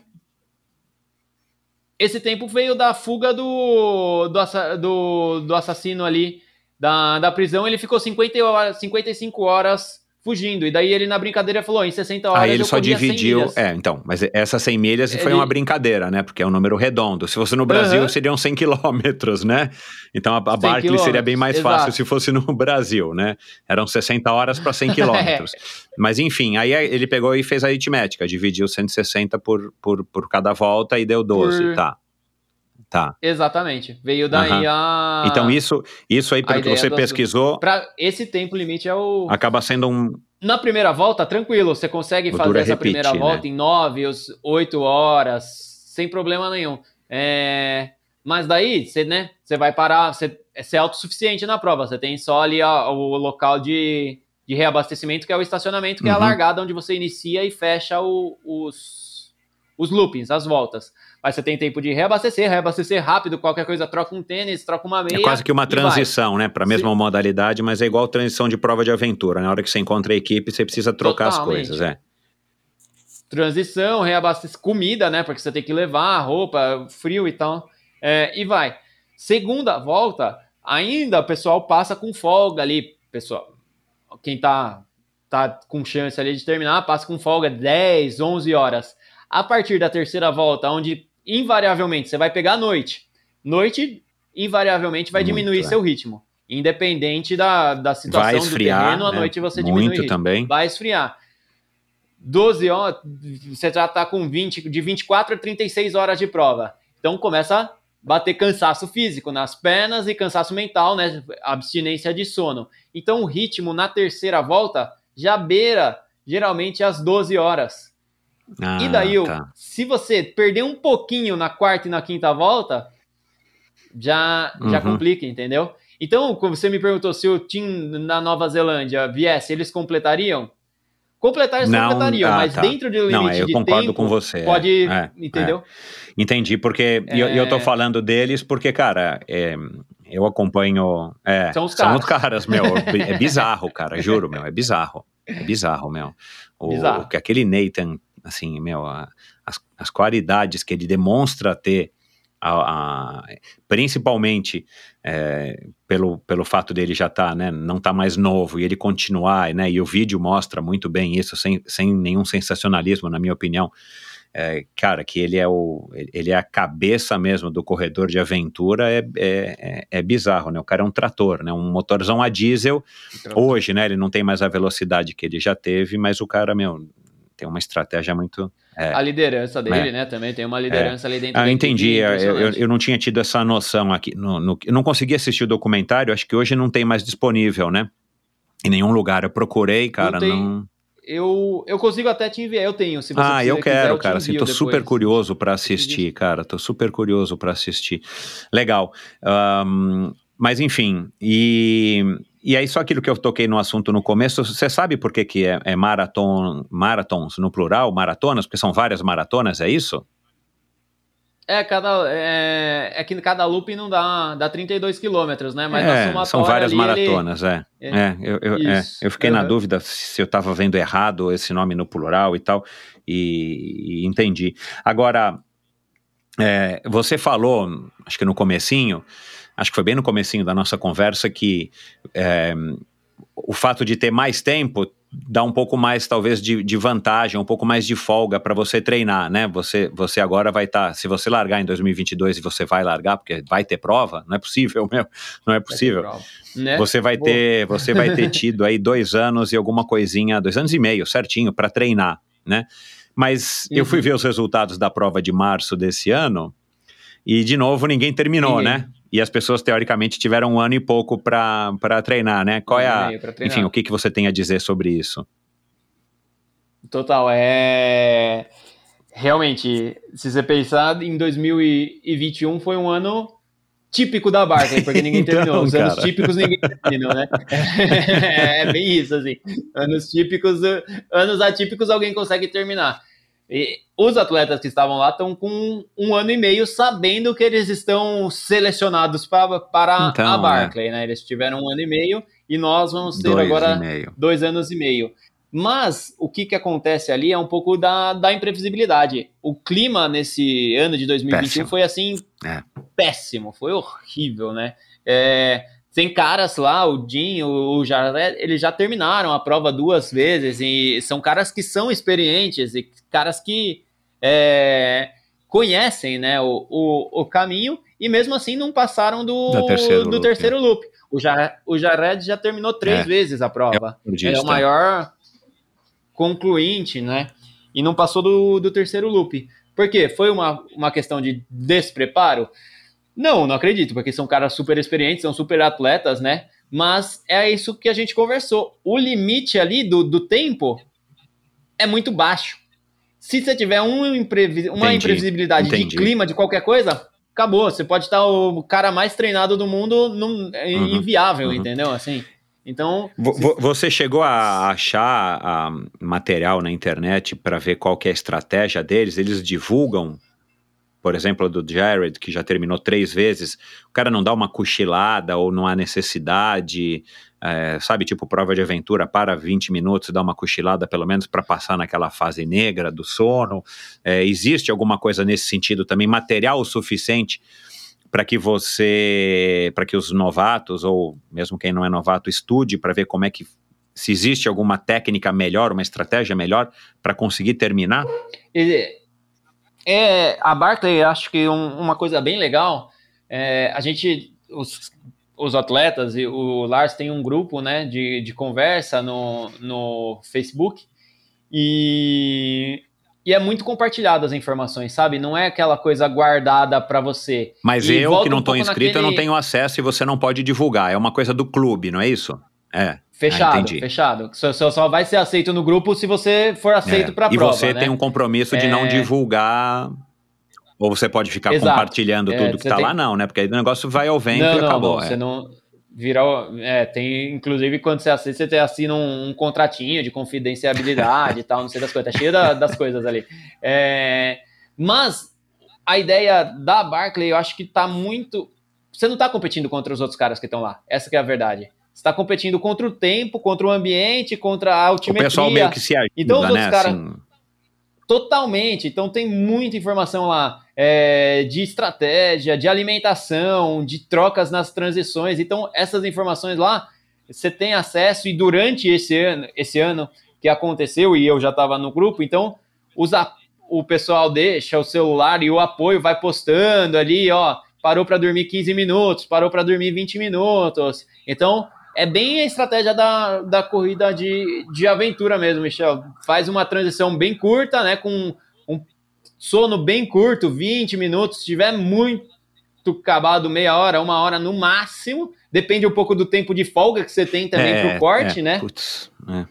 Esse tempo veio da fuga do, do, do, do assassino ali da, da prisão. Ele ficou 50 horas, 55 horas fugindo. E daí ele na brincadeira falou: em 60 horas. Aí ele só corria 100 dividiu. É, então, mas essas 100 milhas foi Ele- uma brincadeira, né? Porque é um número redondo. Se fosse no Brasil, Aham. seriam 100 quilômetros, né? Então a, a 100 Barclay seria bem mais exato. fácil se fosse no Brasil, né? Eram 60 horas para 100 quilômetros. Mas enfim, aí ele pegou e fez a aritmética, dividiu 160 por, por, por cada volta e deu 12. Por- Tá. Tá. Exatamente. Veio daí a. Então isso, isso aí, a pelo que você do- pesquisou, Pra esse tempo limite é o. acaba sendo um. Na primeira volta, tranquilo, você consegue O fazer essa repetir, primeira né? volta em 9, 8 horas, sem problema nenhum. É, Mas daí, você, né, você vai parar, você, você é autossuficiente na prova, você tem só ali ó, o local de, de reabastecimento, que é o estacionamento, que é a Uhum. largada onde você inicia e fecha o- os, os loopings, as voltas. Mas você tem tempo de reabastecer, reabastecer rápido, qualquer coisa, troca um tênis, troca uma meia. É quase que uma transição, né? Para a mesma modalidade, mas é igual transição de prova de aventura. Na hora que você encontra a equipe, você precisa trocar Totalmente. as coisas, é. transição, reabastecer comida, né? Porque você tem que levar roupa, frio e tal. É, e vai. Segunda volta, ainda o pessoal passa com folga ali, pessoal. Quem tá, tá com chance ali de terminar, passa com folga 10, 11 horas. A partir da terceira volta, onde invariavelmente você vai pegar a noite. Noite, invariavelmente, vai Muito, diminuir é. seu ritmo. Independente da, da situação Vai do esfriar, terreno, à né? noite você diminui Muito também. vai esfriar. 12 horas, você já tá com 20, de 24 a 36 horas de prova. Então começa a bater cansaço físico nas pernas e cansaço mental, né? Abstinência de sono. Então o ritmo na terceira volta já beira geralmente as 12 horas. Ah, e daí, o- tá. se você perder um pouquinho na quarta e na quinta volta, já, já Uhum. complica, entendeu? Então, como você me perguntou se o time na Nova Zelândia viesse, eles completariam? Completar eles Não, completariam, ah, mas tá. dentro do limite Não, eu de concordo tempo, com você, é, pode, é, entendeu? Entendi, porque e eu, eu tô É. falando deles porque, cara, é, eu acompanho. É, São os São os caras. caras, meu. É bizarro, cara, juro, meu. É bizarro. É bizarro, meu. O, Bizarro. que aquele Nathan, assim, meu, a- as, as qualidades que ele demonstra ter, a- a- principalmente é, pelo, pelo fato dele já tá, né, não tá mais novo e ele continuar, né, e o vídeo mostra muito bem isso, sem, sem nenhum sensacionalismo, na minha opinião. É, cara, que ele é o ele é a cabeça mesmo do corredor de aventura é, é, é- é bizarro, né? O cara é um trator, né? Um motorzão a diesel. Hoje, né? Ele não tem mais a velocidade que ele já teve, mas o cara, meu, tem uma estratégia muito. É. A liderança dele, É. né? Também tem uma liderança ali dentro Ah, eu entendi. Eu, eu, eu não tinha tido essa noção aqui. No, no- eu não consegui assistir o documentário, acho que hoje não tem mais disponível, né? Em nenhum lugar. Eu procurei, cara, tem. não. Eu, eu consigo até te enviar, eu tenho. Se você Ah, eu quiser, quero, te cara. Assim, tô depois. super curioso pra assistir, cara. Tô super curioso pra assistir. Legal. Ahn, mas enfim, e, e aí só aquilo que eu toquei no assunto no começo, você sabe por que, que é, é maraton, maratons no plural, maratonas? Porque são várias maratonas, é isso? É, cada, é, é que cada loop não dá, dá 32 quilômetros, né? Mas na é, são várias ali, ele- maratonas, é. É. É, eu, eu, é, eu fiquei na Aham. dúvida se eu estava vendo errado esse nome no plural e tal, e, e entendi. Agora, é, você falou, acho que no comecinho, acho que foi bem no comecinho da nossa conversa, que é, o fato de ter mais tempo dá um pouco mais, talvez, de, de vantagem, um pouco mais de folga para você treinar, né? Você, você agora vai estar, se você largar em 2022 e você vai largar, porque vai ter prova, não é possível, meu, não é possível. Né? Você vai Boa. ter, você vai ter tido aí dois anos e alguma coisinha, dois anos e meio, certinho, para treinar, né? Mas eu fui Uhum. ver os resultados da prova de março desse ano e de novo ninguém terminou, Ninguém. né? E as pessoas teoricamente tiveram um ano e pouco para treinar, né? Qual é a, enfim, o que que você tem a dizer sobre isso? Total, é. Realmente, se você pensar em 2021 foi um ano típico da Barclay, porque ninguém Então, terminou. Os anos cara. típicos ninguém terminou, né? é bem isso, assim. Anos típicos, anos atípicos alguém consegue terminar. E os atletas que estavam lá estão com um ano e meio sabendo que eles estão selecionados pra, para Então, a é. Barclay, né? Eles tiveram um ano e meio e nós vamos ter Dois agora dois anos e meio. Mas o que, que acontece ali é um pouco da, da imprevisibilidade. O clima nesse ano de 2021 Péssimo. foi assim, É. péssimo, foi horrível, né? É, tem caras lá, o Jim, o, o Jared, eles já terminaram a prova duas vezes e são caras que são experientes e caras que é, conhecem né, o, o, o caminho e mesmo assim não passaram do, Do terceiro do loop, terceiro loop. O, Ja- o Jared já terminou três É. vezes a prova. É Recordista. o maior concluinte, né? E não passou do, do terceiro loop. Por quê? Foi uma, uma questão de despreparo? Não, não acredito, porque são caras super experientes, são super atletas, né? Mas é isso que a gente conversou. O limite ali do, do tempo é muito baixo. Se você tiver um imprevi uma Entendi, imprevisibilidade entendi. de clima, de qualquer coisa, acabou. Você pode estar o cara mais treinado do mundo, num, é Uhum, inviável, uhum. entendeu? Assim. Então, vo- Você chegou a achar ah, material na internet para ver qual é a estratégia deles? Eles divulgam, por exemplo, do Jared, que já terminou três vezes. O cara não dá uma cochilada ou não há necessidade, é, sabe? Tipo, prova de aventura, para 20 minutos, dá uma cochilada pelo menos para passar naquela fase negra do sono. É, existe alguma coisa nesse sentido também? Material o suficiente para que você, para que os novatos ou mesmo quem não é novato estude para ver como é que se existe alguma técnica melhor, uma estratégia melhor para conseguir terminar? É, a Barclay, acho que um- uma coisa bem legal, é, a gente, os, os atletas e o Lars tem um grupo né, de, de conversa no, no Facebook e, e é muito compartilhado as informações, sabe? Não é aquela coisa guardada para você. Mas E eu que não um estou pouco inscrito, eu não naquele- tenho acesso e você não pode divulgar. É uma coisa do clube, não é isso? É. Fechado, entendi. fechado. Só, só, só vai ser aceito no grupo se você for aceito é. para e prova. você né? tem um compromisso de não É. divulgar. Ou você pode ficar Exato. compartilhando É, tudo que tá tem- lá, não, né? Porque aí o negócio vai ao vento não, e não, acabou. não, é. você não. Virou, é, tem, inclusive, quando você assina, você assina um, um contratinho de confidencialidade e tal, não sei das coisas, tá cheio da, das coisas ali. É, mas a ideia da Barclay, eu acho que tá muito. Você não tá competindo contra os outros caras que estão lá. Essa que é a verdade. Você está competindo contra o tempo, contra o ambiente, contra a altimetria. O pessoal meio que se ajuda, então, os outros né? caras. assim, Totalmente. Então tem muita informação lá é, de estratégia, de alimentação, de trocas nas transições. Então essas informações lá você tem acesso e durante esse ano, esse ano que aconteceu e eu já estava no grupo, então os o pessoal deixa o celular e o apoio vai postando ali, ó, parou para dormir 15 minutos, parou para dormir 20 minutos. Então é bem a estratégia da, da corrida de, de aventura mesmo, Michel. Faz uma transição bem curta, né? Com um sono bem curto, 20 minutos. Se tiver muito acabado, meia hora, uma hora no máximo. Depende um pouco do tempo de folga que você tem também é, pro corte, é, né? Putz, é.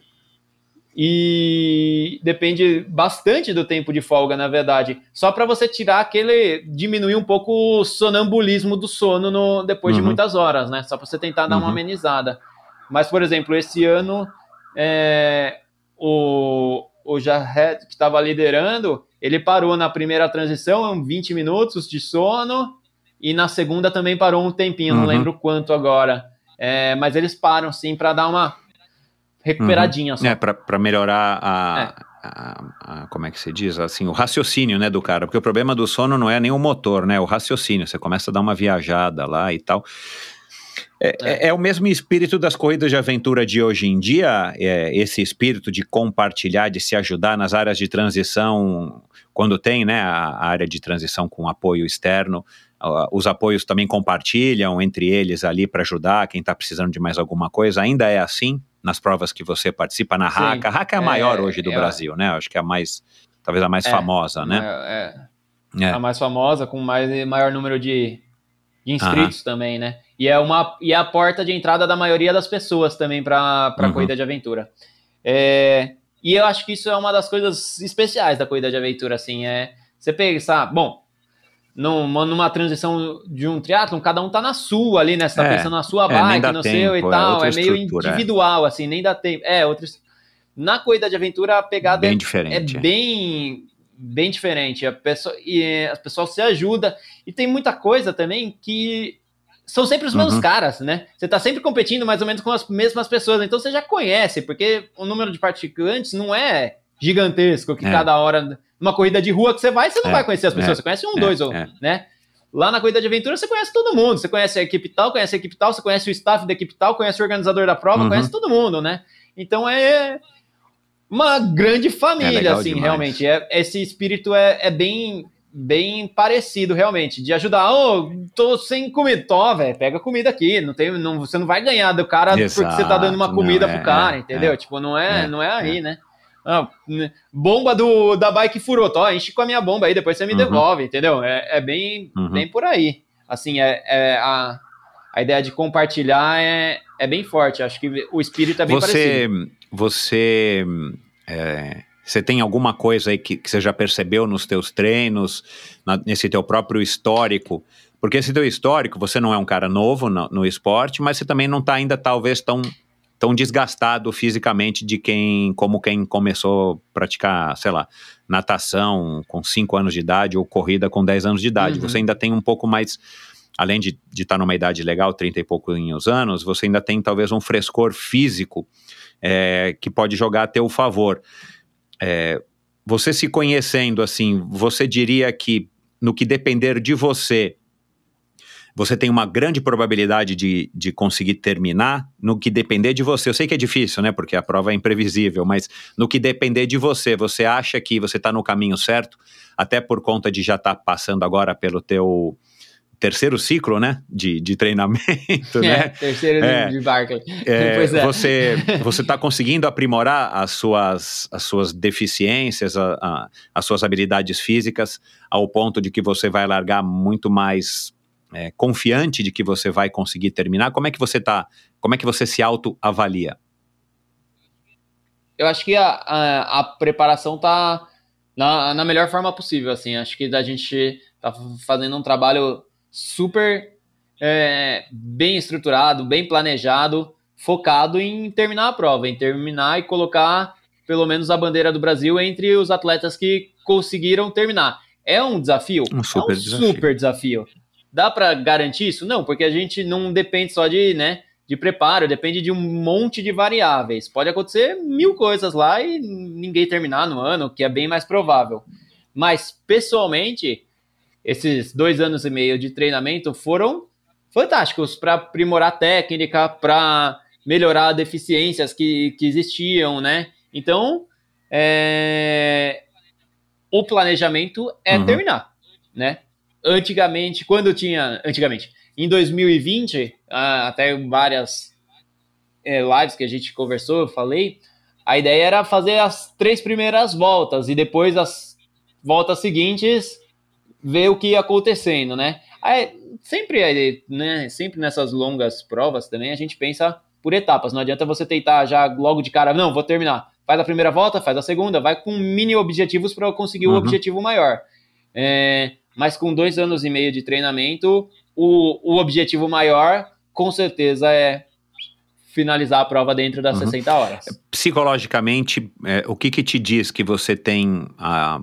E depende bastante do tempo de folga, na verdade. Só para você tirar aquele. diminuir um pouco o sonambulismo do sono no, depois de Uhum. muitas horas, né? Só para você tentar dar uma Uhum. amenizada. Mas, por exemplo, esse ano, é, o, o Jarret, que estava liderando, ele parou na primeira transição, 20 minutos de sono, e na segunda também parou um tempinho, não Uhum. lembro quanto agora. É, mas eles param, sim, para dar uma recuperadinha só. É, pra, pra melhorar a, É. a- a- Como é que se diz? Assim, o raciocínio, né, do cara. Porque o problema do sono não é nem o motor, né? O raciocínio. Você começa a dar uma viajada lá e tal. É, é- é o mesmo espírito das corridas de aventura de hoje em dia, é, esse espírito de compartilhar, de se ajudar nas áreas de transição, quando tem né, a, a área de transição com apoio externo, os apoios também compartilham entre eles ali para ajudar quem está precisando de mais alguma coisa. Ainda é assim nas provas que você participa na. RACA. A RACA é a É, maior hoje do é, Brasil, né? Acho que é a mais, talvez a mais É, famosa, né? É, é. É. a mais famosa, com mais, maior número de, de inscritos também, né? E é, uma, e é a porta de entrada da maioria das pessoas também para a Uhum. corrida de aventura. É, e eu acho que isso é uma das coisas especiais da corrida de aventura, assim, é você pensar, bom, numa, numa transição de um triatlon, cada um tá na sua ali, né? Você tá É, pensando na sua é, bike, no tempo, seu é e tal, é, meio é. individual, assim, nem dá tempo. É, outros... Na corrida de aventura, a pegada Bem é diferente. é bem bem diferente. A pessoa, e as pessoas se ajudam. E tem muita coisa também que são sempre os mesmos Uhum. caras, né? Você tá sempre competindo mais ou menos com as mesmas pessoas. Então você já conhece, porque o número de participantes não é gigantesco, que cada hora. Numa corrida de rua que você vai, você não É, vai conhecer as pessoas. é, Você conhece um, é, dois, ou, é. né? Lá na corrida de aventura você conhece todo mundo. Você conhece a equipe tal, conhece a equipe tal, você conhece o staff da equipe tal, conhece o organizador da prova, Uhum. conhece todo mundo, né? Então é uma grande É família, legal assim, demais. realmente. É, esse espírito é, é bem, bem parecido, realmente, de ajudar. Ô, tô sem comida. Tó, velho, pega comida aqui. Não tem, não, você não vai ganhar do cara porque você tá dando uma Exato, comida não, pro é, cara, é, entendeu? é. tipo, não é, É, não é aí, né? Ah, né, bomba do, da bike furou, tó, enche com a minha bomba aí, depois você me Uhum. devolve, entendeu? É, é bem, Uhum. bem por aí. Assim, é, é a, a ideia de compartilhar é, é bem forte. Acho que o espírito é bem você, parecido. você, é, você tem alguma coisa aí que, que você já percebeu nos teus treinos, na- nesse teu próprio histórico? Porque esse teu histórico, você não é um cara novo no, no esporte, mas você também não está ainda talvez tão, tão desgastado fisicamente de quem, como quem começou a praticar, sei lá, natação com 5 anos de idade ou corrida com 10 anos de idade. Uhum. Você ainda tem um pouco mais além de estar numa idade legal, 30 e poucos anos, você ainda tem talvez um frescor físico é, que pode jogar a teu favor. É, você se conhecendo assim, você diria que no que depender de você, você tem uma grande probabilidade de, de conseguir terminar. No que depender de você, eu sei que é difícil, né? Porque a prova é imprevisível, mas no que depender de você, você acha que você está no caminho certo, até por conta de já estar passando agora pelo teu terceiro ciclo, né? De, de treinamento, É, né? terceiro É. de Barkley. É, Pois é. Você você está conseguindo aprimorar as suas, as suas deficiências, a- a- as suas habilidades físicas, ao ponto de que você vai largar muito mais é, confiante de que você vai conseguir terminar. Como é que você tá? Como é que você se autoavalia? Eu acho que a, a, a preparação tá na, na melhor forma possível, assim. Acho que a gente tá fazendo um trabalho super é, bem estruturado, bem planejado, focado em terminar a prova, em terminar e colocar pelo menos a bandeira do Brasil entre os atletas que conseguiram terminar. É um desafio? Um super é um desafio. super desafio. Dá para garantir isso? Não, porque a gente não depende só de, né, de preparo, depende de um monte de variáveis. Pode acontecer mil coisas lá e ninguém terminar no ano, que é bem mais provável. Mas, pessoalmente, esses dois anos e meio de treinamento foram fantásticos para aprimorar a técnica, para melhorar deficiências que, que existiam, né? Então, é, o planejamento é Uhum. terminar, né? Antigamente, quando tinha, antigamente, em 2020, ah, até várias é, lives que a gente conversou, eu falei, a ideia era fazer as três primeiras voltas e depois as voltas seguintes ver o que ia acontecendo, né? Aí, sempre, né, sempre nessas longas provas também a gente pensa por etapas. Não adianta você tentar já logo de cara, não, vou terminar. Faz a primeira volta, faz a segunda, vai com mini objetivos para conseguir o Uhum. objetivo maior. É, mas com dois anos e meio de treinamento, o, o objetivo maior, com certeza, é finalizar a prova dentro das Uhum. 60 horas. Psicologicamente, é, o que que te diz que você tem a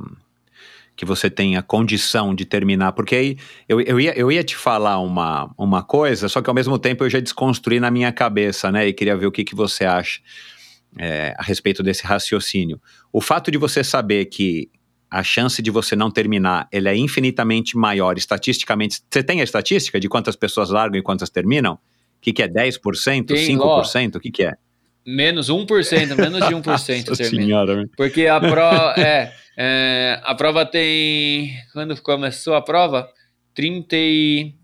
que você tem a condição de terminar? Porque aí eu, eu, ia, eu ia te falar uma, uma coisa, só que ao mesmo tempo eu já desconstruí na minha cabeça, né? E queria ver o que, que você acha é, a respeito desse raciocínio. O fato de você saber que a chance de você não terminar ele é infinitamente maior estatisticamente. Você tem a estatística de quantas pessoas largam e quantas terminam? O que, que é 10%? Tem, 5%? O que, que é? Menos 1%, menos de 1% Nossa termina. senhora. Porque a prova. é, é, a prova tem. Quando começou a prova? 30 e.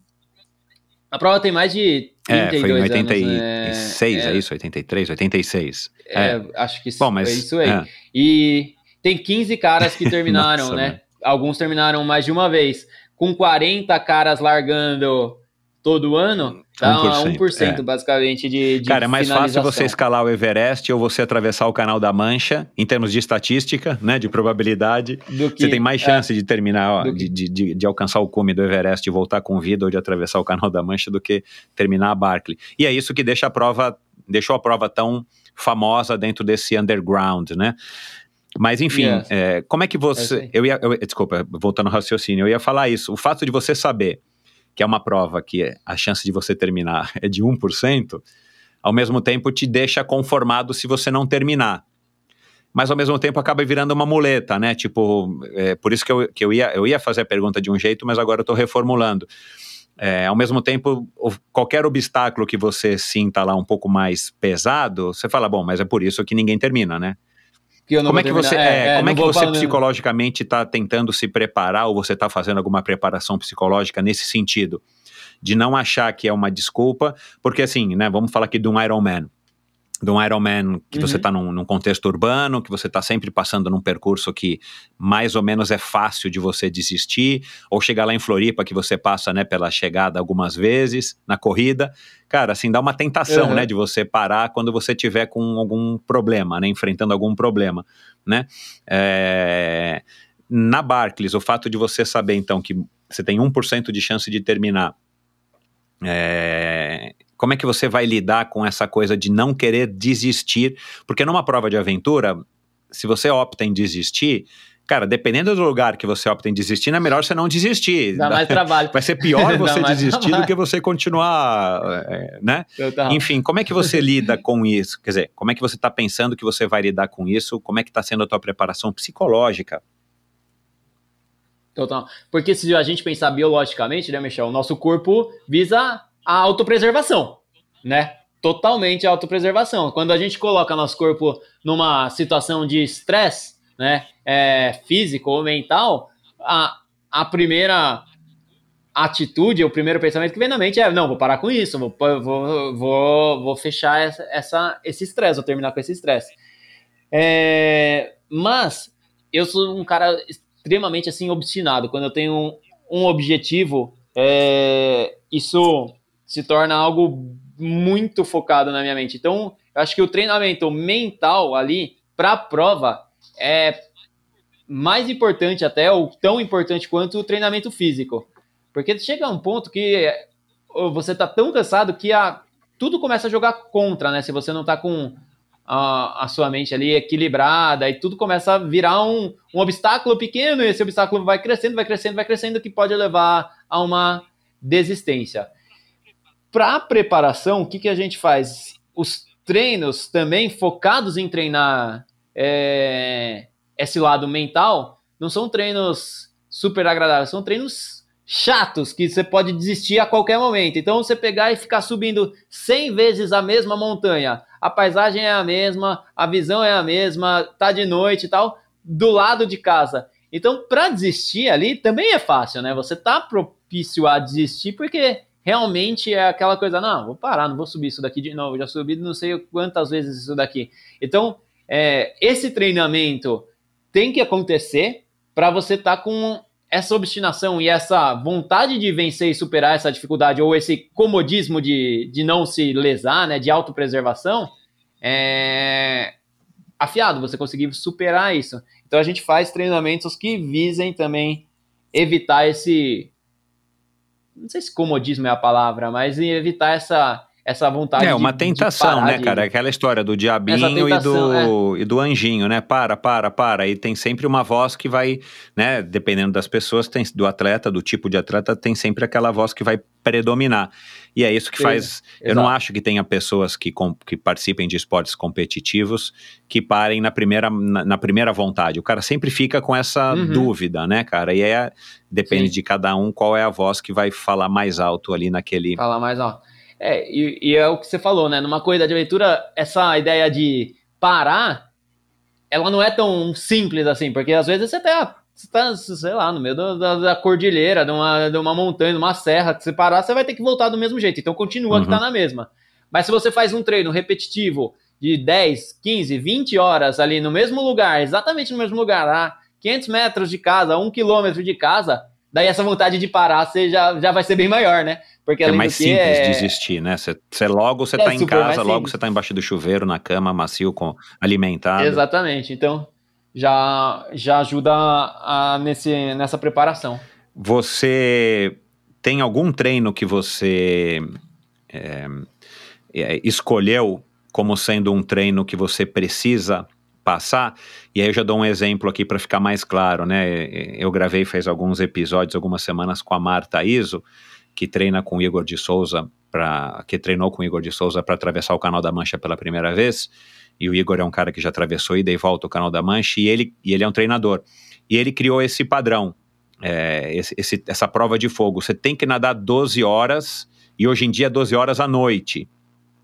A prova tem mais de É, 32 foi em anos. 86, né? é, isso? 83, 86. É, acho que Bom, mas. é isso aí. é. E tem 15 caras que terminaram, Nossa, né? velho. Alguns terminaram mais de uma vez. Com 40 caras largando todo ano, dá 1%, 1%, é. basicamente de, de Cara, é mais fácil você escalar o Everest ou você atravessar o Canal da Mancha, em termos de estatística, né, de probabilidade. que Você tem mais é, chance de terminar, ó, de, de, de, de alcançar o cume do Everest e voltar com vida ou de atravessar o Canal da Mancha do que terminar a Barclay. E é isso que deixa a prova, deixou a prova tão famosa dentro desse underground, né? Mas enfim, Yes. é, como é que É você. eu ia, eu- desculpa, voltando ao raciocínio, eu ia falar isso. O fato de você saber que é uma prova que a chance de você terminar é de 1%, ao mesmo tempo te deixa conformado se você não terminar. Mas ao mesmo tempo acaba virando uma muleta, né? Tipo, é, por isso que, eu, que eu, ia, eu ia fazer a pergunta de um jeito, mas agora eu estou reformulando. É, ao mesmo tempo, qualquer obstáculo que você sinta lá um pouco mais pesado, você fala, bom, mas é por isso que ninguém termina, né? Que Como é que terminar. você, é, como é não que vou você falando. psicologicamente está tentando se preparar ou você está fazendo alguma preparação psicológica nesse sentido? De não achar que é uma desculpa, porque assim, né, vamos falar aqui de um Ironman. De um Ironman que você Uhum. está num, num contexto urbano, que você está sempre passando num percurso que mais ou menos é fácil de você desistir, ou chegar lá em Floripa, que você passa né, pela chegada algumas vezes, na corrida. Cara, assim, dá uma tentação, Uhum. né, de você parar quando você tiver com algum problema, né, enfrentando algum problema, né? É, Na Barclays, o fato de você saber, então, que você tem 1% de chance de terminar, é, como é que você vai lidar com essa coisa de não querer desistir? Porque numa prova de aventura, se você opta em desistir, cara, dependendo do lugar que você opta em desistir, é melhor você não desistir. Dá mais trabalho. Vai ser pior você desistir do trabalho. que você continuar, é, né? Total. Enfim, como é que você lida com isso? Quer dizer, como é que você está pensando que você vai lidar com isso? Como é que está sendo a tua preparação psicológica? Total. Porque se a gente pensar biologicamente, né, Michel, o nosso corpo visa a autopreservação, né? Totalmente a autopreservação. Quando a gente coloca nosso corpo numa situação de estresse, né, é, físico ou mental, a, a primeira atitude, o primeiro pensamento que vem na mente é, não, vou parar com isso, vou, vou, vou, vou fechar essa, essa, esse estresse, vou terminar com esse estresse. É, mas eu sou um cara extremamente assim obstinado. Quando eu tenho um, um objetivo, é, isso se torna algo muito focado na minha mente. Então, eu acho que o treinamento mental ali para a prova é mais importante até ou tão importante quanto o treinamento físico, porque chega um ponto que você tá tão cansado que a, tudo começa a jogar contra, né? Se você não tá com a, a, sua mente ali equilibrada e tudo começa a virar um, um obstáculo pequeno e esse obstáculo vai crescendo, vai crescendo, vai crescendo, que pode levar a uma desistência. Para preparação, o que, que a gente faz? Os treinos também focados em treinar é, esse lado mental não são treinos super agradáveis, são treinos chatos que você pode desistir a qualquer momento. Então, você pegar e ficar subindo 100 vezes a mesma montanha, a paisagem é a mesma, a visão é a mesma, tá de noite e tal, do lado de casa. Então, para desistir ali também é fácil, né? Você tá propício a desistir porque realmente é aquela coisa, não, vou parar, não vou subir isso daqui de novo, já subi não sei quantas vezes isso daqui. Então, é, esse treinamento tem que acontecer para você estar tá com essa obstinação e essa vontade de vencer e superar essa dificuldade, ou esse comodismo de, de não se lesar, né, de autopreservação, é afiado, você conseguir superar isso. Então a gente faz treinamentos que visem também evitar esse. Não sei se comodismo é a palavra, mas evitar essa essa vontade É uma de, tentação, de né, cara? De... Aquela história do diabinho e, do, é. e do anjinho, né? Para, para, para. E tem sempre uma voz que vai, né? Dependendo das pessoas, tem, do atleta, do tipo de atleta, tem sempre aquela voz que vai predominar. E é isso que faz. Eu não acho que tenha pessoas que, com, que participem de esportes competitivos que parem na primeira, na, na primeira vontade. O cara sempre fica com essa uhum. dúvida, né, cara? E é. Depende Sim. de cada um qual é a voz que vai falar mais alto ali naquele. Falar mais alto. É, e, e, é o que você falou, né? Numa corrida de aventura, essa ideia de parar, ela não é tão simples assim, porque às vezes você tá, você tá sei lá, no meio da, da, cordilheira, de uma, de uma montanha, de uma serra, que você parar, você vai ter que voltar do mesmo jeito. Então continua uhum. que tá na mesma. Mas se você faz um treino repetitivo de 10, 15, 20 horas ali no mesmo lugar, exatamente no mesmo lugar, a 500 metros de casa, 1 quilômetro de casa, daí essa vontade de parar você já, já vai ser bem maior, né? Porque é mais simples é... desistir, né? Você logo você é tá em casa, logo você tá embaixo do chuveiro, na cama, macio, com alimentado. Exatamente. Então já, já ajuda a, a, nesse, nessa preparação. Você tem algum treino que você é, escolheu como sendo um treino que você precisa passar? E aí eu já dou um exemplo aqui para ficar mais claro, né? Eu gravei faz alguns episódios, algumas semanas com a Marta Iso que treina com Igor de Souza para que treinou com Igor de Souza para atravessar o Canal da Mancha pela primeira vez. E o Igor é um cara que já atravessou ida e volta o Canal da Mancha e ele, e ele é um treinador. E ele criou esse padrão, é, esse, esse, essa prova de fogo. Você tem que nadar 12 horas e hoje em dia 12 horas à noite.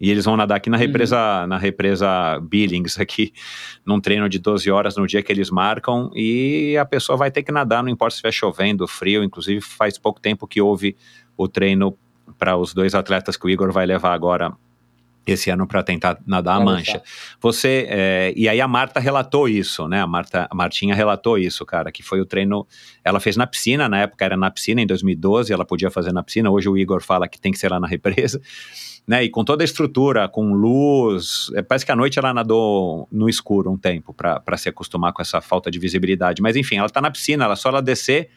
E eles vão nadar aqui na uhum. represa, uhum. na represa Billings, aqui, num treino de 12 horas no dia que eles marcam, e a pessoa vai ter que nadar, não importa se estiver chovendo, frio, inclusive faz pouco tempo que houve o treino para os dois atletas que o Igor vai levar agora esse ano para tentar nadar a mancha. Você é, e aí a Marta relatou isso, né? A Marta, a Martinha relatou isso, cara, que foi o treino. Ela fez na piscina, na época era na piscina em 2012, ela podia fazer na piscina. Hoje o Igor fala que tem que ser lá na represa, né? E com toda a estrutura, com luz, é, parece que à noite ela nadou no escuro um tempo para se acostumar com essa falta de visibilidade. Mas enfim, ela está na piscina, ela só ela descer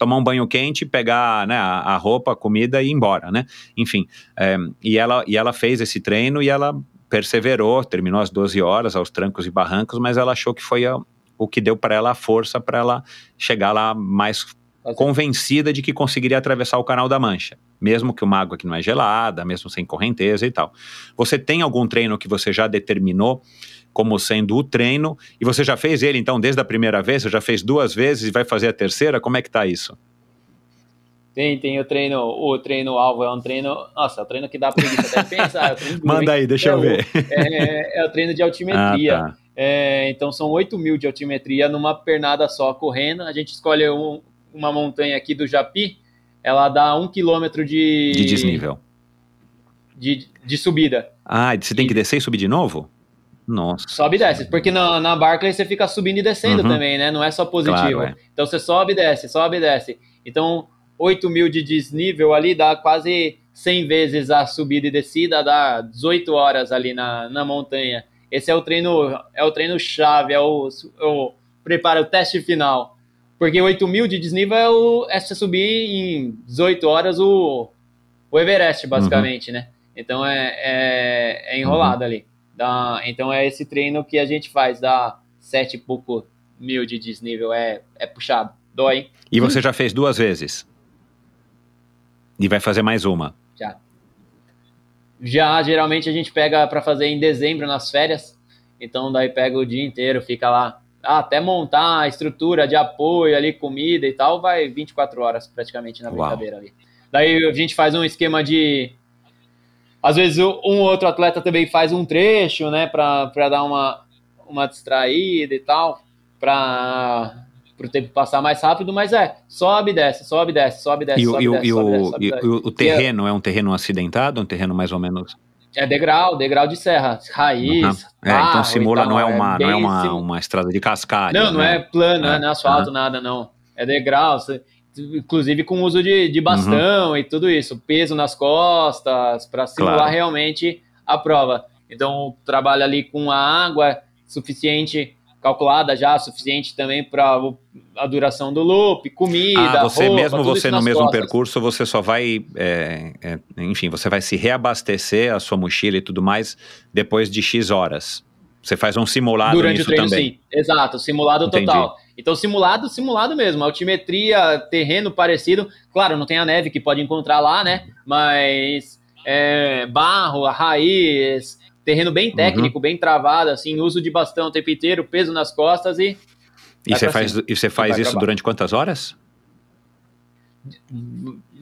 tomar um banho quente, pegar né, a, a roupa, a comida e ir embora, né? Enfim, é, e, ela, e ela fez esse treino e ela perseverou, terminou às 12 horas, aos trancos e barrancos, mas ela achou que foi a, o que deu para ela a força para ela chegar lá mais convencida de que conseguiria atravessar o Canal da Mancha, mesmo que uma água que não é gelada, mesmo sem correnteza e tal. Você tem algum treino que você já determinou como sendo o treino. E você já fez ele, então, desde a primeira vez? Você já fez duas vezes e vai fazer a terceira? Como é que tá isso? Tem, tem o treino, o treino alvo é um treino, nossa, é o treino que dá preguiça até pensar. É Manda aí, deixa é eu ver. O, é, é, o treino de altimetria. Ah, tá. é, então são 8 mil de altimetria numa pernada só correndo. A gente escolhe um, uma montanha aqui do Japi, ela dá um quilômetro de... De desnível. De, de subida. Ah, você tem que descer e subir de novo? Nossa. Sobe e desce. Porque na, na Barclay você fica subindo e descendo uhum. também, né? Não é só positivo. Claro, é. Então você sobe e desce, sobe e desce. Então, 8 mil de desnível ali dá quase 100 vezes a subida e descida, dá 18 horas ali na, na montanha. Esse é o treino, é o treino chave, é o, é o prepara o teste final. Porque 8 mil de desnível é, o, você subir em 18 horas o, o Everest, basicamente, né? Então é, é, é enrolado ali. Dá, então é esse treino que a gente faz, dá sete e pouco mil de desnível, é, é puxado, dói. hein? E você já fez duas vezes? E vai fazer mais uma? Já. Já, geralmente a gente pega para fazer em dezembro nas férias. Então daí pega o dia inteiro, fica lá. Ah, até montar a estrutura de apoio ali, comida e tal, vai 24 horas praticamente na Uau. brincadeira ali. Daí a gente faz um esquema de. Às vezes um ou outro atleta também faz um trecho, né, pra, pra dar uma, uma distraída e tal, pra o tempo passar mais rápido, mas é, sobe e desce, sobe e desce, sobe e desce, E, o- sobe o- desce, e sobe e desce, sobe e e o terreno é um terreno acidentado? Um terreno mais ou menos. É degrau, degrau de serra, raiz. Aham. É, barro então simula, tal, não é uma, não é uma, sim- uma estrada de cascalho. Não, não né? é plano, É, não é asfalto, nada, não. É degrau, você- inclusive com uso de, de bastão e tudo isso, peso nas costas, para simular Claro. realmente a prova. Então, trabalha ali com a água suficiente, calculada já, suficiente também para a duração do loop, comida, Ah, você roupa, mesmo você no mesmo costas. percurso, você só vai, é, é, enfim, você vai se reabastecer a sua mochila e tudo mais depois de X horas. Você faz um simulado Durante nisso o treino, também. sim. Exato, simulado Entendi. total. Então, simulado, simulado mesmo. Altimetria, terreno parecido. Claro, não tem a neve que pode encontrar lá, né? Mas é, barro, raiz, terreno bem técnico, Uhum. bem travado, assim, uso de bastão o tempo inteiro, peso nas costas e E você faz, e você faz isso acabar. durante quantas horas?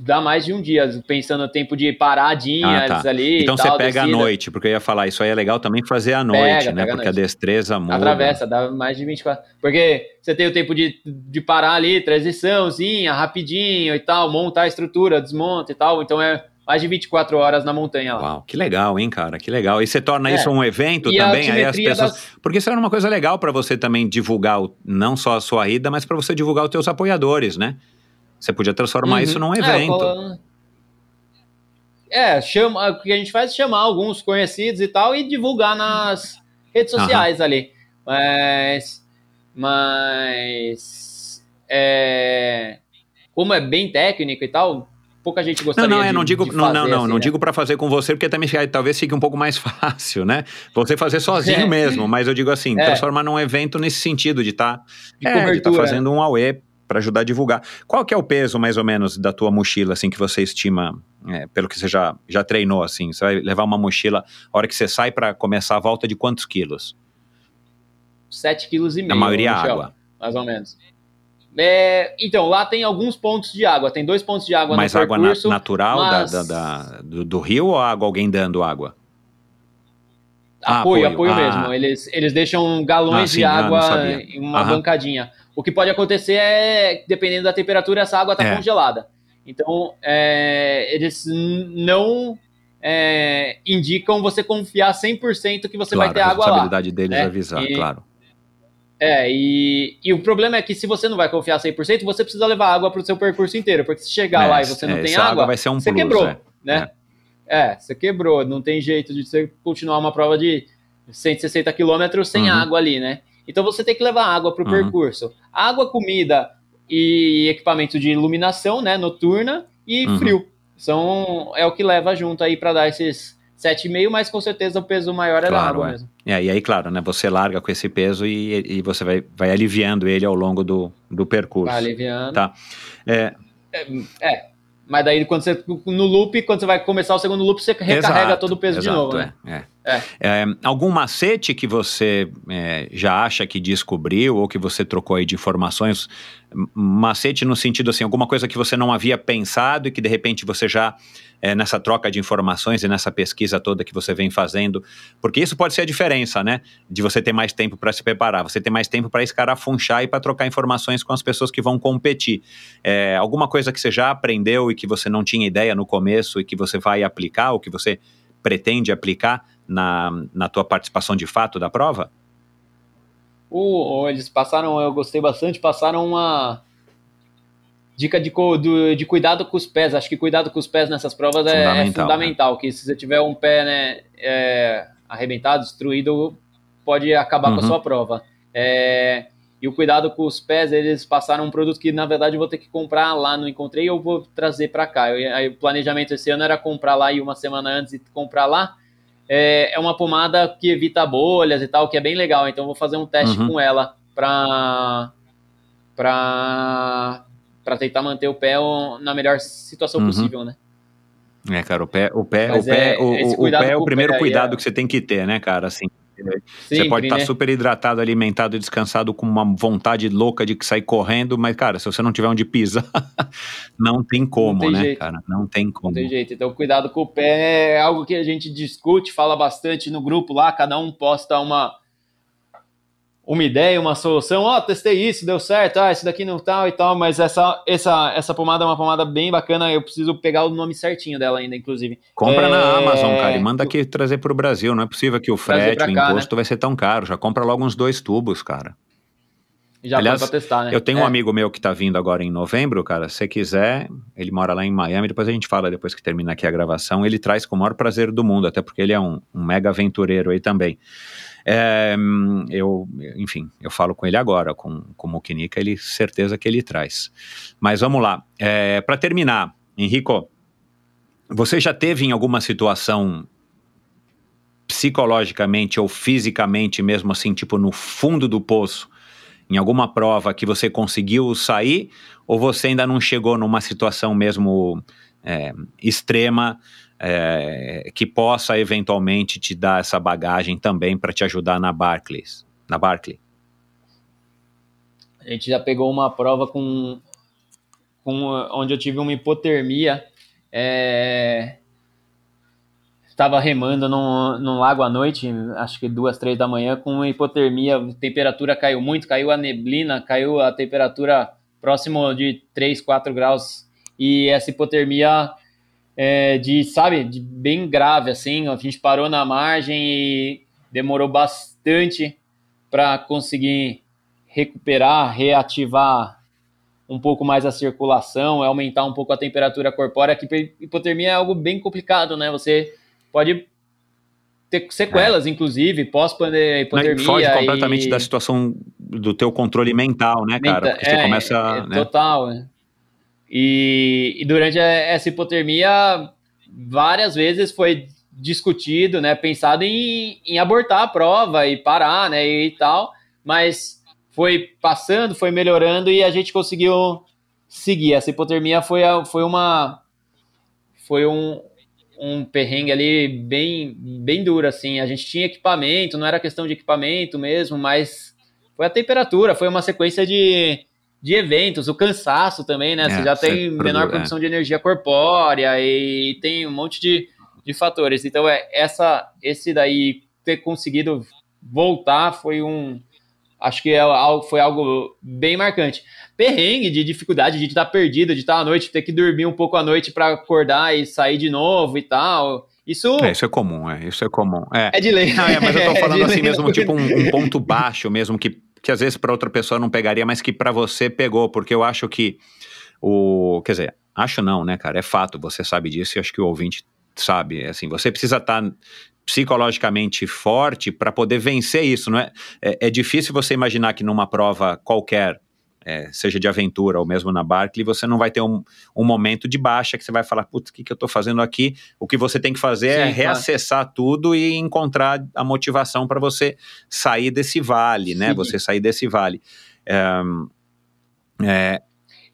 dá mais de um dia, pensando no tempo de paradinhas Ah, tá. ali. Então você pega à noite, porque eu ia falar, isso aí é legal também fazer à noite, né? pega porque a noite. destreza muda. Atravessa, dá mais de 24. Porque você tem o tempo de, de parar ali, transiçãozinha, rapidinho e tal, montar a estrutura, desmonta e tal. Então é mais de 24 horas na montanha lá. Uau, que legal, hein, cara? Que legal. E você torna É. isso um evento E também, aí as pessoas. das- Porque isso era uma coisa legal para você também divulgar o- não só a sua ida, mas para você divulgar os teus apoiadores, né? Você podia transformar Uhum. isso num É, evento. colo- É, chama, o que a gente faz é chamar alguns conhecidos e tal e divulgar nas redes sociais ali. Mas. Mas. É, como é bem técnico e tal, pouca gente Não, gostaria não, é, de não digo, de não, não, fazer, não, assim, não né? digo para fazer com você, porque também talvez fique um pouco mais fácil, né? Você fazer sozinho É. mesmo, mas eu digo assim, É. transformar num evento nesse sentido de estar De é, de tá fazendo um AUE para ajudar a divulgar. Qual que é o peso mais ou menos da tua mochila, assim, que você estima, é, pelo que você já, já treinou, assim? Você vai levar uma mochila, a hora que você sai para começar a volta de quantos quilos? 7,5 kg. A maioria é água. Mais ou menos. É, então, lá tem alguns pontos de água. Tem dois pontos de água Mais no água na- percurso. natural da- mas- da- da- do, do rio ou água, alguém dando água? Ah, Apoio, apoio. apoio, Ah. mesmo. Eles, eles deixam galões Ah, sim, de ah, água em uma Aham. bancadinha. O que pode acontecer é, dependendo da temperatura, essa água está É. congelada. Então, é, eles não é, indicam você confiar 100% que você claro, vai ter a água lá. responsabilidade deles né? avisar, E- claro. É, e, e o problema é que se você não vai confiar 100%, você precisa levar água para o seu percurso inteiro, porque se chegar lá e você não é, tem água, vai ser um você plus, quebrou, é. né? É. você quebrou, não tem jeito de você continuar uma prova de 160 quilômetros sem Uhum. água ali, né? Então você tem que levar água para o Uhum. percurso. Água, comida e equipamento de iluminação, né, noturna e Uhum. frio. São, é o que leva junto aí para dar esses 7,5, mas com certeza o peso maior é da Claro, água é. mesmo. É, e aí, claro, né? Você larga com esse peso e, e você vai, vai aliviando ele ao longo do, do percurso. Vai aliviando. Tá. É, É, mas daí quando você no loop, quando você vai começar o segundo loop, você recarrega Exato, todo o peso de exato, novo, né? é, é. É. É, algum macete que você é, já acha que descobriu ou que você trocou aí de informações? Macete no sentido assim, alguma coisa que você não havia pensado e que de repente você já, é, nessa troca de informações e nessa pesquisa toda que você vem fazendo, porque isso pode ser a diferença, né? De você ter mais tempo para se preparar, você ter mais tempo para escarafunchar e para trocar informações com as pessoas que vão competir. É, alguma coisa que você já aprendeu e que você não tinha ideia no começo e que você vai aplicar ou que você pretende aplicar na, na tua participação de fato da prova? O- eles passaram, eu gostei bastante, passaram uma dica de, do- de cuidado com os pés. Acho que cuidado com os pés nessas provas é- é Fundamental, fundamental. Que se você tiver um pé né, é, arrebentado, destruído, pode acabar com a Uhum. sua prova. É, E o cuidado com os pés, eles passaram um produto que na verdade eu vou ter que comprar lá, não encontrei, eu vou trazer para cá. Eu, aí, o planejamento esse ano era comprar lá e uma semana antes e comprar lá. É, é, uma pomada que evita bolhas e tal, que é bem legal. Então eu vou fazer um teste uhum. com ela para para para tentar manter o pé na melhor situação uhum. possível, né? É, cara, o pé, o pé, o pé, é, o, o pé é o primeiro cuidado é... que você tem que ter, né, cara? Assim, Sempre, você pode estar tá né? super hidratado, alimentado, descansado, com uma vontade louca de sair correndo, mas, cara, se você não tiver onde pisar, não tem como, não tem né, jeito. cara? Não tem como. Não tem jeito. Então, cuidado com o pé é algo que a gente discute, fala bastante no grupo lá, cada um posta uma uma ideia, uma solução. Ó, oh, testei isso, deu certo. Ah, esse daqui não tal e tal. Mas essa, essa, essa pomada é uma pomada bem bacana. Eu preciso pegar o nome certinho dela ainda, inclusive. Compra é... na Amazon, cara, e manda aqui trazer para o Brasil. Não é possível que o frete, o imposto né? vai ser tão caro. Já compra logo uns dois tubos, cara. Já Aliás, pra testar, né? Eu tenho é. um amigo meu que tá vindo agora em novembro, cara. Se quiser, ele mora lá em Miami. Depois a gente fala, depois que termina aqui a gravação. Ele traz com o maior prazer do mundo, até porque ele é um, um mega aventureiro aí também. É, eu, enfim, eu falo com ele agora, com, com o Mukinika, ele certeza que ele traz. Mas vamos lá. É, Para terminar, Henrico, você já teve em alguma situação psicologicamente ou fisicamente, mesmo assim, tipo no fundo do poço, em alguma prova que você conseguiu sair, ou você ainda não chegou numa situação mesmo é, extrema é, que possa eventualmente te dar essa bagagem também para te ajudar na Barclays, na Barclay? A gente já pegou uma prova com, com onde eu tive uma hipotermia. É, estava remando num, num lago à noite, acho que duas, três da manhã, com hipotermia, a temperatura caiu muito, caiu a neblina, caiu a temperatura próximo de 3, 4 graus, e essa hipotermia é, de, sabe, de bem grave, assim. A gente parou na margem e demorou bastante para conseguir recuperar, reativar um pouco mais a circulação, aumentar um pouco a temperatura corpórea, que hipotermia é algo bem complicado, né? Você pode ter sequelas, é. inclusive, pós-hipotermia. Foge completamente e... da situação do teu controle mental, né, cara? Porque é, você começa... É, né? Total, né? E, e durante essa hipotermia, várias vezes foi discutido, né, pensado em, em abortar a prova e parar, né, e tal, mas foi passando, foi melhorando e a gente conseguiu seguir. Essa hipotermia foi, foi uma foi um, um perrengue ali bem bem duro assim. A gente tinha equipamento, não era questão de equipamento mesmo, mas foi a temperatura, foi uma sequência de de eventos, o cansaço também, né? É, você já tem menor é. produção é. de energia corpórea e tem um monte de, de fatores. Então, é essa, esse daí ter conseguido voltar foi um. Acho que é algo, foi algo bem marcante. Perrengue de dificuldade de estar perdido, de estar à noite, ter que dormir um pouco à noite para acordar e sair de novo e tal. Isso é, isso é comum, é, isso é comum. É, é de lei. Não, é, mas eu tô é falando é assim mesmo, tipo um, um ponto baixo mesmo que que às vezes para outra pessoa não pegaria, mas que para você pegou, porque eu acho que o, quer dizer, acho não, né, cara, é fato, você sabe disso e acho que o ouvinte sabe, é assim, você precisa estar tá psicologicamente forte para poder vencer isso, não é? é? É difícil você imaginar que numa prova qualquer é, seja de aventura ou mesmo na Barclay, você não vai ter um, um momento de baixa que você vai falar, putz, o que, que eu estou fazendo aqui? O que você tem que fazer é Sim, é reacessar claro. tudo e encontrar a motivação para você sair desse vale, né? Sim. né? Você sair desse vale. É, é,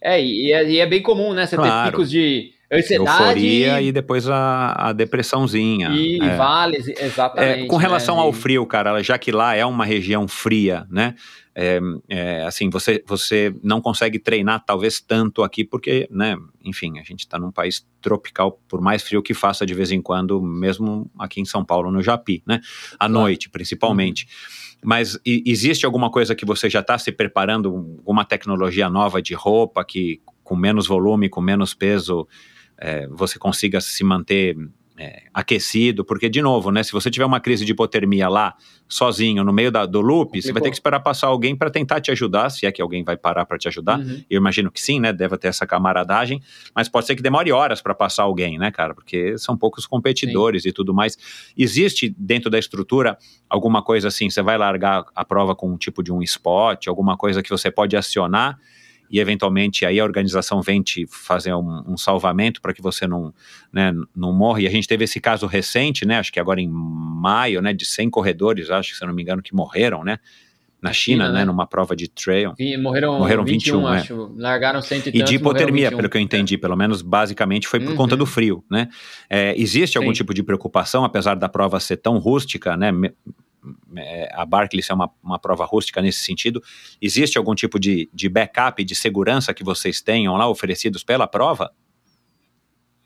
é, e é, e é bem comum, né? Você claro. ter picos de ansiedade. Euforia e depois a, a depressãozinha. E é. vales, exatamente. É, com relação né? ao frio, cara, já que lá é uma região fria, né? É, é, assim, você, você não consegue treinar talvez tanto aqui, porque, né, enfim, a gente está num país tropical, por mais frio que faça de vez em quando, mesmo aqui em São Paulo, no Japi, né, à claro. noite, principalmente. Uhum. Mas e, existe alguma coisa que você já está se preparando, alguma tecnologia nova de roupa que com menos volume, com menos peso, é, você consiga se manter é, aquecido, porque, de novo, né, se você tiver uma crise de hipotermia lá, sozinho, no meio da, do loop, Complicou. você vai ter que esperar passar alguém para tentar te ajudar, se é que alguém vai parar para te ajudar. Uhum. Eu imagino que sim, né, deve ter essa camaradagem, mas pode ser que demore horas para passar alguém, né, cara, porque são poucos competidores sim. e tudo mais. Existe dentro da estrutura alguma coisa assim, você vai largar a prova com um tipo de um spot, alguma coisa que você pode acionar e eventualmente aí a organização vem te fazer um, um salvamento para que você não, né, não morra. E a gente teve esse caso recente, né, acho que agora em maio, né, de 100 corredores, acho, se não me engano, que morreram, né, na China, China né, né, numa prova de trail. Vi, morreram, morreram 21, 21 acho. É. Largaram 100 e, e de hipotermia, pelo que eu entendi, pelo menos basicamente foi por uhum. conta do frio, né? É, existe algum Sim. tipo de preocupação, apesar da prova ser tão rústica, né? É, a Barclays é uma, uma prova rústica nesse sentido. Existe algum tipo de, de backup, de segurança que vocês tenham lá oferecidos pela prova?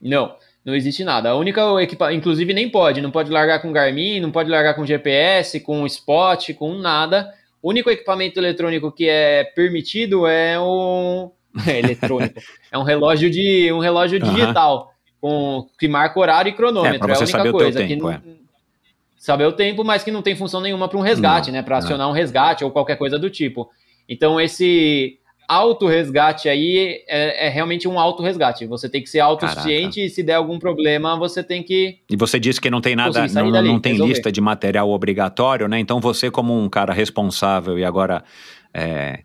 Não, não existe nada. A única equipa, inclusive nem pode, não pode largar com Garmin, não pode largar com GPS, com Spot, com nada. O único equipamento eletrônico que é permitido é um é eletrônico, é um relógio de um relógio digital com que marca horário e cronômetro. É, é a única coisa tempo, que é saber o tempo, mas que não tem função nenhuma para um resgate, não, né? Para acionar um resgate ou qualquer coisa do tipo. Então, esse auto-resgate aí é, é, realmente um auto-resgate. Você tem que ser autossuficiente e se der algum problema, você tem que. E você disse que não tem nada, não, dali, não tem resolver. lista de material obrigatório, né? Então você, como um cara responsável e agora. É,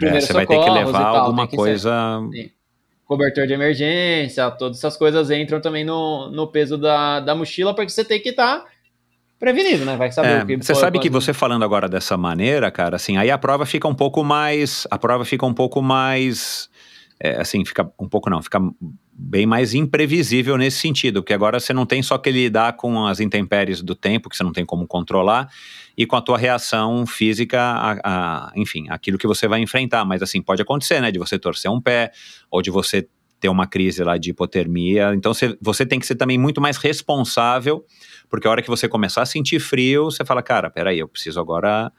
é, você vai ter que levar tal, alguma que coisa. Ser, cobertor de emergência, todas essas coisas entram também no, no peso da, da mochila, porque você tem que estar tá prevenido, né? Vai saber é, o que Você sabe que você falando agora dessa maneira, cara, assim, aí a prova fica um pouco mais. A prova fica um pouco mais. É, assim, fica um pouco não, fica bem mais imprevisível nesse sentido, porque agora você não tem só que lidar com as intempéries do tempo, que você não tem como controlar, e com a tua reação física, a, a, enfim, aquilo que você vai enfrentar. Mas assim, pode acontecer, né? De você torcer um pé, ou de você ter uma crise lá de hipotermia. Então você, você tem que ser também muito mais responsável porque a hora que você começar a sentir frio, você fala, cara, peraí, eu preciso agora.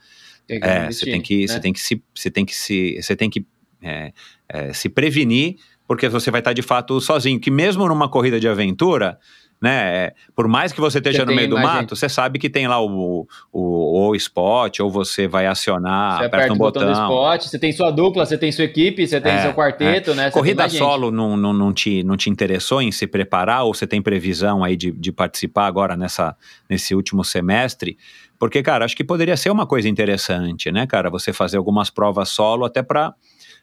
É, você tem que, né? você tem que se, você tem que se, você tem que é, é, se prevenir, porque você vai estar de fato sozinho. Que mesmo numa corrida de aventura, né? Por mais que você esteja você no meio do mato, gente. você sabe que tem lá o, o, o spot, ou você vai acionar, você aperta, aperta um botão. botão do spot, você tem sua dupla, você tem sua equipe, você tem é, seu quarteto, é. né? Corrida solo não, não, não, te, não te interessou em se preparar, ou você tem previsão aí de, de participar agora nessa, nesse último semestre? Porque, cara, acho que poderia ser uma coisa interessante, né, cara? Você fazer algumas provas solo até para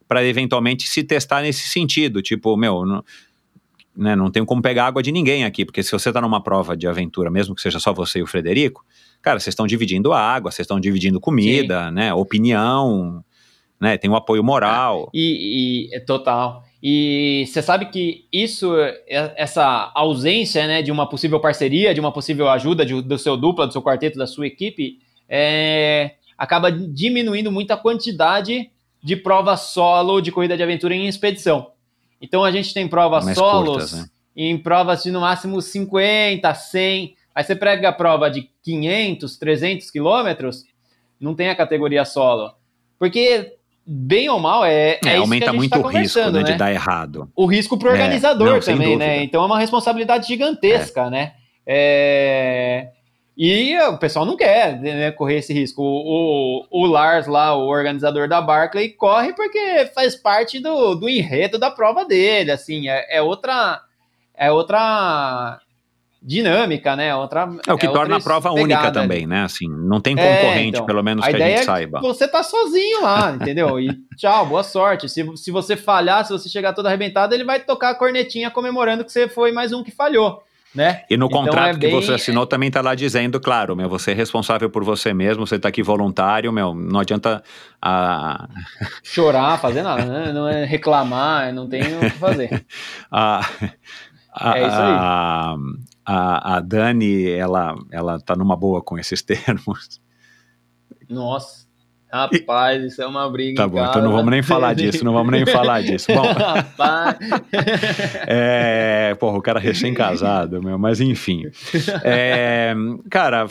para eventualmente se testar nesse sentido, tipo, meu, não, né, não tenho como pegar água de ninguém aqui, porque se você está numa prova de aventura, mesmo que seja só você e o Frederico, cara, vocês estão dividindo água, vocês estão dividindo comida, Sim. né, opinião, né, tem o um apoio moral. E, e total. E você sabe que isso, é, essa ausência, né, de uma possível parceria, de uma possível ajuda de, do seu dupla, do seu quarteto, da sua equipe, é, acaba diminuindo muito a quantidade de prova solo de corrida de aventura em expedição. Então a gente tem provas Mais solos curtas, né? em provas de no máximo 50, 100. Aí você prega a prova de 500, 300 quilômetros, não tem a categoria solo. Porque, bem ou mal, é. é, é aumenta muito tá o risco né, né? de dar errado. O risco para o é, organizador não, também, né? Então é uma responsabilidade gigantesca, é. né? É. E o pessoal não quer né, correr esse risco. O, o, o, Lars, lá, o organizador da Barclay, corre porque faz parte do, do enredo da prova dele. Assim, é, é outra. É outra dinâmica, né? Outra, é o que é torna a prova única também, né? Assim, não tem concorrente, é, então, pelo menos que a, a gente é saiba. você tá sozinho lá, entendeu? E tchau, boa sorte. Se, se você falhar, se você chegar todo arrebentado, ele vai tocar a cornetinha comemorando que você foi mais um que falhou né? E no então contrato é bem... que você assinou também está lá dizendo, claro, meu, você é responsável por você mesmo, você está aqui voluntário, meu, não adianta a... chorar, fazer nada, né? Não é reclamar, não tem o que fazer. a, a, é isso aí. A, a, a Dani, ela, ela tá numa boa com esses termos. Nossa. Rapaz, isso é uma briga. Tá bom, casa. então não vamos nem falar disso, não vamos nem falar disso. Bom, Rapaz. é, porra, o cara recém-casado, meu, mas enfim. É, cara,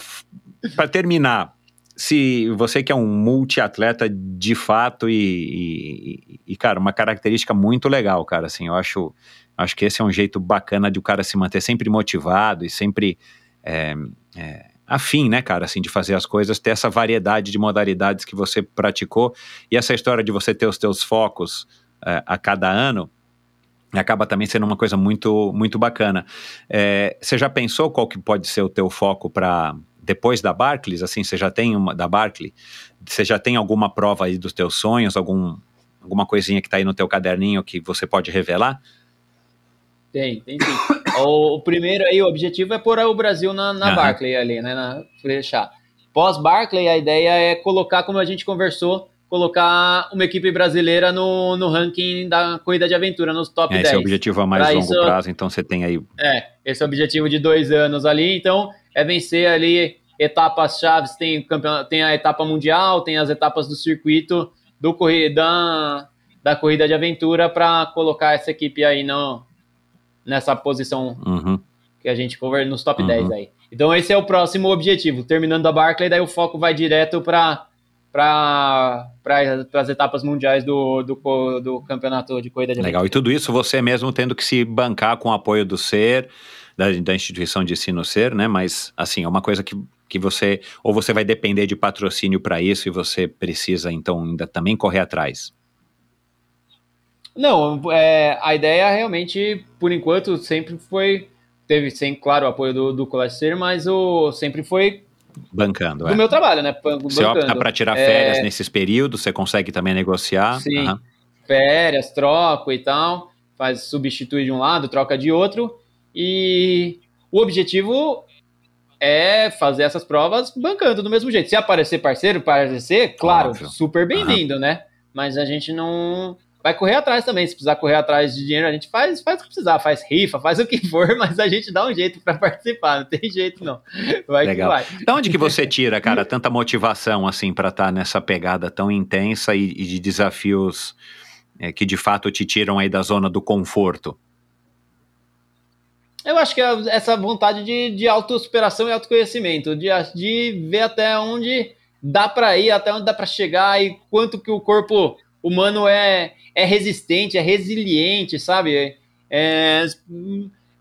para terminar, se você que é um multiatleta de fato e, e, e, cara, uma característica muito legal, cara, assim, eu acho Acho que esse é um jeito bacana de o cara se manter sempre motivado e sempre é, é, afim, né, cara, assim, de fazer as coisas, ter essa variedade de modalidades que você praticou e essa história de você ter os teus focos é, a cada ano acaba também sendo uma coisa muito muito bacana. É, você já pensou qual que pode ser o teu foco para depois da Barclays? Assim, você já tem uma da Barclays? Você já tem alguma prova aí dos teus sonhos, algum alguma coisinha que está aí no teu caderninho que você pode revelar? Tem, tem sim. O, o, primeiro aí, o objetivo é pôr o Brasil na, na uhum. Barclay ali, né? Na, fechar. Pós-Barclay, a ideia é colocar, como a gente conversou, colocar uma equipe brasileira no, no ranking da corrida de aventura, nos top é, 10. Esse é o objetivo a mais pra longo isso, prazo, então você tem aí. É, esse é o objetivo de dois anos ali, então é vencer ali etapas chaves, tem, tem a etapa mundial, tem as etapas do circuito do da, da corrida de aventura para colocar essa equipe aí no, nessa posição uhum. que a gente conversa nos top uhum. 10 aí. Então esse é o próximo objetivo. Terminando a Barclay, daí o foco vai direto para para as etapas mundiais do, do, do, campeonato de corrida de Legal, e tudo isso você mesmo tendo que se bancar com o apoio do SER, da, da instituição de ensino SER, né? Mas, assim, é uma coisa que, que você, ou você vai depender de patrocínio para isso e você precisa, então, ainda também correr atrás. Não, é, a ideia realmente, por enquanto, sempre foi. Teve, sem, claro, o apoio do, do Colégio mas o, sempre foi. Bancando. Do é. meu trabalho, né? Bancando. Você opta para tirar férias é... nesses períodos, você consegue também negociar. Sim. Uhum. Férias, troco e tal. Faz, substitui de um lado, troca de outro. E o objetivo é fazer essas provas bancando do mesmo jeito. Se aparecer parceiro, aparecer, claro, Óbvio. super bem-vindo, uhum. né? Mas a gente não vai correr atrás também. Se precisar correr atrás de dinheiro, a gente faz, faz o que precisar, faz rifa, faz o que for, mas a gente dá um jeito para participar, não tem jeito não. Vai Legal. que vai. Da onde que você tira, cara, tanta motivação assim para estar tá nessa pegada tão intensa e, e de desafios é, que de fato te tiram aí da zona do conforto? Eu acho que é essa vontade de, de autossuperação e autoconhecimento, de, de ver até onde dá para ir, até onde dá para chegar e quanto que o corpo humano é, é resistente, é resiliente, sabe? É,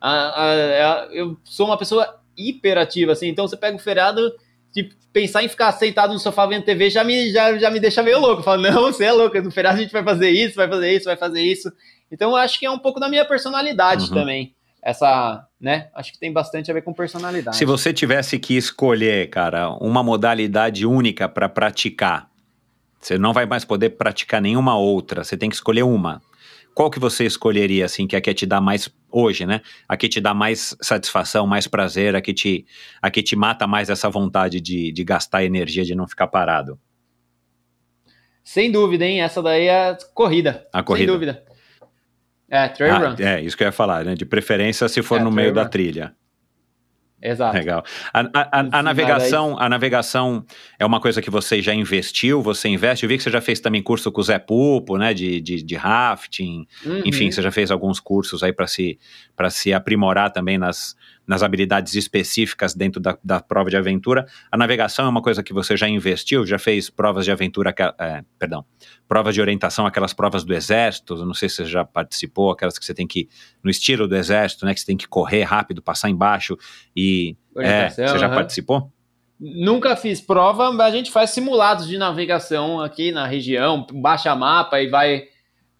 a, a, a, eu sou uma pessoa hiperativa, assim, então você pega o feriado de pensar em ficar sentado no sofá vendo TV já me, já, já me deixa meio louco. Falo, não, você é louco, no feriado a gente vai fazer isso, vai fazer isso, vai fazer isso. Então eu acho que é um pouco da minha personalidade uhum. também. Essa, né? Acho que tem bastante a ver com personalidade. Se você tivesse que escolher, cara, uma modalidade única para praticar, você não vai mais poder praticar nenhuma outra, você tem que escolher uma. Qual que você escolheria, assim, que é a que te dá mais, hoje, né? A que te dá mais satisfação, mais prazer, a que te, a que te mata mais essa vontade de, de gastar energia, de não ficar parado? Sem dúvida, hein? Essa daí é a corrida. A corrida. Sem dúvida. É, trail ah, run. É, isso que eu ia falar, né? De preferência se for é, no meio run. da trilha. Exato. Legal. A, a, a, a navegação, a navegação é uma coisa que você já investiu, você investe. Eu vi que você já fez também curso com o Zé Pupo, né? De, de, de rafting. Uhum. Enfim, você já fez alguns cursos aí para se, se aprimorar também nas, nas habilidades específicas dentro da, da prova de aventura. A navegação é uma coisa que você já investiu, já fez provas de aventura, é, perdão, provas de orientação, aquelas provas do exército, não sei se você já participou, aquelas que você tem que, no estilo do exército, né, que você tem que correr rápido, passar embaixo e... É, você já uhum. participou? Nunca fiz prova, mas a gente faz simulados de navegação aqui na região, baixa mapa e vai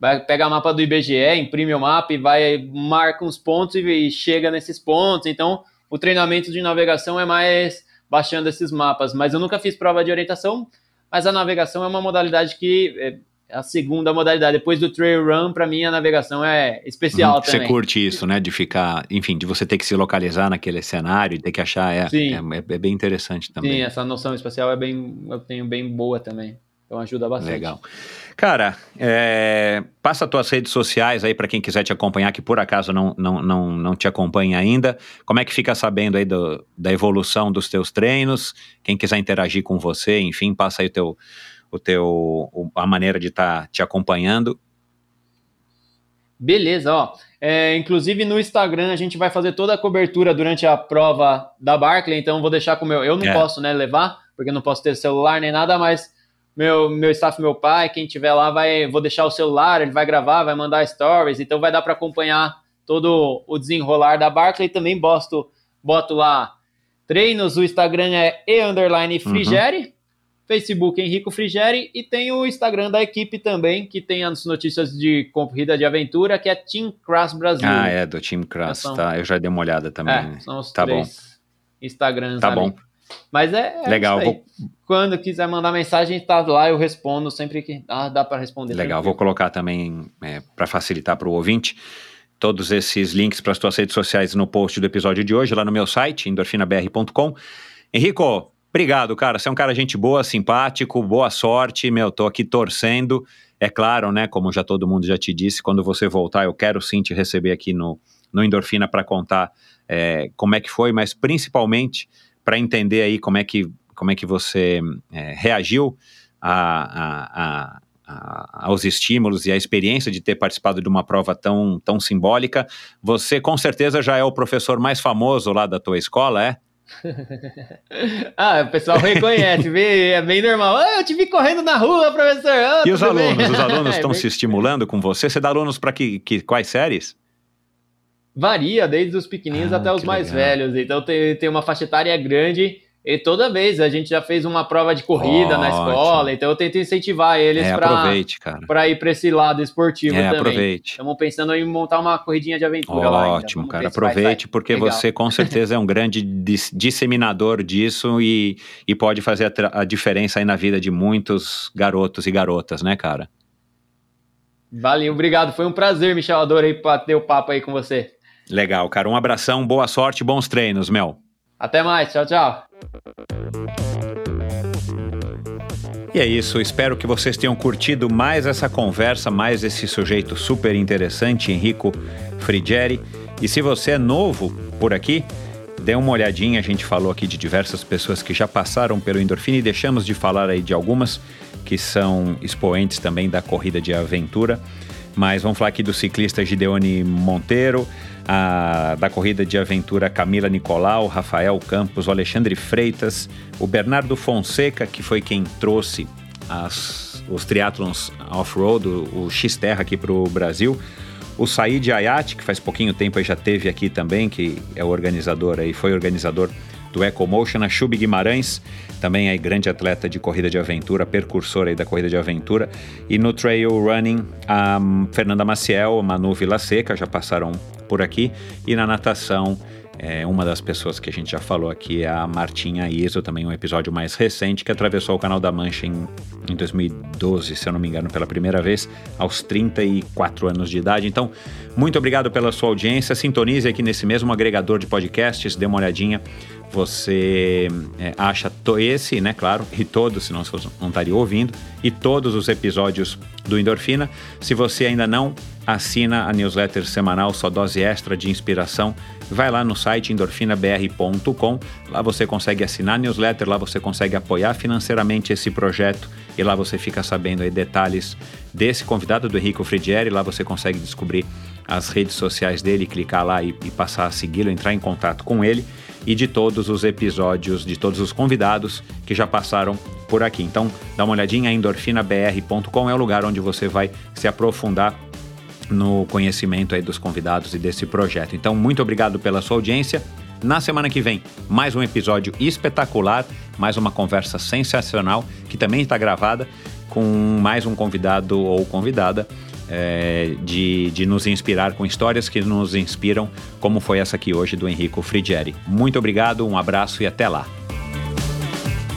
vai pegar mapa do IBGE, imprime o mapa e vai marca uns pontos e, chega nesses pontos. Então, o treinamento de navegação é mais baixando esses mapas. Mas eu nunca fiz prova de orientação, mas a navegação é uma modalidade que é a segunda modalidade. Depois do trail run, para mim, a navegação é especial uhum, também. Você curte isso, né? De ficar, enfim, de você ter que se localizar naquele cenário e ter que achar. É, Sim. É, é, bem interessante também. Sim, essa noção espacial é bem, eu tenho bem boa também. Então ajuda bastante. Legal. Cara, é, passa as tuas redes sociais aí para quem quiser te acompanhar, que por acaso não, não, não, não te acompanha ainda. Como é que fica sabendo aí do, da evolução dos teus treinos? Quem quiser interagir com você, enfim, passa aí o teu, o teu, a maneira de estar tá te acompanhando. Beleza, ó. É, inclusive no Instagram a gente vai fazer toda a cobertura durante a prova da Barclay, então vou deixar com o meu. Eu não é. posso, né, levar, porque eu não posso ter celular nem nada, mas meu, meu staff, meu pai, quem tiver lá, vai, vou deixar o celular, ele vai gravar, vai mandar stories, então vai dar para acompanhar todo o desenrolar da Barclay. Também boto, boto lá treinos, o Instagram é e underline frigere. Uhum. Facebook Henrico Frigeri e tem o Instagram da equipe também, que tem as notícias de corrida de aventura, que é Team Crash Brasil. Ah, é, do Team Crash, são, tá. Eu já dei uma olhada também. É, são os tá três bom. Instagrams Tá ali. bom. Mas é, é Legal, vou... Quando quiser mandar mensagem, tá lá, eu respondo sempre que ah, dá para responder. Legal, vou colocar também é, para facilitar para o ouvinte todos esses links para as tuas redes sociais no post do episódio de hoje, lá no meu site, endorfinabr.com. Henrico, Obrigado, cara. Você é um cara gente boa, simpático, boa sorte. Meu, tô aqui torcendo. É claro, né? Como já todo mundo já te disse, quando você voltar, eu quero sim te receber aqui no, no Endorfina para contar é, como é que foi, mas principalmente para entender aí como é que, como é que você é, reagiu a, a, a, aos estímulos e à experiência de ter participado de uma prova tão, tão simbólica. Você com certeza já é o professor mais famoso lá da tua escola, é? ah, o pessoal reconhece, vê, é bem normal. Ah, eu te vi correndo na rua, professor. Ah, e os alunos? Bem? Os alunos estão é se estimulando com você? Você dá alunos para que, que, quais séries? Varia, desde os pequeninos ah, até os mais legal. velhos. Então tem, tem uma faixa etária grande e toda vez a gente já fez uma prova de corrida Ótimo. na escola, então eu tento incentivar eles é, para ir para esse lado esportivo é, também. Aproveite. Estamos pensando em montar uma corridinha de aventura Ótimo, lá. Ótimo, cara. Aproveite, porque Legal. você com certeza é um grande disseminador disso e, e pode fazer a, a diferença aí na vida de muitos garotos e garotas, né, cara? Valeu, obrigado. Foi um prazer, Michel. Adorei ter o papo aí com você. Legal, cara. Um abração, boa sorte, bons treinos, Mel. Até mais, tchau, tchau. E é isso, espero que vocês tenham curtido mais essa conversa, mais esse sujeito super interessante, Henrico Frigeri. E se você é novo por aqui, dê uma olhadinha, a gente falou aqui de diversas pessoas que já passaram pelo Endorfina e deixamos de falar aí de algumas que são expoentes também da corrida de aventura. Mas vamos falar aqui do ciclista Gideone Monteiro, a, da corrida de aventura Camila Nicolau, Rafael Campos, o Alexandre Freitas, o Bernardo Fonseca, que foi quem trouxe as, os triatlons off-road, o, o X-Terra aqui para o Brasil, o Said Ayat, que faz pouquinho tempo já teve aqui também, que é o organizador aí, foi organizador do EcoMotion, a Chub Guimarães, também é grande atleta de corrida de aventura, percursora aí da corrida de aventura, e no trail running, a Fernanda Maciel, Manu Vila Seca, já passaram por aqui, e na natação, é, uma das pessoas que a gente já falou aqui é a Martinha Iso, também um episódio mais recente, que atravessou o Canal da Mancha em, em 2012, se eu não me engano, pela primeira vez, aos 34 anos de idade. Então, muito obrigado pela sua audiência. Sintonize aqui nesse mesmo agregador de podcasts, dê uma olhadinha você é, acha esse, né, claro, e todos, se não, não estaria ouvindo, e todos os episódios do Endorfina. Se você ainda não assina a newsletter semanal, sua dose extra de inspiração, vai lá no site endorfinabr.com. Lá você consegue assinar a newsletter, lá você consegue apoiar financeiramente esse projeto e lá você fica sabendo aí detalhes desse convidado do Henrico Frigieri. Lá você consegue descobrir as redes sociais dele, clicar lá e, e passar a segui-lo, entrar em contato com ele e de todos os episódios, de todos os convidados que já passaram por aqui. Então, dá uma olhadinha, endorfinabr.com é o lugar onde você vai se aprofundar no conhecimento aí dos convidados e desse projeto. Então, muito obrigado pela sua audiência. Na semana que vem, mais um episódio espetacular, mais uma conversa sensacional que também está gravada com mais um convidado ou convidada é, de, de nos inspirar com histórias que nos inspiram, como foi essa aqui hoje do Henrico Frigieri. Muito obrigado, um abraço e até lá.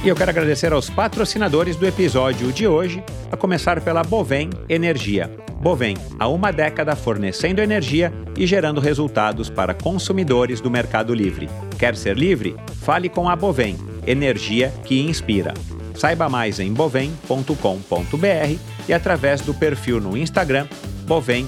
E eu quero agradecer aos patrocinadores do episódio de hoje, a começar pela Bovem Energia. Bovem, há uma década fornecendo energia e gerando resultados para consumidores do Mercado Livre. Quer ser livre? Fale com a Bovem, energia que inspira. Saiba mais em bovem.com.br e através do perfil no Instagram Bovem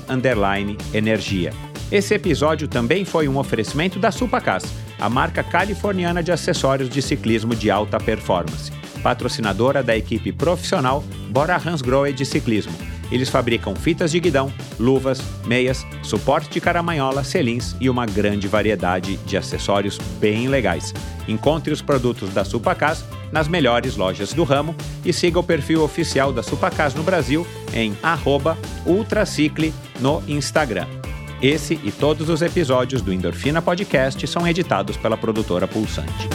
Energia. Esse episódio também foi um oferecimento da Supacas, a marca californiana de acessórios de ciclismo de alta performance, patrocinadora da equipe profissional Bora Hansgrohe de ciclismo. Eles fabricam fitas de guidão, luvas, meias, suporte de caramanhola, selins e uma grande variedade de acessórios bem legais. Encontre os produtos da Supacas nas melhores lojas do ramo e siga o perfil oficial da Supacas no Brasil em ultracicle no Instagram. Esse e todos os episódios do Endorfina Podcast são editados pela produtora Pulsante.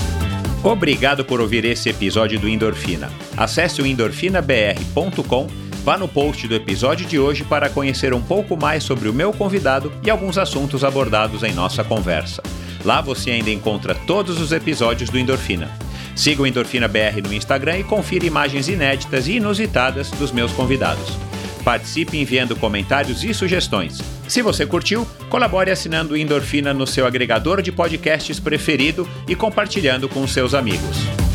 Obrigado por ouvir esse episódio do Endorfina. Acesse o endorfinabr.com, vá no post do episódio de hoje para conhecer um pouco mais sobre o meu convidado e alguns assuntos abordados em nossa conversa. Lá você ainda encontra todos os episódios do Endorfina. Siga o Endorfina BR no Instagram e confira imagens inéditas e inusitadas dos meus convidados. Participe enviando comentários e sugestões. Se você curtiu, colabore assinando o Endorfina no seu agregador de podcasts preferido e compartilhando com seus amigos.